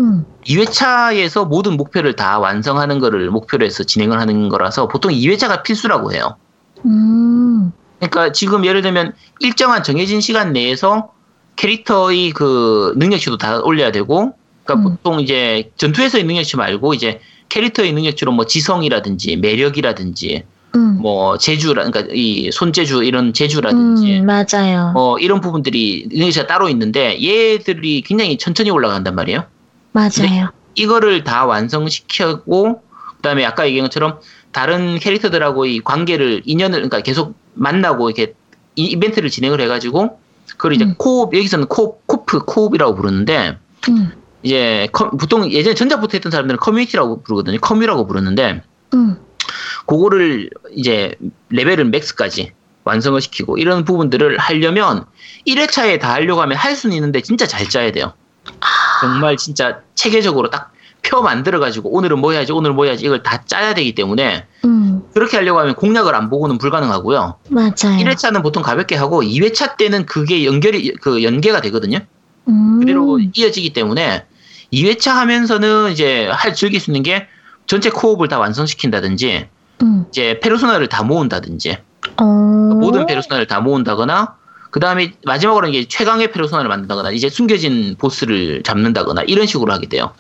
[SPEAKER 3] 음,
[SPEAKER 4] 2회차에서 모든 목표를 다 완성하는 거를 목표로 해서 진행을 하는 거라서 보통 2회차가 필수라고 해요.
[SPEAKER 3] 음,
[SPEAKER 4] 그러니까 지금 예를 들면 일정한 정해진 시간 내에서 캐릭터의 그 능력치도 다 올려야 되고, 그러니까
[SPEAKER 3] 음.
[SPEAKER 4] 보통 이제 전투에서의 능력치 말고 이제 캐릭터의 능력치로 뭐 지성이라든지 매력이라든지
[SPEAKER 3] 음,
[SPEAKER 4] 뭐 재주라, 그러니까 이 손재주 이런 재주라든지
[SPEAKER 3] 음, 맞아요.
[SPEAKER 4] 뭐 이런 부분들이 능력치가 따로 있는데 얘들이 굉장히 천천히 올라간단 말이에요.
[SPEAKER 3] 맞아요.
[SPEAKER 4] 이거를 다 완성시키고 그다음에 아까 얘기한 것처럼 다른 캐릭터들하고 이 관계를 인연을 그러니까 계속 만나고 이렇게 이- 이벤트를 진행을 해가지고 그걸 이제
[SPEAKER 3] 음.
[SPEAKER 4] co-op 여기서는 co-op 코프 co-op이라고 부르는데
[SPEAKER 3] 음,
[SPEAKER 4] 이제 커- 보통 예전에 전작부터 했던 사람들은 커뮤니티라고 부르거든요 커뮤라고 부르는데
[SPEAKER 3] 음,
[SPEAKER 4] 그거를 이제 레벨을 max까지 완성을 시키고 이런 부분들을 하려면 1회차에 다 하려고 하면 할 수는 있는데 진짜 잘 짜야 돼요. 정말 진짜 체계적으로 딱 표 만들어가지고 오늘은 뭐 해야지 오늘 뭐 해야지 이걸 다 짜야 되기 때문에
[SPEAKER 3] 음,
[SPEAKER 4] 그렇게 하려고 하면 공략을 안 보고는 불가능하고요.
[SPEAKER 3] 맞아요.
[SPEAKER 4] 1회차는 보통 가볍게 하고 2회차 때는 그게 연결이 그 연계가 되거든요.
[SPEAKER 3] 음,
[SPEAKER 4] 그대로 이어지기 때문에 2회차 하면서는 이제 할 즐길 수 있는 게 전체 코옵을 다 완성시킨다든지
[SPEAKER 3] 음,
[SPEAKER 4] 이제 페르소나를 다 모은다든지.
[SPEAKER 3] 어,
[SPEAKER 4] 모든 페르소나를 다 모은다거나 그 다음에 마지막으로 이제 최강의 페르소나를 만든다거나 이제 숨겨진 보스를 잡는다거나 이런 식으로 하게 돼요.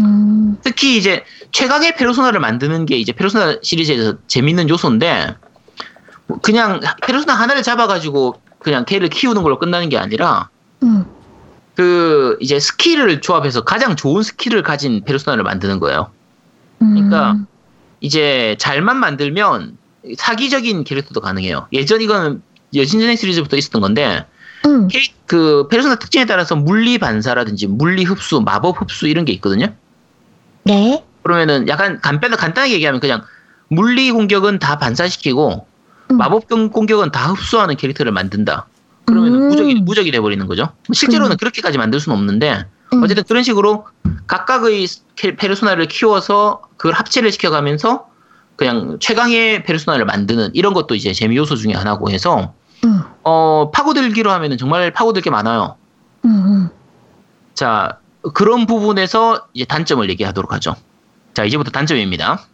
[SPEAKER 3] 음,
[SPEAKER 4] 특히 이제 최강의 페르소나를 만드는 게 이제 페르소나 시리즈에서 재밌는 요소인데 뭐 그냥 페르소나 하나를 잡아가지고 그냥 걔를 키우는 걸로 끝나는 게 아니라
[SPEAKER 3] 음,
[SPEAKER 4] 그 이제 스킬을 조합해서 가장 좋은 스킬을 가진 페르소나를 만드는 거예요.
[SPEAKER 3] 음,
[SPEAKER 4] 그러니까 이제 잘만 만들면 사기적인 캐릭터도 가능해요. 예전 이거는 여신전생 시리즈부터 있었던 건데
[SPEAKER 3] 음,
[SPEAKER 4] 그 페르소나 특징에 따라서 물리 반사라든지 물리 흡수, 마법 흡수 이런 게 있거든요.
[SPEAKER 3] 네,
[SPEAKER 4] 그러면은 약간 간단 간단하게 얘기하면 그냥 물리 공격은 다 반사시키고
[SPEAKER 3] 음.
[SPEAKER 4] 마법 공- 공격은 다 흡수하는 캐릭터를 만든다. 그러면
[SPEAKER 3] 음.
[SPEAKER 4] 은 무적이 무적이 돼버리는 거죠. 실제로는
[SPEAKER 3] 음.
[SPEAKER 4] 그렇게까지 만들 수는 없는데
[SPEAKER 3] 음,
[SPEAKER 4] 어쨌든 그런 식으로 각각의 캐- 페르소나를 키워서 그걸 합체를 시켜가면서 그냥 최강의 페르소나를 만드는 이런 것도 이제 재미 요소 중에 하나고 해서
[SPEAKER 3] 음,
[SPEAKER 4] 어 파고들기로 하면은 정말 파고들 게 많아요.
[SPEAKER 3] 음, 음,
[SPEAKER 4] 자 그런 부분에서 이제 단점을 얘기하도록 하죠. 자 이제부터 단점입니다.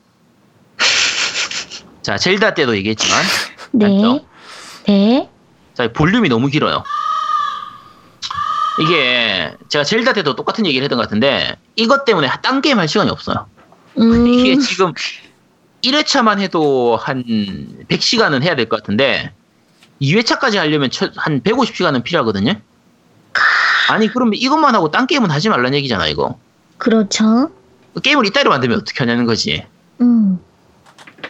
[SPEAKER 4] 자 젤다 때도 얘기했지만
[SPEAKER 3] 네,
[SPEAKER 4] 맞죠?
[SPEAKER 3] 네,
[SPEAKER 4] 자 볼륨이 너무 길어요. 이게 제가 젤다 때도 똑같은 얘기를 했던 것 같은데 이것 때문에 딴 게임 할 시간이 없어요.
[SPEAKER 3] 음,
[SPEAKER 4] 이게 지금 1회차만 해도 한 100시간은 해야 될 것 같은데 2회차까지 하려면 처- 한 150시간은 필요하거든요. 아니 그러면 이것만 하고 딴 게임은 하지 말라는 얘기잖아 이거.
[SPEAKER 3] 그렇죠.
[SPEAKER 4] 게임을 이따위로 만들면 어떻게 하냐는 거지.
[SPEAKER 3] 음,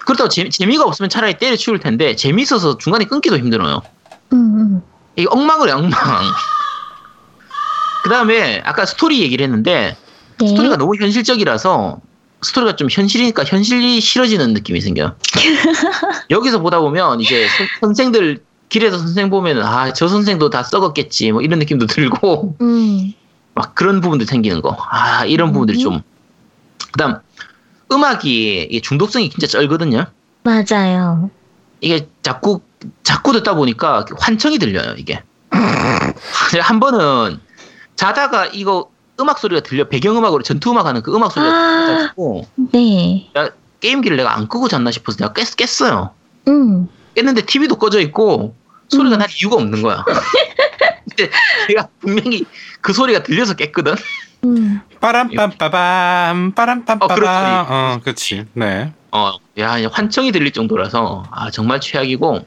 [SPEAKER 4] 그렇다고 재, 재미가 없으면 차라리 때려치울 텐데 재미있어서 중간에 끊기도 힘들어요.
[SPEAKER 3] 음, 음,
[SPEAKER 4] 이게 엉망을 엉망. *laughs* 그 다음에 아까 스토리 얘기를 했는데
[SPEAKER 3] 네.
[SPEAKER 4] 스토리가 너무 현실적이라서 스토리가 좀 현실이니까 현실이 싫어지는 느낌이 생겨요. *laughs* 여기서 보다 보면 이제 선- 선생들 길에서 선생 보면은 아 저 선생도 다 썩었겠지 뭐 이런 느낌도 들고
[SPEAKER 3] 음.
[SPEAKER 4] 막 그런 부분들 생기는 거. 아 이런 부분들이 좀. 그다음 음악이 중독성이 진짜 쩔거든요.
[SPEAKER 3] 맞아요.
[SPEAKER 4] 이게 자꾸 자꾸 듣다 보니까 환청이 들려요 이게. *laughs* 한 번은 자다가 이거 음악 소리가 들려 배경음악으로 전투 음악 하는 그 음악 소리가
[SPEAKER 3] 아.
[SPEAKER 4] 들려가지고
[SPEAKER 3] 네.
[SPEAKER 4] 야, 게임기를 내가 안 끄고 잤나 싶어서 내가 깼, 깼어요.
[SPEAKER 3] 음.
[SPEAKER 4] 깼는데 TV도 꺼져 있고 소리가
[SPEAKER 3] 음.
[SPEAKER 4] 날 이유가 없는 거야. *laughs* 근데 내가 분명히 그 소리가 들려서 깼거든.
[SPEAKER 3] 음.
[SPEAKER 2] 빠람빰빠밤 빠람빰빠밤.
[SPEAKER 4] 어, 그렇지.
[SPEAKER 2] 어, 그렇지. 네.
[SPEAKER 4] 어, 야, 이제 환청이 들릴 정도라서 아 정말 최악이고.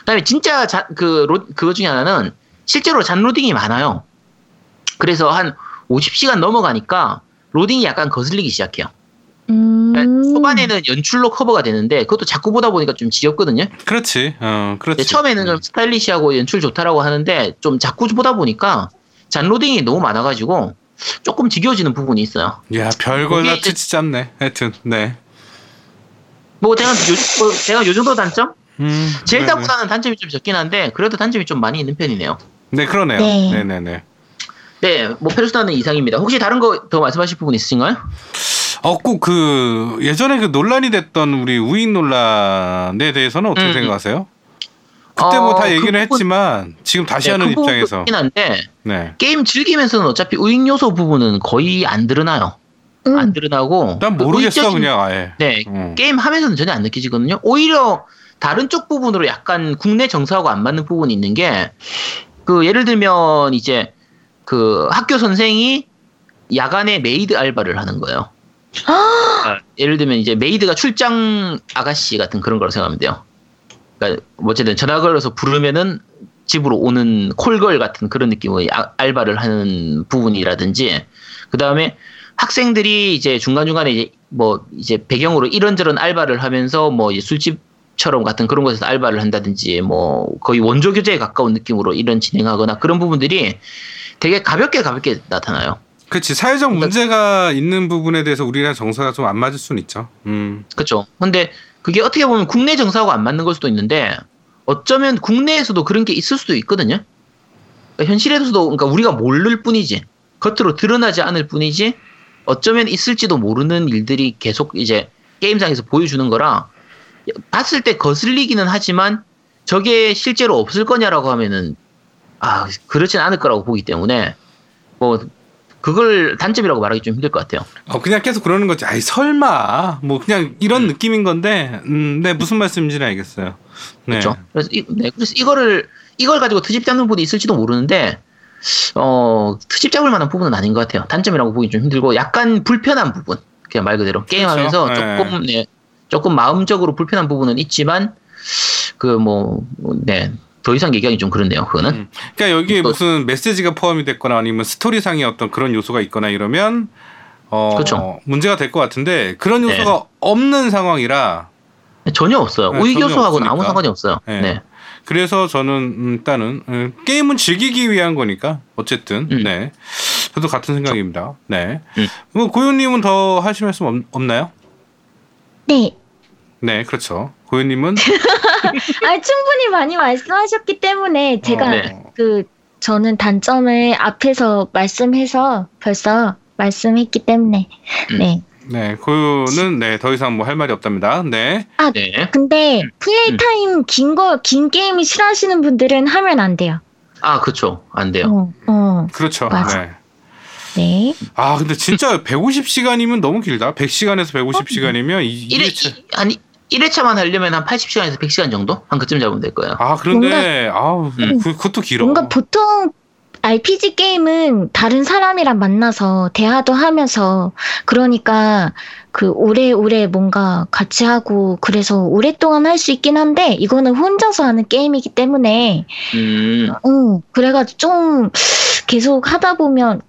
[SPEAKER 4] 그다음에 진짜 자, 그 로, 그거 중에 하나는 실제로 잔 로딩이 많아요. 그래서 한 50시간 넘어가니까 로딩이 약간 거슬리기 시작해요.
[SPEAKER 3] 음.
[SPEAKER 4] 초반에는 연출로 커버가 되는데 그것도 자꾸 보다 보니까 좀 지겹거든요.
[SPEAKER 2] 그렇지. 어, 그렇지.
[SPEAKER 4] 처음에는 좀 스타일리시하고 연출 좋다라고 하는데 좀 자꾸 보다 보니까 잔 로딩이 너무 많아가지고 조금 지겨워지는 부분이 있어요.
[SPEAKER 2] 야, 별거
[SPEAKER 4] 그게
[SPEAKER 2] 다 치치 잡네. 하여튼. 네.
[SPEAKER 4] 뭐 제가 요, 뭐 제가 요 정도 단점?
[SPEAKER 2] 음.
[SPEAKER 4] 젤다보다는 단점이 좀 적긴 한데 그래도 단점이 좀 많이 있는 편이네요.
[SPEAKER 2] 네, 그러네요.
[SPEAKER 3] 네.
[SPEAKER 2] 네, 네, 네.
[SPEAKER 4] 네, 뭐 페르소나는 이상입니다. 혹시 다른 거 더 말씀하실 부분 있으신가요?
[SPEAKER 2] 어, 꼭 그 예전에 그 논란이 됐던 우리 우익 논란에 대해서는 어떻게
[SPEAKER 4] 음,
[SPEAKER 2] 생각하세요? 그때 뭐
[SPEAKER 4] 어, 다그
[SPEAKER 2] 얘기를
[SPEAKER 4] 부분-
[SPEAKER 2] 했지만 지금 다시
[SPEAKER 4] 네,
[SPEAKER 2] 하는
[SPEAKER 4] 그
[SPEAKER 2] 입장에서
[SPEAKER 4] 있긴 한데
[SPEAKER 2] 네.
[SPEAKER 4] 게임 즐기면서는 어차피 우익 요소 부분은 거의 안 드러나요.
[SPEAKER 3] 음.
[SPEAKER 4] 안 드러나고.
[SPEAKER 2] 난
[SPEAKER 4] 그
[SPEAKER 2] 모르겠어
[SPEAKER 4] 의적인-
[SPEAKER 2] 그냥 아예.
[SPEAKER 4] 네,
[SPEAKER 2] 음.
[SPEAKER 4] 게임 하면서는 전혀 안 느껴지거든요. 오히려 다른 쪽 부분으로 약간 국내 정서하고 안 맞는 부분이 있는 게, 그 예를 들면 이제 그 학교 선생이 야간에 메이드 알바를 하는 거예요.
[SPEAKER 3] 아,
[SPEAKER 4] 아, 예를 들면 이제 메이드가 출장 아가씨 같은 그런 거로 생각하면 돼요. 그러니까 뭐 어쨌든 전화 걸어서 부르면은 집으로 오는 콜걸 같은 그런 느낌의 아- 알바를 하는 부분이라든지 그 다음에 학생들이 이제 중간중간에 이제 뭐 이제 배경으로 이런저런 알바를 하면서 뭐 이제 술집 처럼 같은 그런 곳에서 알바를 한다든지 뭐 거의 원조 교재에 가까운 느낌으로 이런 진행하거나 그런 부분들이 되게 가볍게 가볍게 나타나요.
[SPEAKER 2] 그렇지 사회적
[SPEAKER 4] 그러니까-
[SPEAKER 2] 문제가 있는 부분에 대해서 우리랑 정서가 좀 안 맞을 수는 있죠. 음.
[SPEAKER 4] 그렇죠. 근데 그게 어떻게 보면 국내 정서하고 안 맞는 걸 수도 있는데 어쩌면 국내에서도 그런 게 있을 수도 있거든요. 그러니까 현실에서도 그러니까 우리가 모를 뿐이지 겉으로 드러나지 않을 뿐이지 어쩌면 있을지도 모르는 일들이 계속 이제 게임상에서 보여주는 거라 봤을 때 거슬리기는 하지만 저게 실제로 없을 거냐라고 하면은 아 그렇진 않을 거라고 보기 때문에 뭐 그걸 단점이라고 말하기 좀 힘들 것 같아요.
[SPEAKER 2] 어 그냥 계속 그러는 거지. 아이 설마 뭐 그냥 이런
[SPEAKER 4] 음.
[SPEAKER 2] 느낌인 건데. 음, 네 무슨 말씀인지는 알겠어요. 네.
[SPEAKER 4] 그렇죠. 그래서, 이, 네, 그래서 이거를 이걸 가지고 트집 잡는 분이 있을지도 모르는데 어 트집 잡을 만한 부분은 아닌 것 같아요. 단점이라고 보기 좀 힘들고 약간 불편한 부분 그냥 말 그대로 게임하면서
[SPEAKER 2] 그렇죠. 네.
[SPEAKER 4] 조금 네, 조금 마음적으로 불편한 부분은 있지만 그 그뭐 네 더 이상 얘기하기 좀 그렇네요. 그거는
[SPEAKER 2] 음. 그러니까 여기에
[SPEAKER 4] 또-
[SPEAKER 2] 무슨 메시지가 포함이 됐거나 아니면 스토리상의 어떤 그런 요소가 있거나 이러면 어
[SPEAKER 4] 그렇죠.
[SPEAKER 2] 문제가 될 것 같은데 그런
[SPEAKER 4] 네.
[SPEAKER 2] 요소가 없는 상황이라
[SPEAKER 4] 전혀 없어요.
[SPEAKER 2] 네,
[SPEAKER 4] 요소하고는 아무. 상관이 없어요.
[SPEAKER 2] 네.
[SPEAKER 4] 네.
[SPEAKER 2] 그래서 저는 음, 일단은 음, 게임은 즐기기 위한 거니까 어쨌든
[SPEAKER 4] 음.
[SPEAKER 2] 네 저도 같은 생각입니다. 네.
[SPEAKER 4] 음.
[SPEAKER 2] 뭐 고윤님은 더 하실 말씀 없, 없나요?
[SPEAKER 3] 네.
[SPEAKER 2] 네, 그렇죠. 고윤님은 *laughs*
[SPEAKER 3] 아, 충분히 많이 말씀하셨기 때문에 제가
[SPEAKER 2] 어,
[SPEAKER 4] 네.
[SPEAKER 3] 그 저는 단점을 앞에서 말씀해서 벌써 말씀했기 때문에
[SPEAKER 4] 음.
[SPEAKER 3] 네.
[SPEAKER 2] 네, 고윤은 네, 더 이상 뭐 할 말이 없답니다. 네.
[SPEAKER 4] 네.
[SPEAKER 3] 근데 플레이
[SPEAKER 4] 음.
[SPEAKER 3] 타임 긴 거 긴 게임이 싫어하시는 분들은 하면 안 돼요.
[SPEAKER 4] 아 그렇죠. 안 돼요.
[SPEAKER 3] 어, 어,
[SPEAKER 2] 그렇죠.
[SPEAKER 3] 맞아.
[SPEAKER 2] 네.
[SPEAKER 3] 네.
[SPEAKER 2] 아, 근데 진짜 *laughs* 150시간이면 너무 길다. 100시간에서 150시간이면 이,
[SPEAKER 4] 일회
[SPEAKER 2] 이게 참-
[SPEAKER 4] 한 1회차만 하려면 한 80시간에서 100시간 정도? 한 그쯤 잡으면 될 거예요.
[SPEAKER 2] 아, 그런데 아우,
[SPEAKER 4] 음.
[SPEAKER 2] 그, 그것도 길어.
[SPEAKER 3] 뭔가 보통 RPG 게임은 다른 사람이랑 만나서 대화도 하면서 그러니까 그 오래오래 뭔가 같이 하고 그래서 오랫동안 할 수 있긴 한데 이거는 혼자서 하는 게임이기 때문에
[SPEAKER 4] 음,
[SPEAKER 3] 음, 그래가지고 좀 계속 하다 보면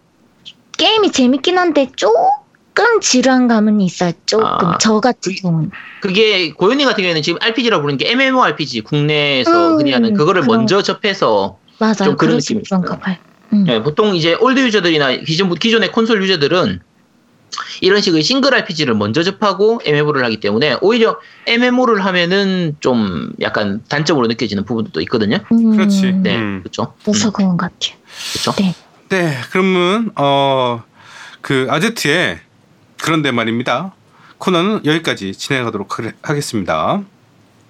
[SPEAKER 3] 게임이 재밌긴 한데 조금 지루한 감은 있어요. 조금
[SPEAKER 4] 아,
[SPEAKER 3] 저 같은
[SPEAKER 4] 그게-
[SPEAKER 3] 경우는.
[SPEAKER 4] 그게 고현님 같은 경우에는 지금 RPG라고 부르는 게 MMORPG 국내에서
[SPEAKER 3] 음,
[SPEAKER 4] 흔히 하는 그거를
[SPEAKER 3] 그런-
[SPEAKER 4] 먼저 접해서
[SPEAKER 3] 맞아요.
[SPEAKER 4] 좀 그런 느낌이 있어요.
[SPEAKER 3] 음.
[SPEAKER 4] 예, 보통 이제 old 유저들이나 기존, 기존의 콘솔 유저들은 이런 식의 싱글 RPG를 먼저 접하고 MMO를 하기 때문에 오히려 MMO를 하면은 좀 약간 단점으로 느껴지는 부분도 있거든요.
[SPEAKER 3] 음,
[SPEAKER 2] 그렇지.
[SPEAKER 4] 네,
[SPEAKER 2] 음.
[SPEAKER 4] 그렇죠.
[SPEAKER 3] 그래서 그런 것 같아요.
[SPEAKER 4] 그렇죠.
[SPEAKER 3] 네.
[SPEAKER 2] 네, 그러면 어 그 아제트의 그런데 말입니다. 코너는 여기까지 진행하도록 하- 하겠습니다.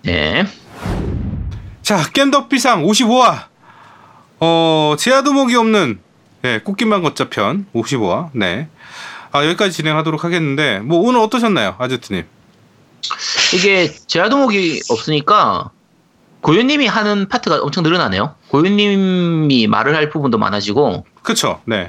[SPEAKER 4] 네.
[SPEAKER 2] 자, 겜덕비상 55화. 어, 제아도목이 없는 네, 꽃길만 걷자 편 55화. 네. 아, 여기까지 진행하도록 하겠는데 뭐 오늘 어떠셨나요, 아제트님?
[SPEAKER 4] 이게 제아도목이 없으니까 고윤님이 하는 파트가 엄청 늘어나네요. 고윤님이 말을 할 부분도 많아지고
[SPEAKER 2] 그쵸? 네.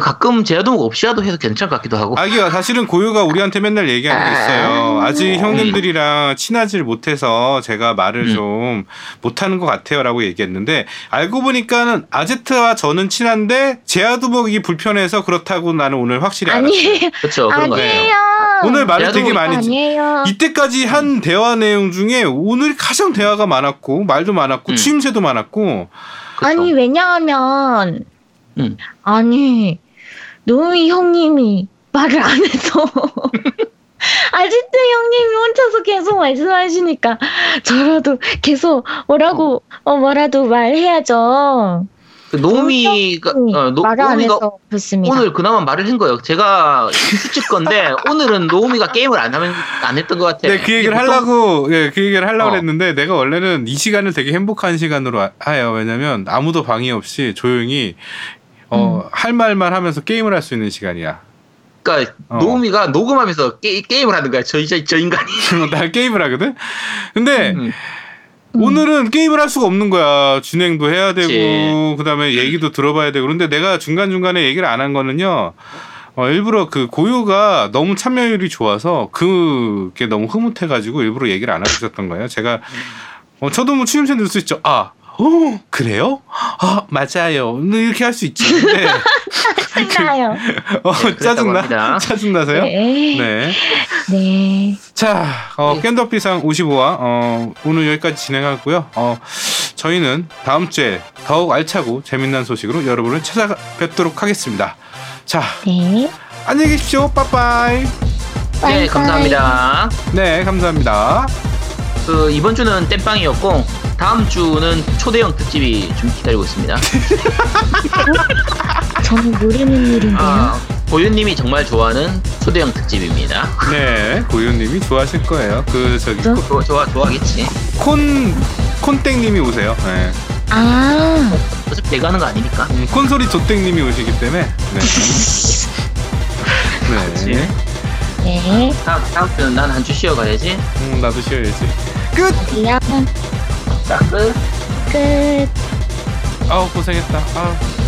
[SPEAKER 4] 가끔 제아도목 없이 하도 해도 괜찮을 것 같기도 하고.
[SPEAKER 2] 아, 이게 사실은 고유가 우리한테 맨날 얘기하는 게 있어요. 아직 형님들이랑 친하질 못해서 제가 말을
[SPEAKER 4] 음.
[SPEAKER 2] 좀 못하는 것 같아요. 라고 얘기했는데, 알고 보니까는 아제트와 저는 친한데, 제아두목이 불편해서 그렇다고 나는 오늘 확실히 알았어요.
[SPEAKER 3] 아니에요.
[SPEAKER 4] 그렇죠. 그런 거예요.
[SPEAKER 3] 아니에요.
[SPEAKER 2] 오늘 말을 되게 많이.
[SPEAKER 3] 아니에요.
[SPEAKER 2] 이때까지 한 대화 내용 중에 오늘 가장 대화가 많았고, 말도 많았고,
[SPEAKER 4] 음.
[SPEAKER 2] 추임새도 많았고,
[SPEAKER 4] 그쵸.
[SPEAKER 3] 아니 왜냐하면
[SPEAKER 4] 음.
[SPEAKER 3] 아니 노이 형님이 말을 안 해서 *laughs* 아지트 형님이 혼자서 계속 말씀하시니까 저라도 계속 뭐라고 어 뭐라도 말해야죠.
[SPEAKER 4] 그 노미가 어, 노,
[SPEAKER 3] 말을 안
[SPEAKER 4] 노미가. 오늘 그나마 말을 한 거예요. 제가 수직 건데 *laughs* 오늘은 노미가 게임을 안 하면 안 했던 것 같아요.
[SPEAKER 2] 네, 그 얘기를
[SPEAKER 4] 보통-
[SPEAKER 2] 하려고, 예, 그 얘기를 하려고
[SPEAKER 4] 어.
[SPEAKER 2] 했는데, 내가 원래는 이 시간을 되게 행복한 시간으로 하- 해요. 왜냐면 아무도 방해 없이 조용히, 어,
[SPEAKER 3] 음.
[SPEAKER 2] 할 말만 하면서 게임을 할 수 있는 시간이야.
[SPEAKER 4] 그러니까
[SPEAKER 2] 어.
[SPEAKER 4] 노미가 녹음하면서 게, 임을 하는 거야. 저, 저, 저 인간이. *laughs*
[SPEAKER 2] 나 게임을 하거든? 근데,
[SPEAKER 4] 음.
[SPEAKER 3] 음.
[SPEAKER 2] 오늘은 게임을 할 수가 없는 거야. 진행도 해야 되고.
[SPEAKER 4] 그
[SPEAKER 2] 다음에 얘기도 들어봐야 되고. 그런데 내가 중간 중간에 얘기를 안 한 거는요, 어, 일부러 그 고요가 너무 참여율이 좋아서 그게 너무 흐뭇해가지고 일부러 얘기를 안 하고 있었던 거예요. 제가, 어, 저도 뭐 추임새 넣을 수 있죠. 아, 어, *gasps* 그래요? *gasps* 아, 맞아요. 네, 이렇게 할 수 있지. 근데,
[SPEAKER 3] 신나요.
[SPEAKER 2] 어,
[SPEAKER 4] 네,
[SPEAKER 2] 짜증나? *laughs* 짜증나세요?
[SPEAKER 3] 네.
[SPEAKER 2] 네.
[SPEAKER 3] 네.
[SPEAKER 2] 자, 어,
[SPEAKER 4] 네.
[SPEAKER 2] 캔더피상 55화, 어, 오늘 여기까지 진행하고요. 어, 저희는 다음 주에 더욱 알차고 재미난 소식으로 여러분을 찾아뵙도록 하겠습니다. 자,
[SPEAKER 3] 네.
[SPEAKER 2] 안녕히 계십시오. 빠빠이.
[SPEAKER 4] 네. 감사합니다.
[SPEAKER 2] 네, 감사합니다.
[SPEAKER 4] 그 이번 주는 땜빵이었고 다음 주는 초대형 특집이 좀 기다리고 있습니다. *laughs*
[SPEAKER 3] 저는 모르는 일인데요.
[SPEAKER 4] 아, 고윤님이 정말 좋아하는 초대형 특집입니다.
[SPEAKER 2] 네, 고유님이 좋아하실 거예요. 그, 저기,
[SPEAKER 3] 저?
[SPEAKER 2] 코-
[SPEAKER 4] 좋아, 좋아, 좋아하겠지.
[SPEAKER 2] 콘, 콘땡님이 오세요. 네.
[SPEAKER 3] 아.
[SPEAKER 4] 어차피 내가 하는 거 아니니까.
[SPEAKER 2] 음, 콘솔이 조땡님이 오시기 때문에. *laughs* 네. 네.
[SPEAKER 3] 네.
[SPEAKER 4] 다음, 다음 주는 난 한 주 쉬어가야지.
[SPEAKER 2] 음, 나도 쉬어야지. 끝!
[SPEAKER 3] 그냥
[SPEAKER 4] 자, 끝.
[SPEAKER 3] 끝.
[SPEAKER 2] 아우, 고생했다. 아.